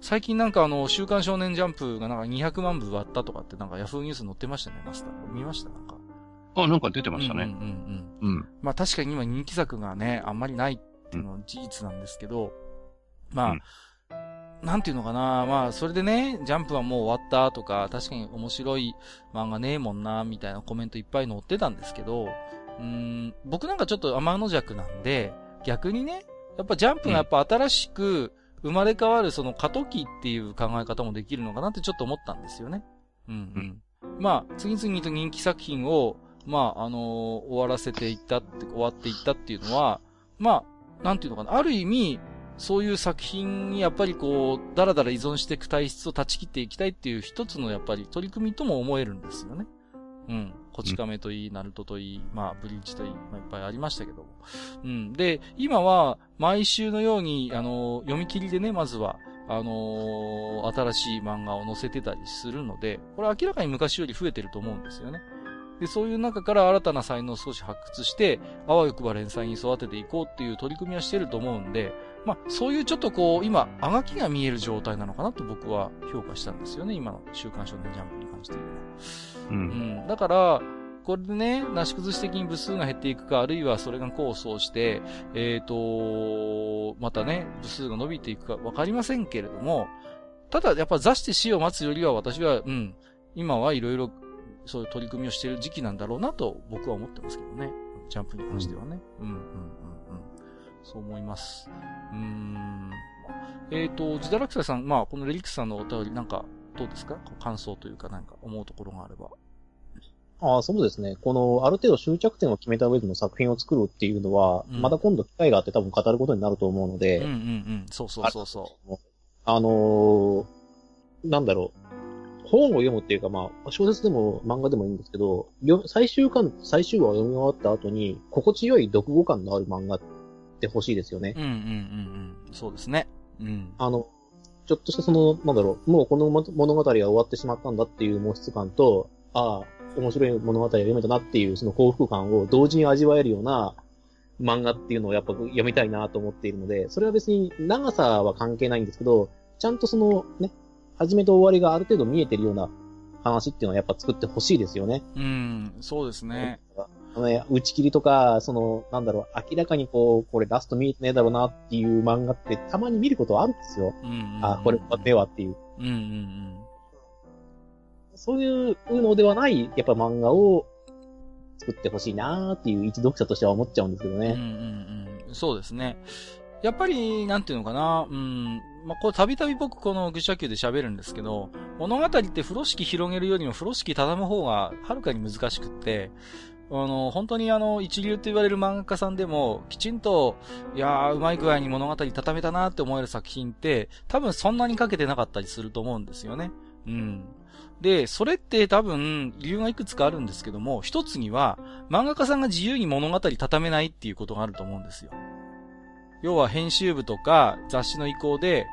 最近なんかあの、週刊少年ジャンプがなんか200万部割ったとかってなんかヤフーニュース載ってましたね、マスター。見ました？なんか。あ、なんか出てましたね。うんうんうん。うん。まあ確かに今人気作がね、あんまりないっていうのは事実なんですけど、まあ、うん、なんていうのかな、まあそれでね、ジャンプはもう終わったとか、確かに面白い漫画ねえもんな、みたいなコメントいっぱい載ってたんですけど、うん、僕なんかちょっと天の弱なんで、逆にね、やっぱジャンプがやっぱ新しく生まれ変わるその過渡期っていう考え方もできるのかなってちょっと思ったんですよね。うんうん。まあ、次々と人気作品をまあ、あのー、終わらせていったって、終わっていったっていうのは、まあ、なんていうのかな、ある意味、そういう作品にやっぱりこう、だらだら依存していく体質を断ち切っていきたいっていう一つのやっぱり取り組みとも思えるんですよね。うん。こち亀といい、ナルトといい、まあ、ブリーチといい、まあ、いっぱいありましたけども。うん。で、今は、毎週のように、あのー、読み切りでね、まずは、あのー、新しい漫画を載せてたりするので、これ明らかに昔より増えてると思うんですよね。で、そういう中から新たな才能を少し発掘して、あわよくば連載に育てていこうっていう取り組みはしてると思うんで、まあ、そういうちょっとこう、今、あがきが見える状態なのかなと僕は評価したんですよね、今の週刊少年ジャンプに関して言うと。うん。うん。だから、これでね、なし崩し的に部数が減っていくか、あるいはそれが構想して、えっ、ー、と、またね、部数が伸びていくかわかりませんけれども、ただやっぱ座して死を待つよりは私は、うん、今はいろいろそういう取り組みをしている時期なんだろうなと僕は思ってますけどね。ジャンプに関してはね。うん、うん、うん、うん。そう思います。うん。えっ、ー、と、ジダラクサさん、まあ、このレリックスさんのお便り、なんか、どうですか？感想というか、なんか思うところがあれば。ああ、そうですね。この、ある程度終着点を決めた上での作品を作るっていうのは、うん、また今度機会があって多分語ることになると思うので。うんうんうん。そうそうそうそう。あのー、なんだろう。本を読むっていうか、まあ、小説でも漫画でもいいんですけど、最終巻、最終話を読み終わった後に、心地よい読後感のある漫画って欲しいですよね。うんうんうんうん。そうですね。うん。あの、ちょっとしたその、なんだろう、もうこの物語が終わってしまったんだっていう模質感と、ああ、面白い物語を読めたなっていうその幸福感を同時に味わえるような漫画っていうのをやっぱ読みたいなと思っているので、それは別に長さは関係ないんですけど、ちゃんとそのね、始めと終わりがある程度見えてるような話っていうのはやっぱ作ってほしいですよね。うん、そうですね。ね、打ち切りとか、その、なんだろう、明らかにこう、これラスト見えてねえだろうなっていう漫画ってたまに見ることあるんですよ。うんうんうん、あ、これではっていう。うんうんうん。そういうのではない、やっぱ漫画を作ってほしいなーっていう一読者としては思っちゃうんですけどね。うんうんうん。そうですね。やっぱり、なんていうのかな、うん、まあ、こう、たびたび僕この愚者級で喋るんですけど、物語って風呂敷広げるよりも風呂敷畳む方がはるかに難しくって、あの、本当にあの、一流って言われる漫画家さんでも、きちんと、いやー、うまい具合に物語畳めたなって思える作品って、多分そんなにかけてなかったりすると思うんですよね。うん。で、それって多分、理由がいくつかあるんですけども、一つには、漫画家さんが自由に物語畳めないっていうことがあると思うんですよ。要は編集部とか雑誌の意向で、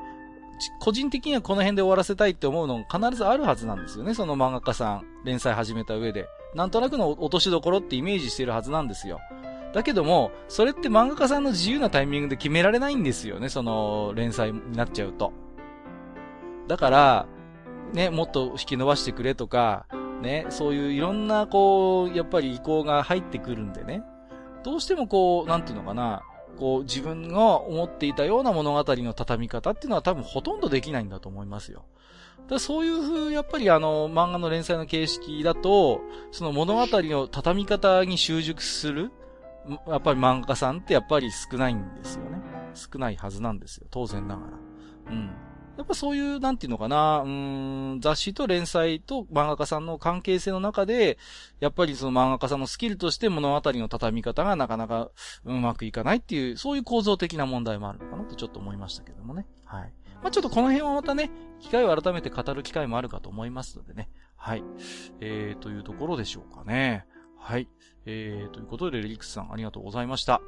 個人的にはこの辺で終わらせたいって思うのが必ずあるはずなんですよね、その漫画家さん。連載始めた上で。なんとなくの落としどころってイメージしてるはずなんですよ。だけども、それって漫画家さんの自由なタイミングで決められないんですよね、その連載になっちゃうと。だから、ね、もっと引き伸ばしてくれとか、ね、そういういろんなこう、やっぱり意向が入ってくるんでね。どうしてもこう、なんていうのかな、こう、自分が思っていたような物語の畳み方っていうのは多分ほとんどできないんだと思いますよ。だそういう風、やっぱりあの、漫画の連載の形式だと、その物語の畳み方に習熟する、やっぱり漫画家さんってやっぱり少ないんですよね。少ないはずなんですよ。当然ながら。うん。やっぱそういう、なんていうのかな、うん、雑誌と連載と漫画家さんの関係性の中で、やっぱりその漫画家さんのスキルとして物語の畳み方がなかなかうまくいかないっていう、そういう構造的な問題もあるのかなとちょっと思いましたけどもね。はい。まあ、ちょっとこの辺はまたね、機会を改めて語る機会もあるかと思いますのでね。はい。えー、というところでしょうかね。はい。えー、ということで、レリックスさんありがとうございました。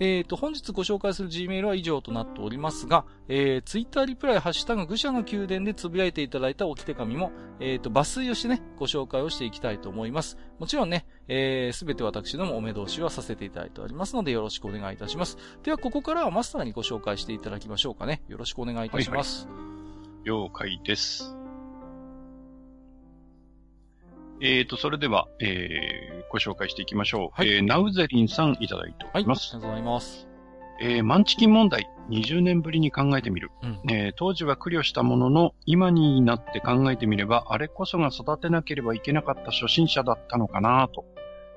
えっ、ー、と、本日ご紹介する Gmail は以上となっておりますが、えー、Twitter リプライ、ハッシュタグ、愚者の宮殿でつぶやいていただいた置き手紙も、えっ、ー、と、抜粋をしてね、ご紹介をしていきたいと思います。もちろんね、えす、べて私どもお目通しはさせていただいておりますので、よろしくお願いいたします。では、ここからはマスターにご紹介していただきましょうかね。よろしくお願いいたします。はいはい、了解です。えっ、ー、と、それでは、えー、ご紹介していきましょう。はい、えー、ナウゼリンさんいただいております。はい、ありがとうございます。えー、マンチキン問題、20年ぶりに考えてみる。うん、えー、当時は苦慮したものの、今になって考えてみれば、あれこそが育てなければいけなかった初心者だったのかなと。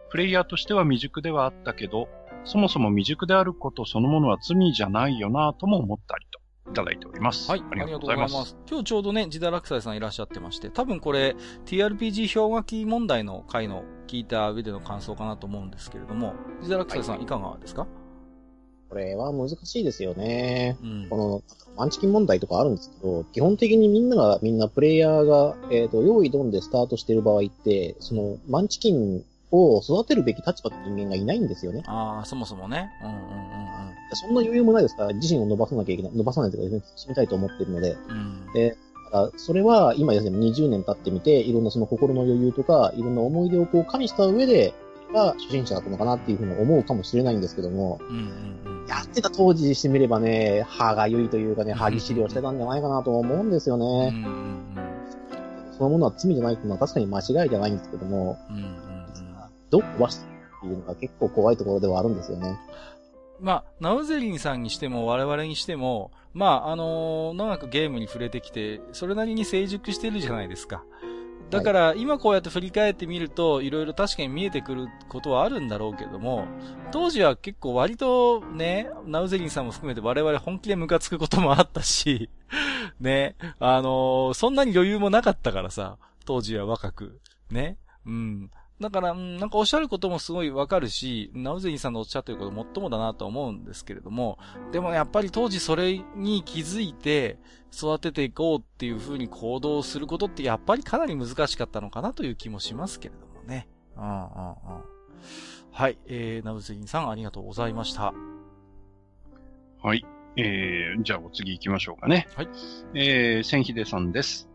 プレイヤーとしては未熟ではあったけど、そもそも未熟であることそのものは罪じゃないよなとも思ったりと。いただいております。はい。ありがとうございます。今日ちょうどね、ジダラクサイさんいらっしゃってまして、多分これ、TRPG 氷河期問題の回の聞いた上での感想かなと思うんですけれども、ジダラクサイさんいかがですか、これは難しいですよね。うん、この、マンチキン問題とかあるんですけど、基本的にみんなが、みんなプレイヤーが、えっ、ー、と、用意ドンでスタートしてる場合って、その、マンチキンを育てるべき立場の人間がいないんですよね。ああ、そもそもね。うんうんうんうん。そんな余裕もないですから、自身を伸ばさなきゃいけない、伸ばさないというか、進めたいと思ってるので。うん、で、それは今ですね、20年経ってみて、いろんなその心の余裕とか、いろんな思い出をこう加味した上で、が初心者だったのかなっていうふうに思うかもしれないんですけども、うんうんうん、やってた当時してみればね、歯がゆいというかね、歯ぎしりをしてたんじゃないかなと思うんですよね。うんうんうん、そのものは罪じゃないっていうのは確かに間違いじゃないんですけども、うんうんどう壊してっていうのが結構怖いところではあるんですよね。まあ、ナウゼリンさんにしても我々にしても、まあ、あのー、長くゲームに触れてきて、それなりに成熟してるじゃないですか。だから、今こうやって振り返ってみると、いろいろ確かに見えてくることはあるんだろうけども、当時は結構割とね、ナウゼリンさんも含めて我々本気でムカつくこともあったし、ね、あのー、そんなに余裕もなかったからさ、当時は若く、ね、うん。だから、なんかおっしゃることもすごいわかるし、ナウゼインさんのおっしゃってることもっともだなと思うんですけれども、でもやっぱり当時それに気づいて育てていこうっていう風に行動することってやっぱりかなり難しかったのかなという気もしますけれどもね。うんうんうん。はい、えー、ナウゼインさんありがとうございました。はい。えー、じゃあお次行きましょうかね。はい。えー、千秀さんです。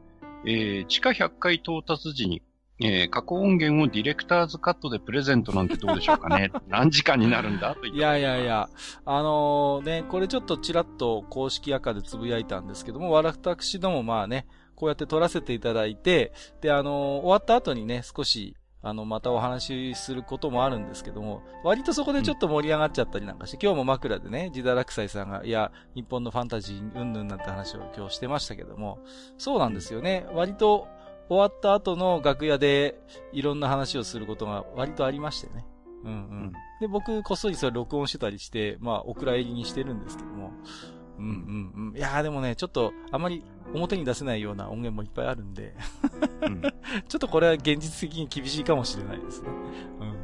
えー、地下100回到達時にえー、過去音源をディレクターズカットでプレゼントなんてどうでしょうかね。何時間になるんだといやいやいや、あのー、ね、これちょっとちらっと公式赤でつぶやいたんですけども、私どもまあね、こうやって撮らせていただいて、で、あのー、終わった後にね、少し、あの、またお話しすることもあるんですけども、割とそこでちょっと盛り上がっちゃったりなんかして、うん、今日も枕でね、ジダラクサイさんが、いや、日本のファンタジーうんぬんなんて話を今日してましたけども、そうなんですよね。割と終わった後の楽屋でいろんな話をすることが割とありましてね。うんうん。で、僕、こっそりそれ録音してたりして、まあ、お蔵入りにしてるんですけども。うんうんうん。いやーでもね、ちょっと、あまり表に出せないような音源もいっぱいあるんでうん、ちょっとこれは現実的に厳しいかもしれないですね。うんうんうん、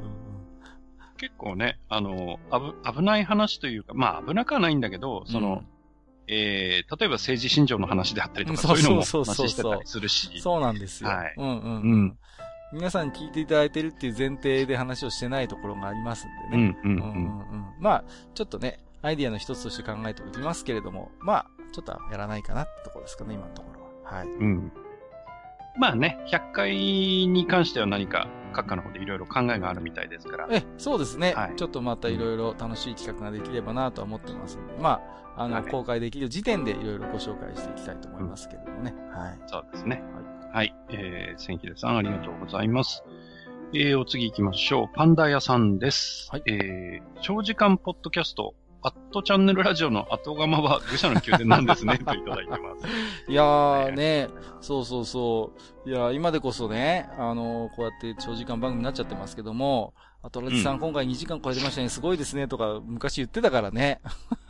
結構ね、あの、危ない話というか、まあ危なくはないんだけど、その、うんえー、例えば政治信条の話であったりとか、そういうのも話してたりするし。そうなんですよ。はい。うんうん、うん。皆さん聞いていただいてるっていう前提で話をしてないところがありますんでね。うんうんうん。うんうん、まあ、ちょっとね、アイディアの一つとして考えておきますけれども、まあ、ちょっとやらないかなってところですかね、今のところは。はい。うん。まあね、100回に関しては何か、閣下の方でいろいろ考えがあるみたいですから。え、そうですね。はい、ちょっとまたいろいろ楽しい企画ができればなとは思ってますので、まあ、あの、はい、公開できる時点でいろいろご紹介していきたいと思いますけれどもね。はい。そうですね。はい。はい。えー、千秀さんありがとうございます。えー、お次行きましょう。パンダ屋さんです。はい。えー、長時間ポッドキャスト、アットチャンネルラジオの後釜は愚者の宮殿なんですね、といただいてます。いやーね、そうそうそう。いや今でこそね、あのー、こうやって長時間番組になっちゃってますけども、あと、ラジさん、今回2時間超えてましたね、すごいですね、とか、昔言ってたからね。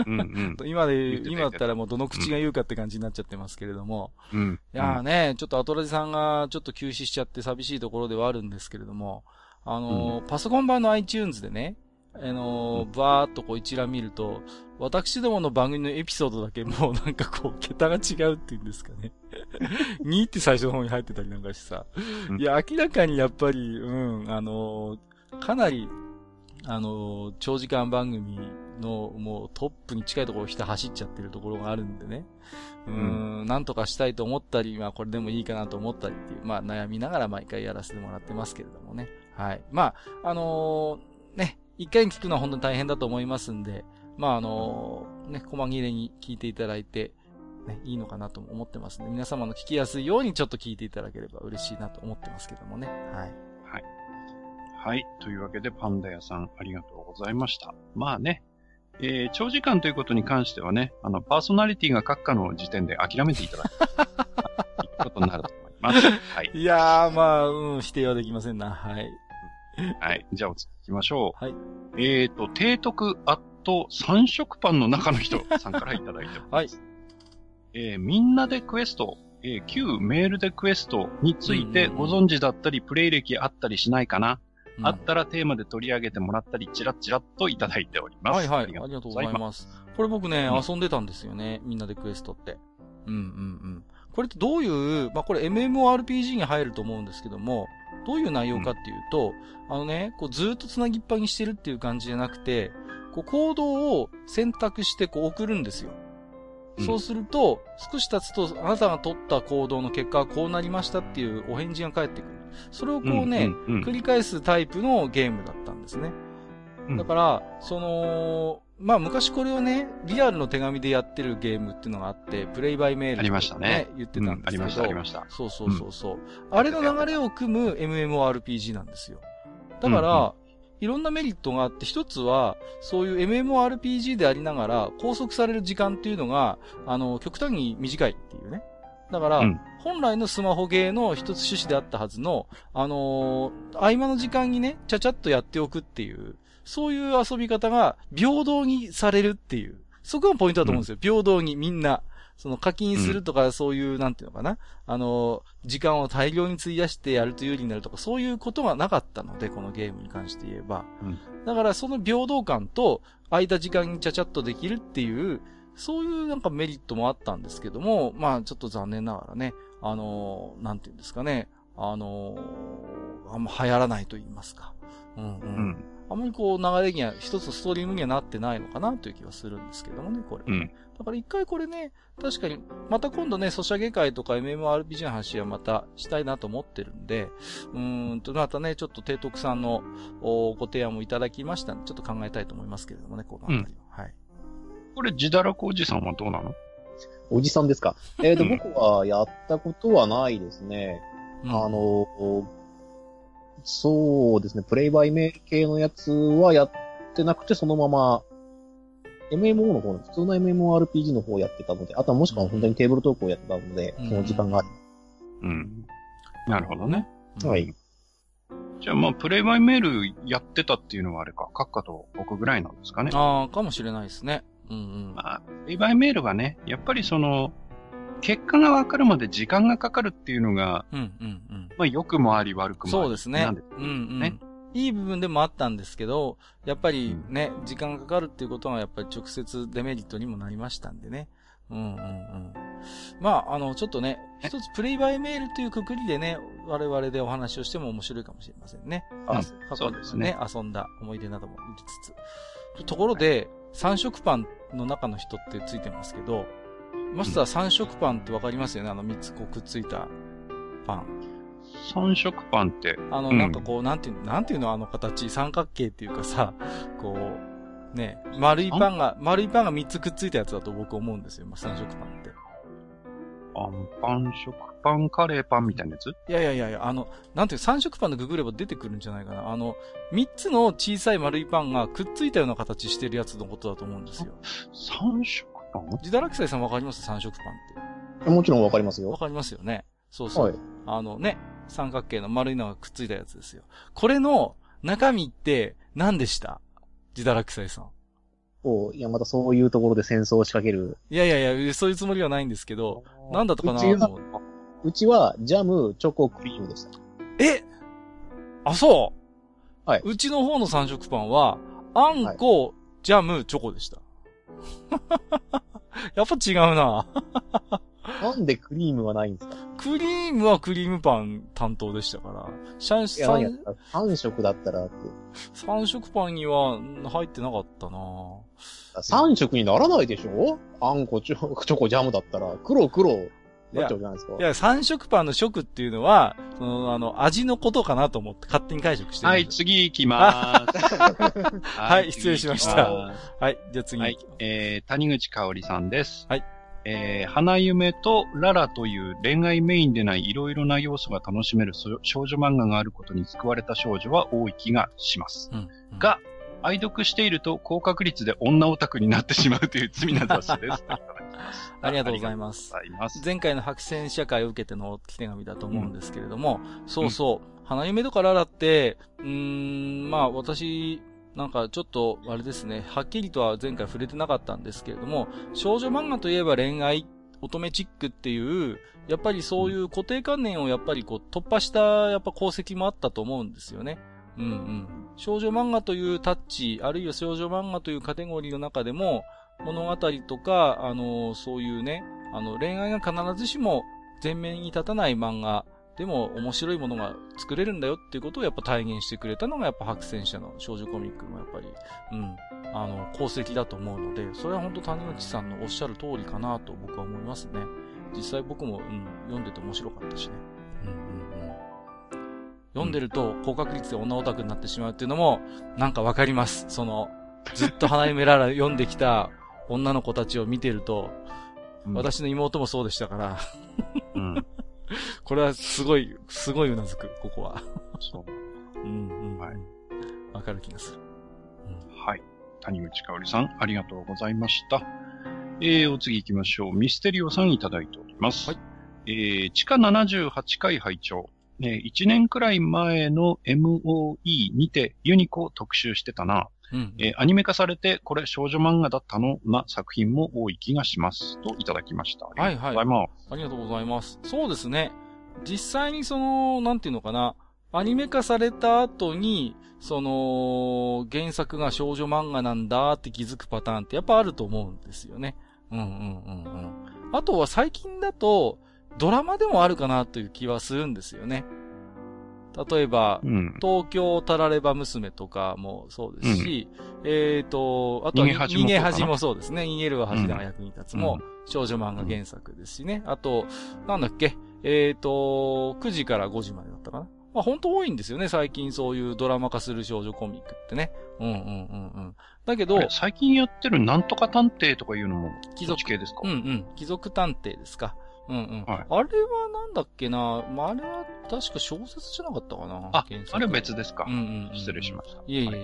うんうん、今で、今だったらもうどの口が言うかって感じになっちゃってますけれども。うん、いやーね、ちょっとアトラジさんがちょっと休止しちゃって寂しいところではあるんですけれども、あのーうん、パソコン版の iTunes でね、あのー、バーっとこう一覧見ると、私どもの番組のエピソードだけもうなんかこう、桁が違うっていうんですかね。2って最初の方に入ってたりなんかしてさ。いや、明らかにやっぱり、うん、あのー、かなり、あのー、長時間番組のもうトップに近いところを人走っちゃってるところがあるんでね。うん、ん、なんとかしたいと思ったり、まあこれでもいいかなと思ったりっていう、まあ悩みながら毎回やらせてもらってますけれどもね。はい。まあ、あのー、ね、一回に聞くのは本当に大変だと思いますんで、まああのね、細切れに聞いていただいて、ね、いいのかなと思ってますんで、皆様の聞きやすいようにちょっと聞いていただければ嬉しいなと思ってますけどもね。はい。はい。はい。というわけで、パンダ屋さん、ありがとうございました。まあね、えー、長時間ということに関してはね、あの、パーソナリティが閣下の時点で諦めていただく。いうことになると思います。はい。いやー、まあ、うん、否定はできませんな。はい。はい。じゃあ、お次行きましょう。はい。えっ、ー、と、提督アット三色パンの中の人 さんからいただいてます。はい。えー、みんなでクエスト、えー、旧メールでクエストについてご存知だったり、プレイ歴あったりしないかな、うん、あったらテーマで取り上げてもらったり、チラッチラッといただいております。はいはい。ありがとうございます。これ僕ね、うん、遊んでたんですよね。みんなでクエストって。うんうんうん。これってどういう、まあ、これ MMORPG に入ると思うんですけども、どういう内容かっていうと、うん、あのね、こうずっと繋ぎっぱにしてるっていう感じじゃなくて、こう行動を選択してこう送るんですよ。うん、そうすると、少し経つと、あなたが取った行動の結果はこうなりましたっていうお返事が返ってくる。それをこうね、繰り返すタイプのゲームだったんですね。だから、その、まあ昔これをね、リアルの手紙でやってるゲームっていうのがあって、プレイバイメール、ね、ありましたね。言ってたんですけど、うん、ありました、ありました。そうそうそうそう、うん、あれの流れを組む MMORPG なんですよ。だから、うんうん、いろんなメリットがあって、一つは、そういう MMORPG でありながら、拘束される時間っていうのが、あの、極端に短いっていうね。だから、うん、本来のスマホゲーの一つ趣旨であったはずの、あのー、合間の時間にね、ちゃちゃっとやっておくっていう、そういう遊び方が平等にされるっていう。そこがポイントだと思うんですよ。うん、平等にみんな。その課金するとか、そういう、なんていうのかな。あの、時間を大量に費やしてやると有利になるとか、そういうことがなかったので、このゲームに関して言えば。うん、だからその平等感と、空いた時間にちゃちゃっとできるっていう、そういうなんかメリットもあったんですけども、まあちょっと残念ながらね、あの、なんていうんですかね、あの、あんま流行らないと言いますか。うんうん。うんあんまりこう流れには、一つストリームにはなってないのかなという気はするんですけどもね、これ、ね。うん。だから一回これね、確かに、また今度ね、ソシャゲ会とか MMORPG の話はまたしたいなと思ってるんで、うんと、またね、ちょっと提督さんのご提案もいただきましたんで、ちょっと考えたいと思いますけれどもね、このあたりは。うん、はい。これ、自堕落おじさんはどうなの？おじさんですか？えっ、ー、と、僕はやったことはないですね。うん、あの、そうですね、プレイバイメール系のやつはやってなくて、そのまま、MMO の方の、普通の MMORPG の方をやってたので、あとはもしくは本当にテーブルトークをやってたので、うん、その時間がある。うん。なるほどね。はい。じゃあまあ、プレイバイメールやってたっていうのはあれか、閣下と僕ぐらいなんですかね。ああ、かもしれないですね。うんうん。まあ、プレイバイメールはね、やっぱりその、結果がわかるまで時間がかかるっていうのが、うんうんうん。まあ、良くもあり悪くもあり。そうですね。うんうん。いい部分でもあったんですけど、やっぱりね、うん、時間がかかるっていうことはやっぱり直接デメリットにもなりましたんでね。うんうんうん。まあ、あの、ちょっとね、一つプレイバイメールというくくりでね、我々でお話をしても面白いかもしれませんね。あ、そうですね。遊んだ思い出なども入れつつ。ところで、三色パンの中の人ってついてますけど、マスター三色パンってわかりますよね？あの三つこうくっついたパン。三色パンって。あの、なんかこう、なんていうの、なんていうの？あの形、三角形っていうかさ、こう、ね、丸いパンが、丸いパンが3つくっついたやつだと僕思うんですよ、まあ、三色パンって。あんパン、食パン、カレーパンみたいなやつ？いやいやいやいや、あの、なんていう、三色パンでググれば出てくるんじゃないかな。あの、3つの小さい丸いパンがくっついたような形してるやつのことだと思うんですよ。三色パン自堕落斎さんわかります？三色パンって。もちろんわかりますよ。わかりますよね。そうそう。はい、あのね、三角形の丸いのがくっついたやつですよ。これの中身って何でした？自堕落斎さん。おいや、またそういうところで戦争を仕掛ける。いやいやいや、そういうつもりはないんですけど、なんだったかな？うちは、うちは、ジャム、チョコ、クリームでした。え？あ、そうはい。うちの方の三色パンは、あんこ、はい、ジャム、チョコでした。やっぱ違うな。なんでクリームはないんですか？クリームはクリームパン担当でしたから。シャン、シャン、3色だったらって。3色パンには入ってなかったな。3色にならないでしょ？あんこ、チョチョコ、ジャムだったら、黒、黒、ないですか。いや、三色パンの色っていうのは、その、あの、味のことかなと思って勝手に解釈してる。はい、次行きまーす。はい、失礼しました。はい、じゃあ次。はい、えー、谷口香織さんです。はい。えー、花夢とララという恋愛メインでないいろいろな要素が楽しめる少女漫画があることに救われた少女は多い気がします。うんうん、が、愛読していると高確率で女オタクになってしまうという罪な雑誌です。ありがとうございます。ます前回の白線社会を受けての手紙だと思うんですけれども、うん、そうそう、うん、花夢とかララって、うーん、まあ私、なんかちょっと、あれですね、はっきりとは前回触れてなかったんですけれども、少女漫画といえば恋愛、乙女チックっていう、やっぱりそういう固定観念をやっぱりこう突破したやっぱ功績もあったと思うんですよね。うんうん。少女漫画というタッチ、あるいは少女漫画というカテゴリーの中でも、物語とか、あの、そういうね、あの、恋愛が必ずしも前面に立たない漫画でも面白いものが作れるんだよっていうことをやっぱ体現してくれたのがやっぱ白戦車の少女コミックもやっぱり、うん、あの、功績だと思うので、それは本当谷口さんのおっしゃる通りかなと僕は思いますね。実際僕も、うん、読んでて面白かったしね。うんうんうん。読んでると高確率で女オタクになってしまうっていうのも、なんかわかります。その、ずっと花嫁らら読んできた女の子たちを見てると、うん、私の妹もそうでしたからうん これはすごい、すごいうなずく、ここは。そう。うん、うん。はい。わかる気がする。うん、はい。谷口香織さん、ありがとうございました。えー、お次行きましょう。ミステリオさんいただいております。はい。えー、地下78回拝聴ね、1年くらい前の MOE にてユニコを特集してたな。うん、えー、アニメ化されて、これ少女漫画だったのな作品も多い気がします。といただきました。ありがとうございます。はいはい、ありがとうございます。そうですね。実際にその、なんていうのかな、アニメ化された後に、その、原作が少女漫画なんだって気づくパターンってやっぱあると思うんですよね。うんうんうんうん。あとは最近だと、ドラマでもあるかなという気はするんですよね。例えば、うん、東京タラレバ娘とかもそうですし、うん、えっ、ー、と、あとは逃げ恥もそうですね。逃げるは恥が役に立つも、少女漫画原作ですしね。あと、なんだっけ、えっ、ー、と、9時から5時までだったかな？まあ本当多いんですよね、最近そういうドラマ化する少女コミックってね。うんうんうんうん。だけど、最近やってるなんとか探偵とかいうのも、貴族系ですか？うんうん。貴族探偵ですか。うんうん。はい、あれはなんだっけな、まあ、あれは確か小説じゃなかったかな？あ、あれ別ですか。うんうん、うん、失礼しました。いえいえいえ、はい、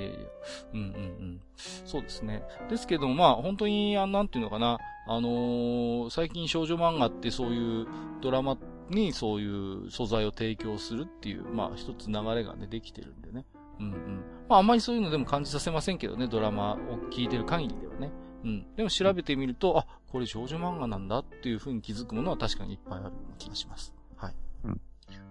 うんうんうん。そうですね。ですけど、まあ、本当に、あなんていうのかな、あのー、最近少女漫画ってそういうドラマにそういう素材を提供するっていう、まあ一つ流れがね、できてるんでね。うんうん。まああんまりそういうのでも感じさせませんけどね、ドラマを聞いてる限りではね。うん。でも調べてみると、あ、これ少女漫画なんだっていう風に気づくものは確かにいっぱいあるような気がします。はい。うん。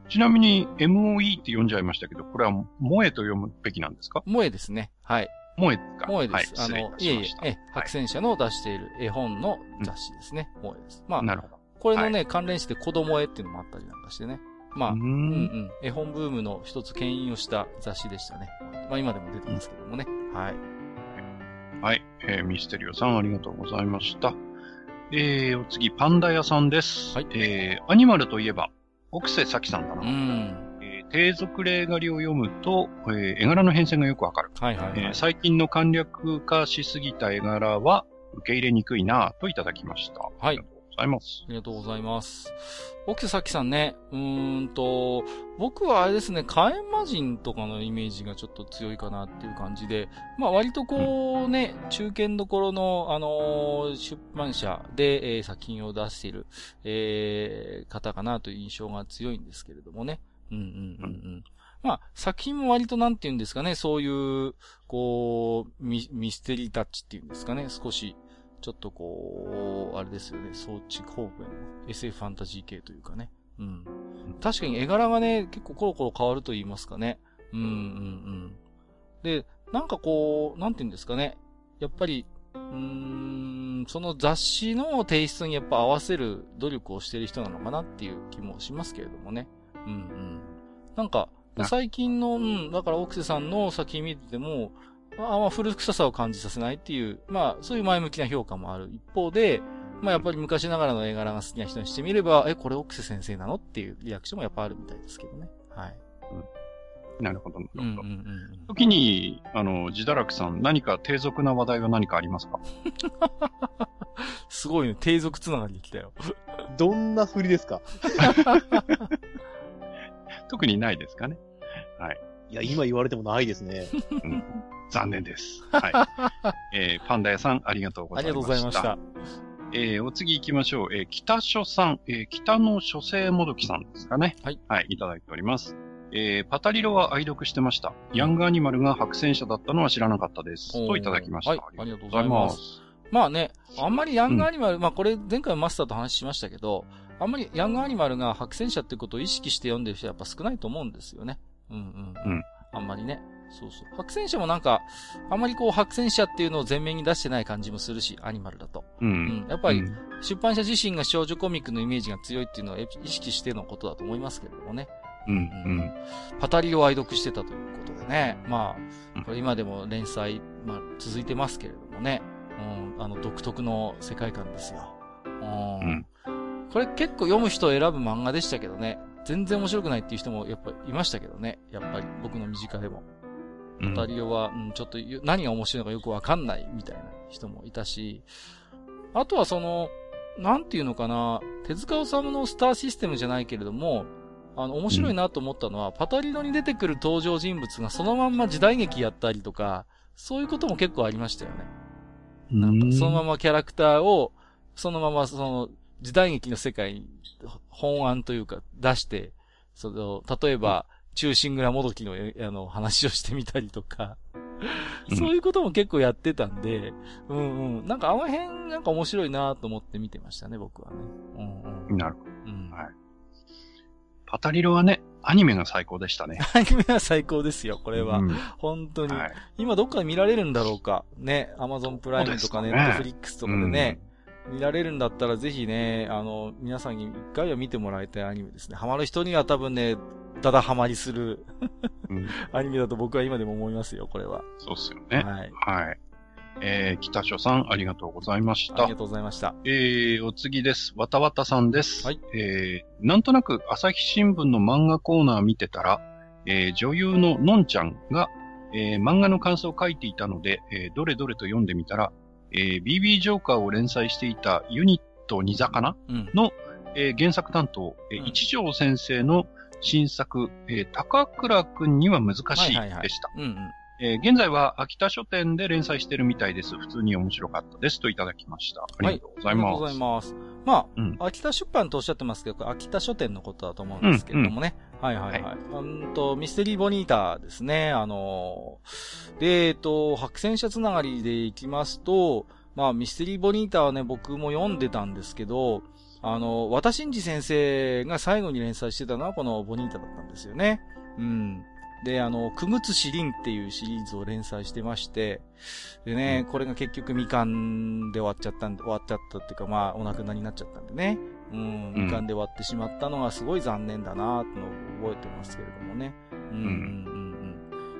ちなみに MOE って読んじゃいましたけど、これは萌えと読むべきなんですか？萌えですね。はい。萌えか？萌えです。はい、あの、いえいえ、え、白戦車の出している絵本の雑誌ですね。萌えです。まあ、なるほど。これのね、関連して子供絵っていうのもあったりなんかしてね。まあ、うんうん。絵本ブームの一つ牽引をした雑誌でしたね。まあ今でも出てますけどもね。はい。はい。えー、ミステリオさんありがとうございました。えー、お次、パンダ屋さんです。はい。えー、アニマルといえば、奥瀬咲さんだな。うん。低俗例狩りを読むと、えー、絵柄の変遷がよくわかる。はいはい、はい、えー、最近の簡略化しすぎた絵柄は受け入れにくいなといただきました。はい。ざいます。ありがとうございます。奥崎さんね、うーんと、僕はあれですね、火炎魔人とかのイメージがちょっと強いかなっていう感じで、まあ割とこうね、うん、中堅どころの、あのー、出版社で、えー、作品を出している、えー、方かなという印象が強いんですけれどもね。うんうんうんうん。まあ、作品も割となんて言うんですかね、そういう、こう、ミミステリータッチっていうんですかね、少し、ちょっとこう、あれですよね、装置方面の SF ファンタジー系というかね。うん。確かに絵柄がね、結構コロコロ変わると言いますかね。うんうんうん。で、なんかこう、なんて言うんですかね。やっぱり、うーん、その雑誌のテイストにやっぱ合わせる努力をしている人なのかなっていう気もしますけれどもね。うんうん。なんか、最近の、うん、だから奥瀬さんの作品見てても、あんま古臭さを感じさせないっていう、まあ、そういう前向きな評価もある一方で、まあ、やっぱり昔ながらの絵柄が好きな人にしてみれば、え、これ奥瀬先生なのっていうリアクションもやっぱあるみたいですけどね。はい。うん、なるほど、なるほど。うんうんうん、時に、あの、自堕落さん、何か低俗な話題は何かありますか？すごいね、低俗つながりできたよ。どんな振りですか？特にないですかね。はい。いや、今言われてもないですね。うん残念です。はい。えー、パンダ屋さん、ありがとうございました。ありがとうございました。えー、お次行きましょう。えー、北書さん、えー、北の書生もどきさんですかね。はい。はい、いただいております。えー、パタリロは愛読してました。ヤングアニマルが白戦車だったのは知らなかったです。といただきました。はい、ありがとうございます。まあね、あんまりヤングアニマル、うん、まあこれ前回マスターと話しましたけど、あんまりヤングアニマルが白戦車ってことを意識して読んでる人はやっぱ少ないと思うんですよね。うんうん。うん。あんまりね。そうそう。白戦車もなんか、あんまりこう白戦車っていうのを前面に出してない感じもするし、アニマルだと。うん。うん、やっぱり、出版社自身が少女コミックのイメージが強いっていうのは意識してのことだと思いますけれどもね。うん、うん。パタリを愛読してたということでね。まあ、これ今でも連載、まあ、続いてますけれどもね。うん、あの、独特の世界観ですよ。うん。うん、これ結構読む人を選ぶ漫画でしたけどね。全然面白くないっていう人もやっぱいましたけどね。やっぱり僕の身近でも。オタリオは、うん、ちょっと何が面白いのかよくわかんないみたいな人もいたし、あとはその、なんていうのかな、手塚治虫のスターシステムじゃないけれども、あの、面白いなと思ったのは、うん、パタリノに出てくる登場人物がそのまんま時代劇やったりとか、そういうことも結構ありましたよね。なんか、そのままキャラクターを、そのままその、時代劇の世界に本案というか出して、その、例えば、中心蔵もどきの、あの、話をしてみたりとか、そういうことも結構やってたんで、うんうん。なんかあの辺なんか面白いなと思って見てましたね、僕はね。うんうん。なるほど。うん。はい。パタリロはね、アニメが最高でしたね。アニメは最高ですよ、これは。うん、本当に、はい。今どっかで見られるんだろうか。ね、アマゾンプライムとかネットフリックスとかでね、見られるんだったらぜひね、あの、皆さんに一回は見てもらいたいアニメですね。ハマる人には多分ね、ただハマりするうん、アニメだと僕は今でも思いますよ、これは。そうっすよね。はい。はい。えー、北書さん、ありがとうございました。ありがとうございました。えー、お次です。わたわたさんです。はい。えー、なんとなく朝日新聞の漫画コーナー見てたら、えー、女優ののんちゃんが、えー、漫画の感想を書いていたので、えー、どれどれと読んでみたら、えー、BB ジョーカーを連載していたユニットニザかな、うん、の、えー、原作担当、えー、一条先生の新作、えー、高倉くんには難しいでした。え現在は秋田書店で連載してるみたいです。普通に面白かったです。といただきました。ありがとうございます。はい、ありがとうございます。まあ、うん、秋田出版とおっしゃってますけど、秋田書店のことだと思うんですけれどもね。うんうん、はいはいはい。うんと、ミステリーボニータですね。あのー、で、えっと、白戦車つながりでいきますと、まあ、ミステリーボニータはね、僕も読んでたんですけど、あの、渡真治先生が最後に連載してたのはこのボニータだったんですよね。うん。で、あの、くぐつしりんっていうシリーズを連載してまして、でね、これが結局みかんで終わっちゃったんで、終わっちゃったっていうか、まあ、お亡くなりになっちゃったんでね。うん、みかんで終わってしまったのがすごい残念だなってのを覚えてますけれどもね。うん、うん、うん。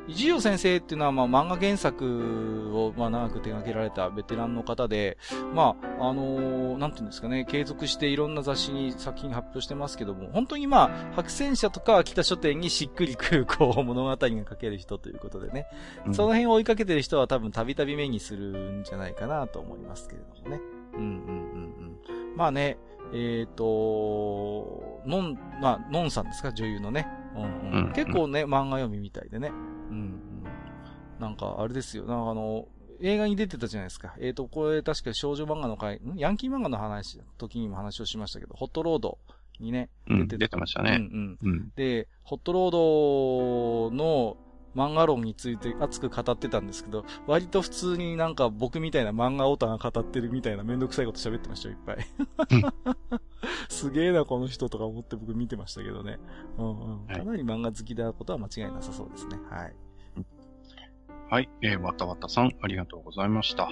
一条先生っていうのは、まあ、漫画原作を、まあ、長く手掛けられたベテランの方で、まあ、あのー、なんていうんですかね、継続していろんな雑誌に作品発表してますけども、本当にまあ、白戦車とか北書店にしっくりくる、こう、物語が書ける人ということでね、うん、その辺を追いかけてる人は多分たびたび目にするんじゃないかなと思いますけれどもね。うんうんうんうん。まあね、えっ、ー、と、のん、まあ、のんさんですか、女優のね。うんうん、うん、結構ね、漫画読みみたいでね。うん、なんか、あれですよ。なんかあの、映画に出てたじゃないですか。えっ、ー、と、これ確か少女漫画の回、ヤンキー漫画の話、時にも話をしましたけど、ホットロードにね、出て、うん、出てましたね。うんうん。で、ホットロードの漫画論について熱く語ってたんですけど、割と普通になんか僕みたいな漫画オタが語ってるみたいなめんどくさいこと喋ってましたよ、いっぱい。すげえな、この人とか思って僕見てましたけどね。うんうん。かなり漫画好きなことは間違いなさそうですね。はい。はい。えー、わたわたさん、ありがとうございました。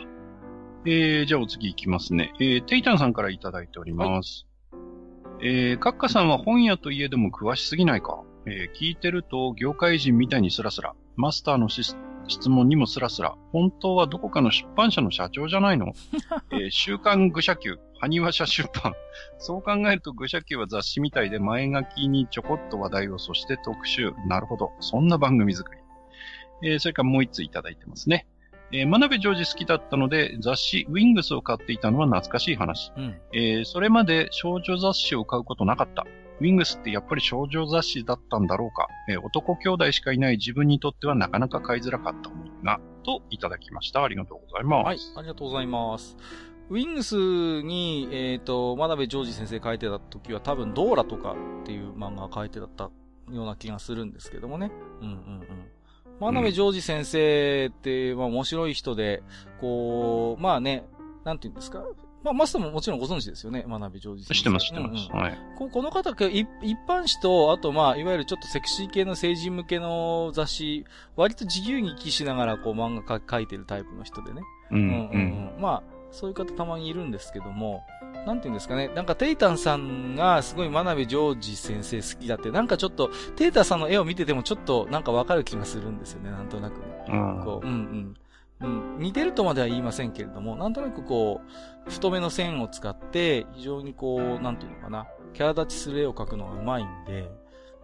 えー、じゃあお次行きますね。えー、テイタンさんからいただいております。はい、えー、カッカさんは本屋といえども詳しすぎないか？えー、聞いてると業界人みたいにスラスラ、マスターの質問にもスラスラ、本当はどこかの出版社の社長じゃないの、えー、週刊愚者級、埴輪社出版。そう考えると愚者級は雑誌みたいで前書きにちょこっと話題を、そして特集。なるほど。そんな番組作り。えー、それからもう一ついただいてますね。えー、真鍋ジョージ好きだったので、雑誌ウィングスを買っていたのは懐かしい話。うん、えー、それまで少女雑誌を買うことなかった。ウィングスってやっぱり少女雑誌だったんだろうか、えー、男兄弟しかいない自分にとってはなかなか買いづらかった思いが、といただきました。ありがとうございます。はい、ありがとうございます。ウィングスに、えっ、ー、と、真鍋ジョージ先生書いてた時は多分ドーラとかっていう漫画が書いてだったような気がするんですけどもね。うんうんうん。真鍋ジョージ先生って、まあ面白い人で、こう、まあね、なんて言うんですか、まあ、マスターももちろんご存知ですよね、真鍋ジョージ先生。知ってます、知ってます。うんうん、はい。ここの方が一般紙と、あとまあ、いわゆるちょっとセクシー系の成人向けの雑誌、割と自由に生きしながらこう漫画描いてるタイプの人でね。うん、うん、うん、うん。まあ、そういう方たまにいるんですけども、なんていうんですかね。なんか、テイタンさんがすごい真鍋ジョージ先生好きだって、なんかちょっと、テイタンさんの絵を見ててもちょっとなんかわかる気がするんですよね、なんとなくね。うん。こう、うんうん。うん、似てるとまでは言いませんけれども、なんとなくこう、太めの線を使って、非常にこう、なんていうのかな、キャラ立ちする絵を描くのがうまいんで、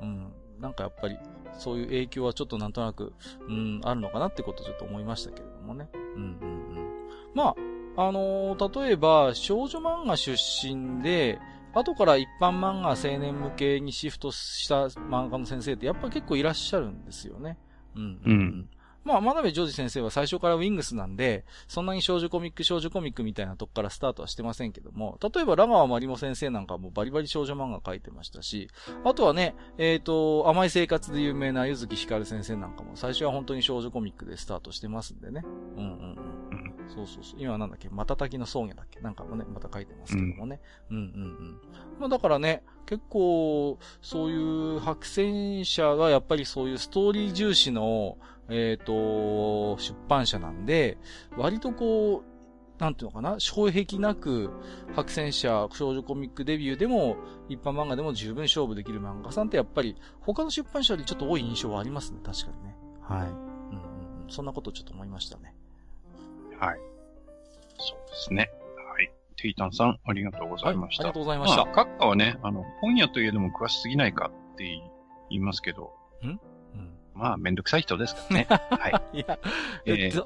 うん、なんかやっぱり、そういう影響はちょっとなんとなく、うん、あるのかなってことをちょっと思いましたけれどもね。うん、うん、うん。まあ、あのー、例えば、少女漫画出身で、後から一般漫画青年向けにシフトした漫画の先生ってやっぱ結構いらっしゃるんですよね。うん、うん。うんまあ、真鍋ジョージ先生は最初からウィングスなんで、そんなに少女コミック少女コミックみたいなとこからスタートはしてませんけども、例えばラガワマリモ先生なんかもバリバリ少女漫画描いてましたし、あとはね、えっ、ー、と、甘い生活で有名なゆずきひかる先生なんかも最初は本当に少女コミックでスタートしてますんでね。うんうんうん。そうそうそう。今なんだっけ？またたきの葬儀だっけ？なんかもね、また書いてますけどもね。うん、うん、うんうんまあだからね、結構、そういう白戦者はやっぱりそういうストーリー重視の、えっ、ー、と、出版社なんで、割とこう、なんていうのかな、障壁なく、白戦車少女コミックデビューでも、一般漫画でも十分勝負できる漫画さんってやっぱり、他の出版社よりちょっと多い印象はありますね、確かにね。はい。うん、そんなことちょっと思いましたね。はい。そうですね。はい。テイタンさん、ありがとうございました。はい、ありがとうございました。まあ、閣下はね、あの、本屋といえども詳しすぎないかって言いますけど、ん？まあ、めんどくさい人ですからね。はい。いや、えー、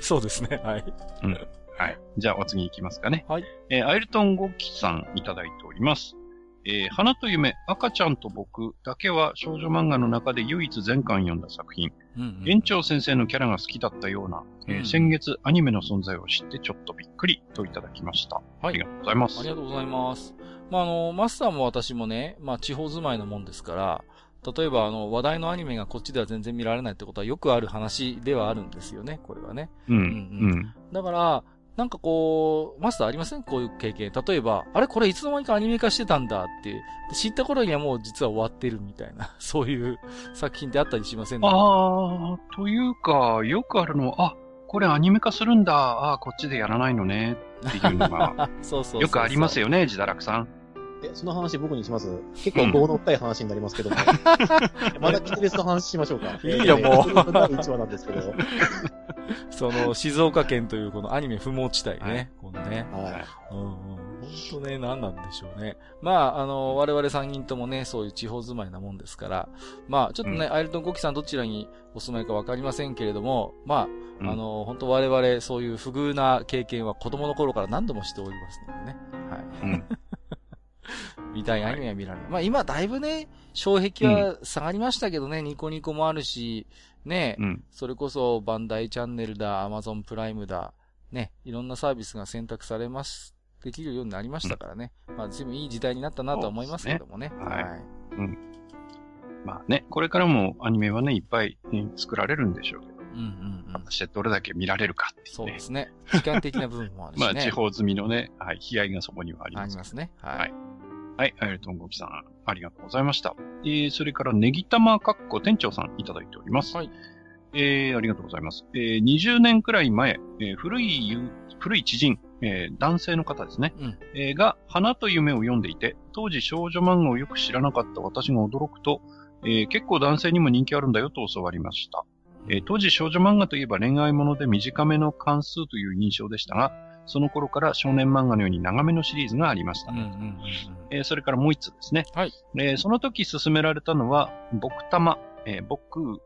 そうですね。はい。うん。はい。じゃあ、お次行きますかね。はい。えー、アイルトン・ゴキさんいただいております。えー、花と夢、赤ちゃんと僕だけは少女漫画の中で唯一全巻読んだ作品。うんうん、園長先生のキャラが好きだったような、うん、えー、先月アニメの存在を知ってちょっとびっくりといただきました。はい。ありがとうございます。ありがとうございます。まあ、あの、マスターも私もね、まあ、地方住まいのもんですから、例えば、あの、話題のアニメがこっちでは全然見られないってことはよくある話ではあるんですよね、これはね。うん。うん、うん。だから、なんかこう、マスターありません？こういう経験。例えば、あれ？これいつの間にかアニメ化してたんだって、知った頃にはもう実は終わってるみたいな、そういう作品ってあったりしませんああ、というか、よくあるのは、あ、これアニメ化するんだ、ああ、こっちでやらないのね、っていうのが、そうそうよくありますよね、自堕落さん。え、その話僕にします結構棒の深い話になりますけども。まだキテレスの話しましょうか。いいよ、もう。1話なんですけど。その、静岡県というこのアニメ不毛地帯ね。このね。はい。うんうん。本当ね、何なんでしょうね。まあ、あの、我々3人ともね、そういう地方住まいなもんですから、まあ、ちょっとね、うん、アイルトンコキさんどちらにお住まいかわかりませんけれども、まあ、うん、あの、本当我々そういう不遇な経験は子供の頃から何度もしておりますのでね。はい。うん 見たいアニメは見られる。はい、まあ今だいぶね、障壁は下がりましたけどね、うん、ニコニコもあるし、ね、うん、それこそバンダイチャンネルだ、アマゾンプライムだ、ね、いろんなサービスが選択されます、できるようになりましたからね。うん、まあ随分いい時代になったなと思いますけどもね。ねはい。はい、うん。まあね、これからもアニメはね、いっぱい、ね、作られるんでしょうけど。うんうんうん。果たしてどれだけ見られるかって、ね、そうですね。時間的な部分もあるしね。まあ地方済みのね、はい、悲哀がそこにはあります。ありますね。はい。はいはい、ありがとうごさん、ありがとうございました。えー、それから、ネギ玉かっこ店長さんいただいております。はい。えー、ありがとうございます。えー、20年くらい前、えー、古い、古い知人、えー、男性の方ですね。うん、えー、が、花と夢を読んでいて、当時少女漫画をよく知らなかった私が驚くと、えー、結構男性にも人気あるんだよと教わりました。えー、当時少女漫画といえば恋愛もので短めの関数という印象でしたが、その頃から少年漫画のように長めのシリーズがありました。えそれからもう一つですね。はい。えー、その時勧められたのは、僕玉、えー、僕、ん？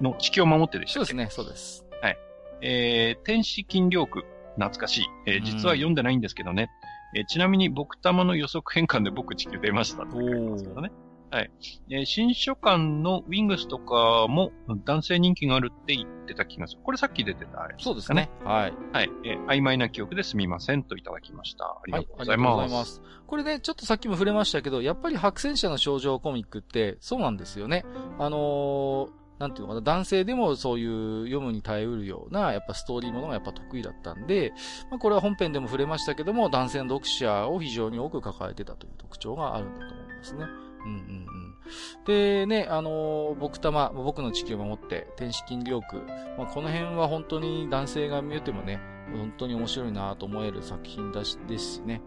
の地球を守ってでしたそうですね、そうです。はい。えー、天使金領区、懐かしい。えー、実は読んでないんですけどね。えー、ちなみに僕玉の予測変換で僕地球出ましたって書いてますけどね。はい。えー、新書館のウィングスとかも男性人気があるって言ってた気がする。これさっき出てたあれ、ね、そうですね。はい。はい。えー、曖昧な記憶ですみませんといただきました。ありがとうございます。はい、ありがとうございます。これね、ちょっとさっきも触れましたけど、やっぱり白戦車の症状コミックってそうなんですよね。あのーなんていうのかな、男性でもそういう読むに耐えうるような、やっぱストーリーものがやっぱ得意だったんで、まあこれは本編でも触れましたけども、男性の読者を非常に多く抱えてたという特徴があるんだと思いますね。うんうんうん。でね、あのー、僕玉、僕の地球を守って、天使金領区。まあ、この辺は本当に男性が見えてもね、本当に面白いなと思える作品だし、ですしね。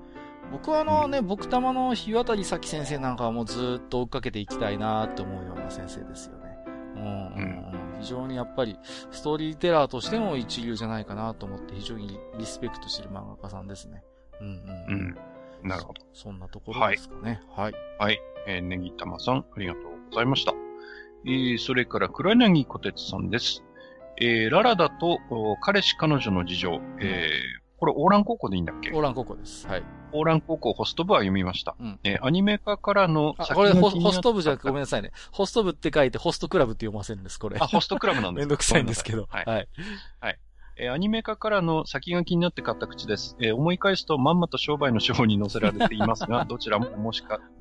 僕はあのね、うん、僕玉の日渡咲先生なんかはもうずっと追っかけていきたいなって思うような先生ですよね。うん、うん、非常にやっぱり、ストーリーテラーとしても一流じゃないかなと思って非常にリスペクトしてる漫画家さんですね。うんうん。うんなるほど。そんなところですかね。はい。はい。えー、ネギタマさん、ありがとうございました。えー、それから、黒柳小鉄さんです。えー、ララダと、彼氏彼女の事情、えー、これ、オーラン高校でいいんだっけ？オーラン高校です。はい。オーラン高校ホスト部は読みました。うん。えー、アニメ化からのあ、これホ、ホスト部じゃごめんなさいね。ホスト部って書いて、ホストクラブって読ませるんです、これ。あ、ホストクラブなんです めんどくさいんですけど。はい。はい。はいえー、アニメ化からの先が気になって買った口です。えー、思い返すとまんまと商売の手法に載せられていますが、どちらも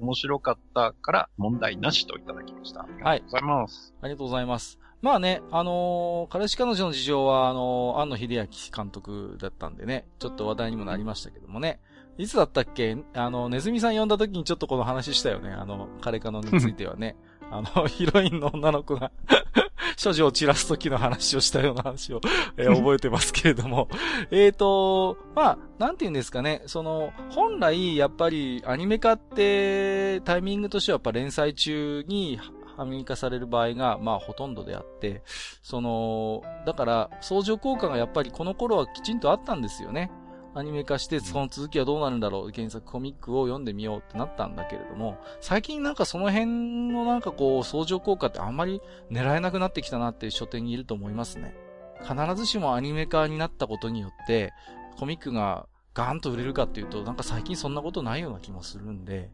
面白かったから問題なしといただきました。ありがとうございます。はい、ありがとうございます。まあね、あのー、彼氏彼女の事情は、あのー、安野秀明監督だったんでね、ちょっと話題にもなりましたけどもね。いつだったっけ？あの、ネズミさん呼んだ時にちょっとこの話したよね。あの、彼カノについてはね。あの、ヒロインの女の子が 処女を散らす時の話をしたような話をえー、覚えてますけれども。えっと、まあ、なんて言うんですかね。その、本来、やっぱりアニメ化ってタイミングとしてはやっぱ連載中にアニメ化される場合が、まあ、ほとんどであって、その、だから、相乗効果がやっぱりこの頃はきちんとあったんですよね。アニメ化して、その続きはどうなるんだろう、原作コミックを読んでみようってなったんだけれども、最近なんかその辺のなんかこう、相乗効果ってあんまり狙えなくなってきたなっていう書店にいると思いますね。必ずしもアニメ化になったことによって、コミックがガーンと売れるかっていうと、なんか最近そんなことないような気もするんで、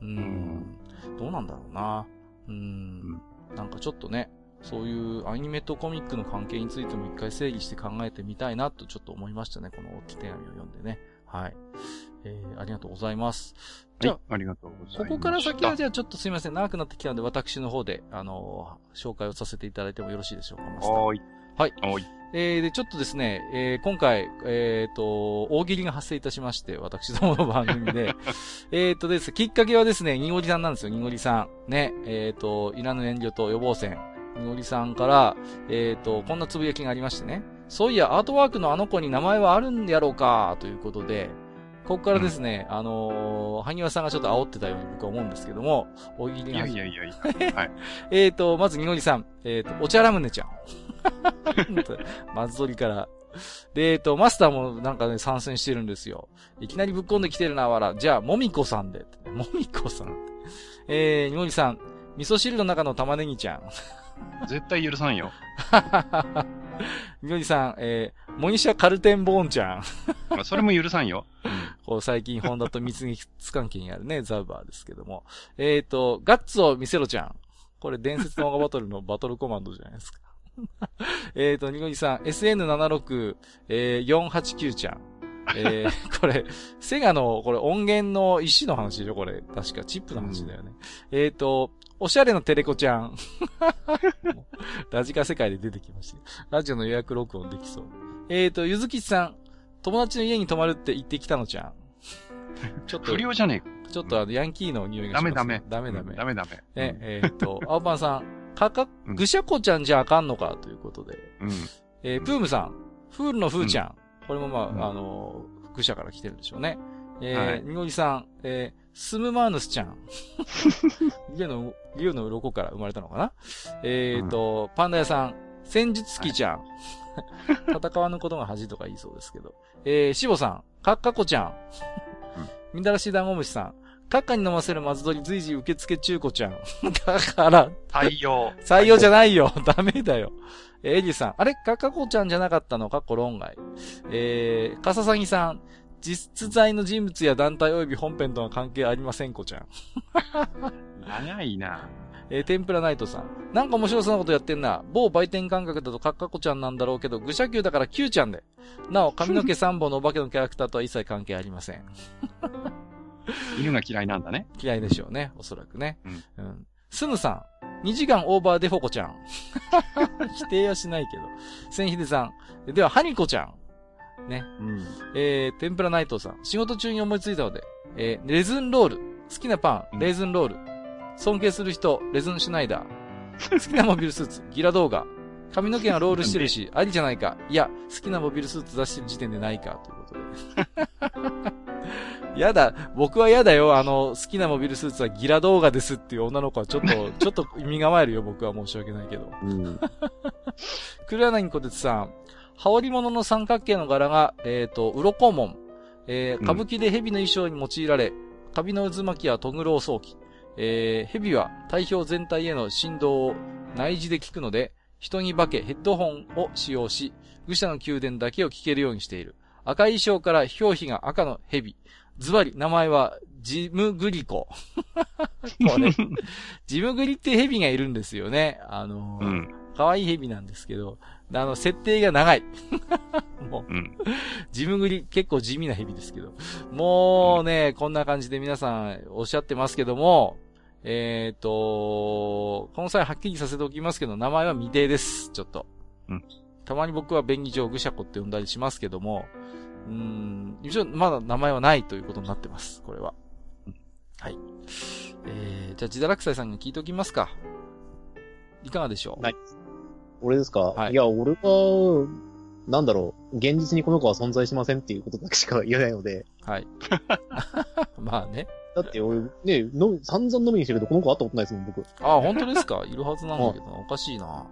うん、どうなんだろうな。うん、なんかちょっとね、そういうアニメとコミックの関係についても一回整理して考えてみたいなとちょっと思いましたね。この置き手紙を読んでね。はい。えー、ありがとうございます。じゃあ、はい、ありがとうございます。ここから先はじゃあちょっとすいません。長くなってきたので、私の方で、あのー、紹介をさせていただいてもよろしいでしょうか、マスター。はい。はい。はい。えー、で、ちょっとですね、えー、今回、えっ、ー、と、大喜利が発生いたしまして、私どもの番組で。えっとですきっかけはですね、にごりさんなんですよ、にごりさん。ね、えっ、ー、と、いらぬ遠慮と予防線。にごりさんから、えっ、ー、と、こんなつぶやきがありましてね。そういや、アートワークのあの子に名前はあるんやろうか、ということで、ここからですね、うん、あのー、萩和さんがちょっと煽ってたように僕は思うんですけども、大喜利が。いやいやいや はい。えっと、まず、にごりさん。えっ、ー、と、お茶ラムネちゃん。まずりから。で、えっ、ー、と、マスターもなんかね、参戦してるんですよ。いきなりぶっこんできてるな、わら。じゃあ、もみこさんで。もみこさん。えー、にごりさん。味噌汁の中の玉ねぎちゃん。絶対許さんよ。みょりさん、えー、モニシャカルテンボーンちゃん。それも許さんよ。こう最近ホンダと蜜月関係にあるね、ザウバーですけども。えっ、ー、と、ガッツを見せろちゃん。これ伝説のオガバトルのバトルコマンドじゃないですか。えっと、ニゴニさん、SN76、えー、489ちゃん。えー、これ、セガの、これ音源の石の話でしょこれ。確か、チップの話だよね。うん、えっ、ー、と、おしゃれなテレコちゃん。ラジカ世界で出てきました。ラジオの予約録音できそう。えっ、ー、と、ゆずきちさん。友達の家に泊まるって言ってきたのちゃん。ちょっと。不良じゃねえちょっとあの、ヤンキーの匂いがします、ね。ダメダメ。ダメダメ。ダメダメ。え、えっ、ー、と、青パンさん。かか、ぐしゃこちゃんじゃあかんのか？ということで。うん。えー、プームさん。フールのフーちゃん。うん、これもまあ、うん、あの、ぐしゃから来てるんでしょうね。えー、はい、にごりさん。えー、スムマーヌスちゃん。家の、家の鱗から生まれたのかな？えっ、ー、と、うん、パンダ屋さん、戦術機ちゃん。はい、戦わぬことが恥とか言いそうですけど。えー、しぼさん、かっかこちゃん。みだらし団子虫さん、カッカに飲ませる松鳥随時受付中古ちゃん。だから。採用。採用じゃないよ。ダメだよ。えー、エリさん。あれ？カッカコちゃんじゃなかったの？かっこ論外。えー、カササギさん。実在の人物や団体及び本編とは関係ありませんこちゃん。長いな。えー、天ぷらナイトさん。なんか面白そうなことやってんな。某売店感覚だとカッカコちゃんなんだろうけど、愚者級だから Q ちゃんで。なお、髪の毛3本のお化けのキャラクターとは一切関係ありません。犬が嫌いなんだね。嫌いでしょうね。おそらくね。うん。うん。スムさん。2時間オーバーデフォコちゃん。否定はしないけど。千秀さん。では、ハニコちゃん。ね。うん。えー、天ぷらナイトさん。仕事中に思いついたので、えー、レズンロール。好きなパン、レズンロール。尊敬する人、レズンシュナイダー。好きなモビルスーツ、ギラ動画。髪の毛がロールしてるし、ありじゃないか。いや、好きなモビルスーツ出してる時点でないか、ということで。やだ、僕はやだよ。あの、好きなモビルスーツはギラ動画ですっていう女の子はちょっと、ちょっと意味構えるよ。僕は申し訳ないけど。うん。黒柳小鉄さん。羽織物の三角形の柄が、えっ、ー、と、鱗門。えー、歌舞伎で蛇の衣装に用いられ、うん、カビの渦巻きはトグロウ早期。えー、蛇は体表全体への振動を内耳で聞くので、人に化けヘッドホンを使用し、愚者の宮殿だけを聞けるようにしている。赤い衣装から表皮が赤の蛇。ズバリ、名前は、ジムグリコ。これ、ジムグリって蛇がいるんですよね。あのー、うん、可愛い蛇なんですけど、あの、設定が長い。もう、うん、ジムグリ、結構地味な蛇ですけど。もうね、うん、こんな感じで皆さんおっしゃってますけども、えっ、ー、と、この際はっきりさせておきますけど、名前は未定です。ちょっと。うん。たまに僕は便宜上グシャコって呼んだりしますけども、うん、一応まだ名前はないということになってます。これは。はい。えー、じゃあ、ジダラクサイさんに聞いておきますか。いかがでしょう？はい。俺ですか？はい。いや、俺は、なんだろう、現実にこの子は存在しませんっていうことだけしか言えないので。はい。まあね。だって俺、ね、の散々飲みにしてるけど、この子会ったことないですもん、僕。ああ、本当ですか？いるはずなんだけどおかしいな。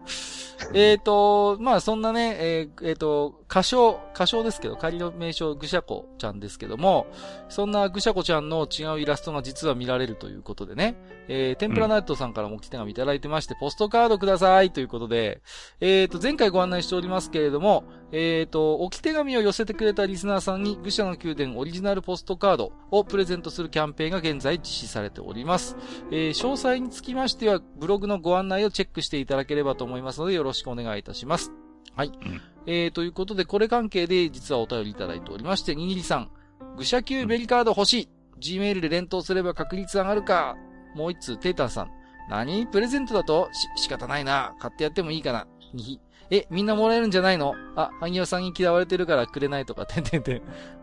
えっと、まあそんなね、えー、えー、と、仮称、仮称ですけど、仮の名称、ぐしゃこちゃんですけども、そんなぐしゃこちゃんの違うイラストが実は見られるということでね、えー、天ぷらナイトさんからも来てがみいただいてまして、ポストカードくださいということで、えっ、ー、と、前回ご案内しておりますけれども、えっ、ー、と、置き手紙を寄せてくれたリスナーさんに、愚者の宮殿オリジナルポストカードをプレゼントするキャンペーンが現在実施されております。えー、詳細につきましては、ブログのご案内をチェックしていただければと思いますので、よろしくお願いいたします。はい。うん、えー、ということで、これ関係で実はお便りいただいておりまして、にぎりさん、愚者級ベリカード欲しい。Gmail で連投すれば確率上がるか。もう一通、テータンさん。何プレゼントだと？し、仕方ないな。買ってやってもいいかな。にひ。え、みんなもらえるんじゃないの？あ、萩尾さんに嫌われてるからくれないとか、てんてんてん。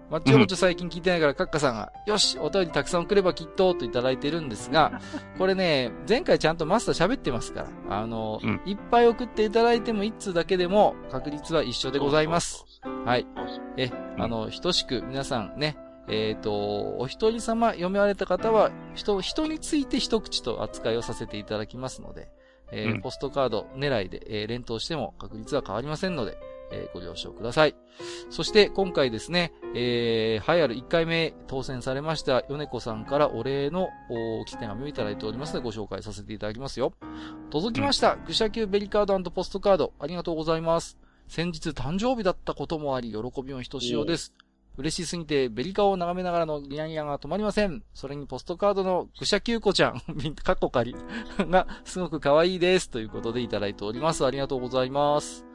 まあ、ちょこちょ最近聞いてないから、カッカさんが、よし、お便りたくさん送ればきっと、といただいてるんですが、これね、前回ちゃんとマスター喋ってますから、あの、うん、いっぱい送っていただいても一通だけでも、確率は一緒でございます。はい。え、あの、等しく皆さんね、えっ、ー、と、お一人様読みわれた方は、人、人について一口と扱いをさせていただきますので、えー、うん、ポストカード狙いで、えー、連投しても確率は変わりませんので、えー、ご了承ください。そして今回ですね、えー、栄えある1回目当選されました米子さんからお礼のおき手紙をいただいておりますのでご紹介させていただきますよ。届きました。愚者級ベリカードポストカードありがとうございます。先日誕生日だったこともあり、喜びもひとしおです。嬉しすぎて、ベリカを眺めながらのニヤニヤが止まりません。それにポストカードの愚者級子ちゃん、カッコ仮がすごく可愛いです。ということでいただいております。ありがとうございます。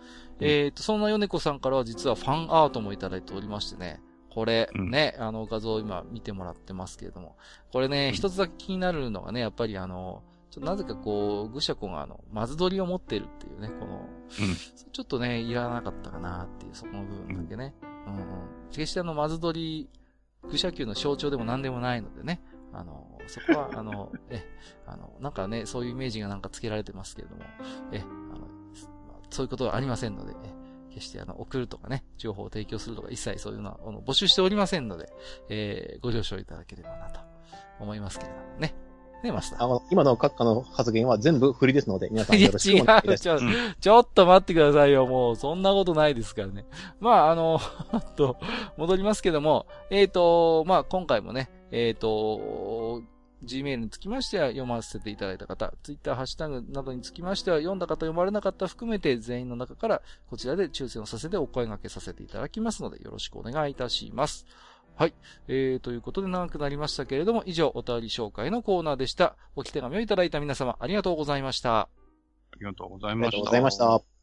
うん、えっ、ー、と、そんな米子さんからは実はファンアートもいただいておりましてね。これ、ね、あの画像を今見てもらってますけれども。これね、一つだけ気になるのがね、やっぱりあの、ちょなぜかこう、愚者子があの、マズ取りを持ってるっていうね、この、うん、ちょっとね、いらなかったかなっていう、そこの部分だけね。うんうん。決してあの、マズドリ、愚者級の象徴でも何でもないのでね。あの、そこは、あの、え、あの、なんかね、そういうイメージがなんか付けられてますけれども、え、あの、そういうことはありませんので、え、決してあの、送るとかね、情報を提供するとか一切そういうのは、あの、募集しておりませんので、えー、ご了承いただければなと思いますけれどもね。ね、マスター。あの、今の閣下の発言は全部振りですので、皆さんよろしくお願いします。違う、ちょっと待ってくださいよ、もう、そんなことないですからね。まあ、あの、と、戻りますけども、えっ、ー、と、まあ、今回もね、えっ、ー、と、Gmail につきましては読ませていただいた方、Twitter ハッシュタグなどにつきましては読んだ方、読まれなかった含めて全員の中からこちらで抽選をさせてお声掛けさせていただきますのでよろしくお願いいたします。はい。えー、ということで長くなりましたけれども、以上、お便り紹介のコーナーでした。おき手紙をいただいた皆様、ありがとうございました。ありがとうございました。ありがとうございました。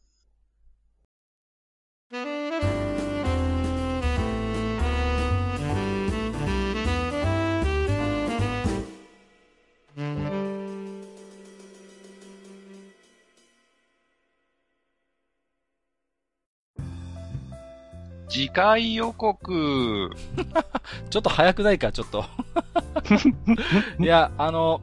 次回予告。ちょっと早くないか、ちょっと。いや、あの、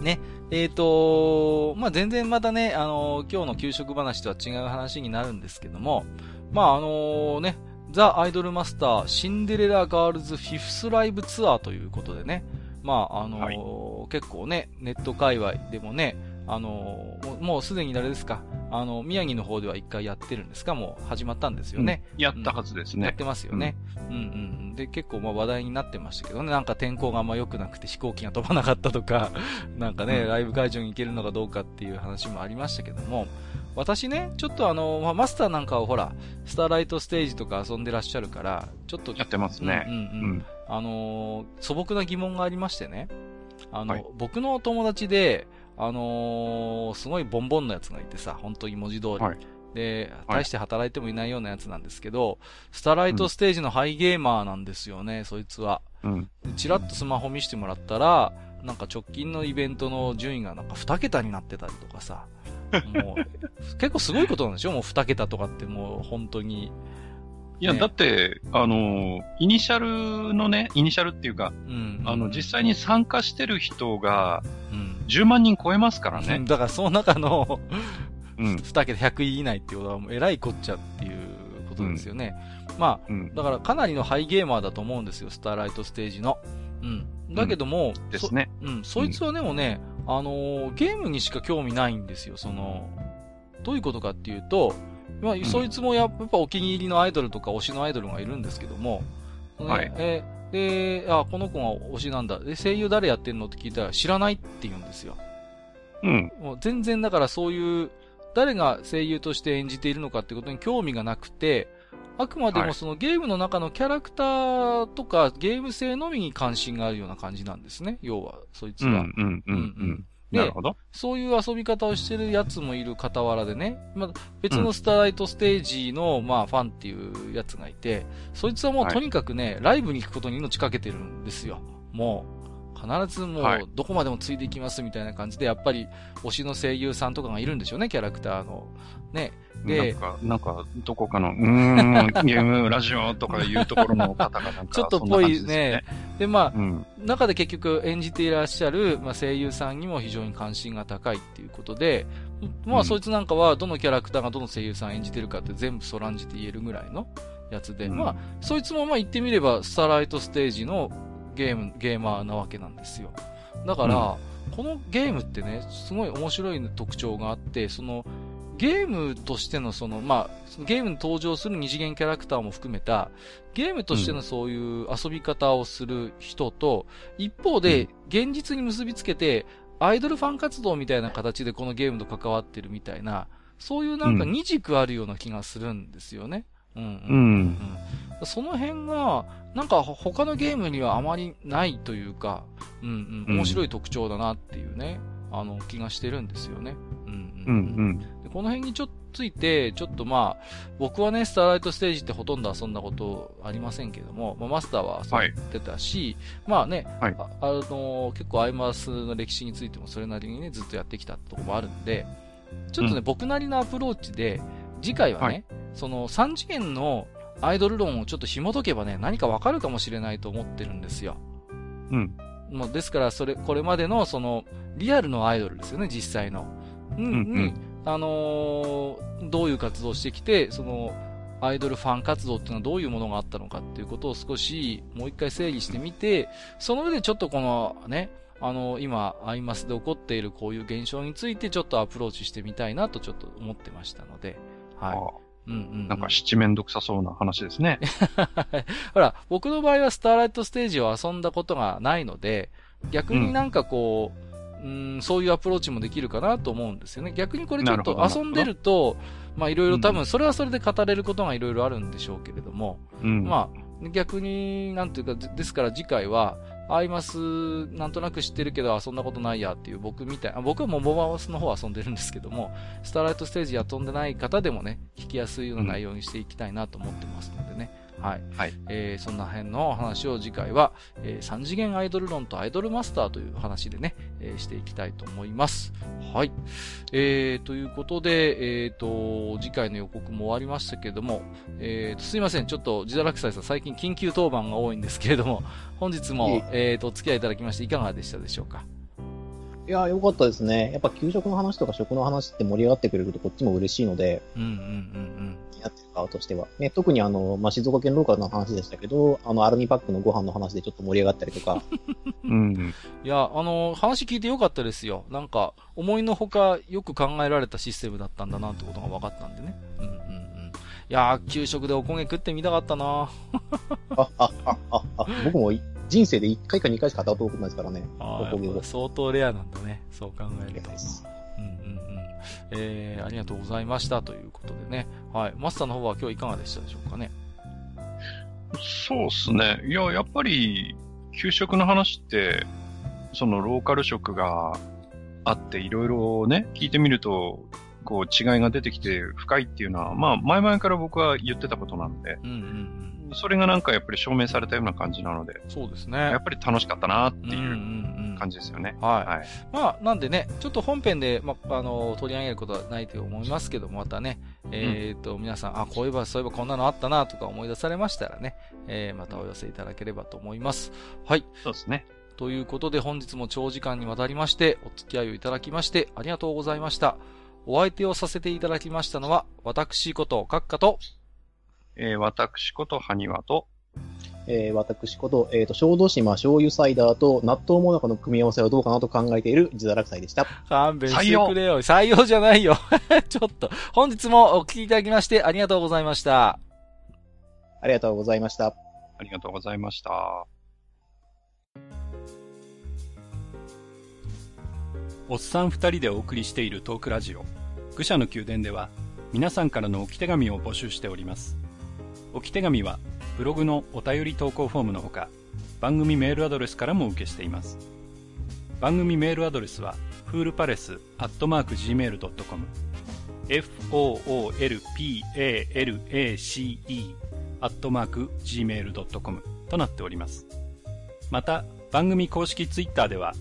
ね、えっ、ー、と、まあ、全然またね、あの、今日の給食話とは違う話になるんですけども、まあ、あのね、ザ・アイドルマスターシンデレラガールズフィフスライブツアーということでね、まあ、あのはい、結構ね、ネット界隈でもね、あのもうすでにあれですか、あの、宮城の方では一回やってるんですかもう始まったんですよね。うん、やったはずですね、やってますよね。うん、うん、うん。で、結構まあ話題になってましたけどね、なんか天候があんま良くなくて飛行機が飛ばなかったとか、なんかね、ライブ会場に行けるのかどうかっていう話もありましたけども、私ね、ちょっとあの、まあ、マスターなんかはほら、スターライトステージとか遊んでらっしゃるから、ちょっと。やってますね。うん、うん、うん。あのー、素朴な疑問がありましてね。あの、はい、僕の友達で、あのー、すごいボンボンのやつがいてさ、本当に文字通り。はい、で、大して働いてもいないようなやつなんですけど、スターライトステージのハイゲーマーなんですよね、うん、そいつは。うん。で、チラッとスマホ見せてもらったら、なんか直近のイベントの順位がなんか2桁になってたりとかさ、もう、結構すごいことなんでしょもう2桁とかってもう本当に。いや、ね、だって、あの、イニシャルのね、イニシャルっていうか、うん、あの、実際に参加してる人が、10万人超えますからね。だからその中のうん、2桁100位以内っていうことは、えらいこっちゃっていうことですよね。うん、まあ、うん、だからかなりのハイゲーマーだと思うんですよ、スターライトステージの。うん。だけども、ですね。うん、そいつはでもね、あのー、ゲームにしか興味ないんですよ、その、どういうことかっていうと、まあ、そいつもやっぱお気に入りのアイドルとか推しのアイドルがいるんですけども、ね、はい。えで、あ、この子が推しなんだ。で、声優誰やってんのって聞いたら知らないって言うんですよ。うん。もう全然だからそういう、誰が声優として演じているのかってことに興味がなくて、あくまでもそのゲームの中のキャラクターとかゲーム性のみに関心があるような感じなんですね。要は、そいつは。うん、うん、うん、うん。なるほど。そういう遊び方をしてるやつもいる傍らでね、まあ、別のスターライトステージの、まあ、ファンっていうやつがいて、そいつはもうとにかくね、はい、ライブに行くことに命かけてるんですよ。もう、必ずもう、どこまでもついていきますみたいな感じで、やっぱり、推しの声優さんとかがいるんでしょうね、キャラクターの。ね。で、なんか、なんか、どこかの、うん、ゲームラジオとかいうところの方がなんか、ちょっとぽいね。で、まあ、うん、中で結局演じていらっしゃる、まあ、声優さんにも非常に関心が高いっていうことで、まあ、うん、そいつなんかはどのキャラクターがどの声優さん演じてるかって全部そらんじて言えるぐらいのやつで、うん、まあ、そいつもまあ言ってみれば、スターライトステージのゲーム、ゲーマーなわけなんですよ。だから、このゲームってね、すごい面白い特徴があって、その、ゲームとしてのその、まあ、ゲームに登場する二次元キャラクターも含めた、ゲームとしてのそういう遊び方をする人と、うん、一方で、現実に結びつけて、アイドルファン活動みたいな形でこのゲームと関わってるみたいな、そういうなんか二軸あるような気がするんですよね。うん。うん。うんうん、その辺が、なんか他のゲームにはあまりないというか、うんうん、面白い特徴だなっていうね、あの気がしてるんですよね。うんうん、うん。この辺にちょっとついて、ちょっとまあ、僕はね、スターライトステージってほとんど遊んだことありませんけども、まあ、マスターは遊んでたし、はい、まあね、はい、ああの、結構アイマスの歴史についてもそれなりにね、ずっとやってきたところもあるんで、ちょっとね、うん、僕なりのアプローチで、次回はね、はい、その3次元のアイドル論をちょっと紐解けばね、何かわかるかもしれないと思ってるんですよ。うん。もうですから、それ、これまでの、その、リアルのアイドルですよね、実際の。うん、うん、あのー、どういう活動をしてきて、その、アイドルファン活動っていうのはどういうものがあったのかっていうことを少しもう一回整理してみて、その上でちょっとこのね、あの、今、アイマスで起こっているこういう現象についてちょっとアプローチしてみたいなとちょっと思ってましたので、はい。なんか七面倒くさそうな話ですね。ほら、僕の場合はスターライトステージを遊んだことがないので、逆になんかこう、うんうん、そういうアプローチもできるかなと思うんですよね。逆にこれちょっと遊んでると、まあいろいろ多分それはそれで語れることがいろいろあるんでしょうけれども、うん、まあ逆に、なんていうか、ですから次回は、アイマスなんとなく知ってるけど遊んだことないやっていう僕みたい、僕はもうモバマスの方遊んでるんですけども、スターライトステージ遊んでない方でもね、聞きやすいような内容にしていきたいなと思ってますのでね。はい。はい、えー、そんな辺の話を次回は、えー、3次元アイドル論とアイドルマスターという話でね、えー、していきたいと思います。はい。えー、ということで、えっ、ー、と、次回の予告も終わりましたけれども、えーと、すいません。ちょっと、ジダラクサイさん、最近緊急当番が多いんですけれども、本日も、えっ、ー、と、お付き合いいただきましていかがでしたでしょうか？いや、よかったですね。やっぱ給食の話とか食の話って盛り上がってくれるとこっちも嬉しいので、うんうんうんうん。やってる側としては。ね、特にあの、まあ、静岡県ローカルの話でしたけど、あの、アルミパックのご飯の話でちょっと盛り上がったりとか。うん。いや、あの、話聞いてよかったですよ。なんか、思いのほかよく考えられたシステムだったんだなってことが分かったんでね。うんうんうん。いやー、給食でおこげ食ってみたかったなあ、あ、あ、あ、あ、僕も人生で1回か2回しか当たったことないですからね。おこげを。相当レアなんだね。そう考えると。うんうんうん。えー、ありがとうございましたということでね。はい。マスターの方は今日いかがでしたでしょうかね。そうっすね。いや、やっぱり、給食の話って、そのローカル食があっていろいろね、聞いてみると、こう違いが出てきて深いっていうのは、まあ前々から僕は言ってたことなんで、うんうんうんそれがなんかやっぱり証明されたような感じなので、そうですね。やっぱり楽しかったなっていう感じですよね。はい。はい、まあ、なんでね、ちょっと本編で、まあ、あの、取り上げることはないと思いますけど、またね、えっ、ー、と、皆さん、あ、こういえば、そういえばこんなのあったなとか思い出されましたらね、えー、またお寄せいただければと思います。はい。そうですね。ということで本日も長時間にわたりまして、お付き合いをいただきましてありがとうございました。お相手をさせていただきましたのは、私こと、閣下と、えー、私こと、埴輪と、えー、私こと、えっ、ー、と、小豆島醤油サイダーと納豆もなかの組み合わせはどうかなと考えている自堕落祭でした。勘弁してくれよ。採用じゃないよ。ちょっと。本日もお聞きいただきましてありがとうございました。ありがとうございました。ありがとうございました。おっさん二人でお送りしているトークラジオ、愚者の宮殿では、皆さんからの置き手紙を募集しております。置き手紙は、ブログのお便り投稿フォームのほか、番組メールアドレスからも受けしています。番組メールアドレスは、フールパレスアットマーク Gmail.com、foolpalace アットマーク Gmail.com となっております。また、番組公式ツイッターでは、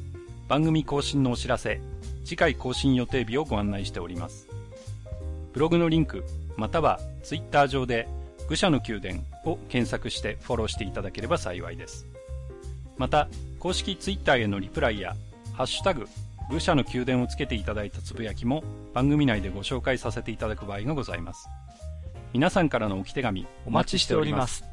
番組更新のお知らせ、次回更新予定日をご案内しております。ブログのリンク、またはツイッター上で愚者の宮殿を検索してフォローしていただければ幸いです。また、公式 Twitter へのリプライや、ハッシュタグ、愚者の宮殿をつけていただいたつぶやきも番組内でご紹介させていただく場合がございます。皆さんからの置き手紙お待ちしております。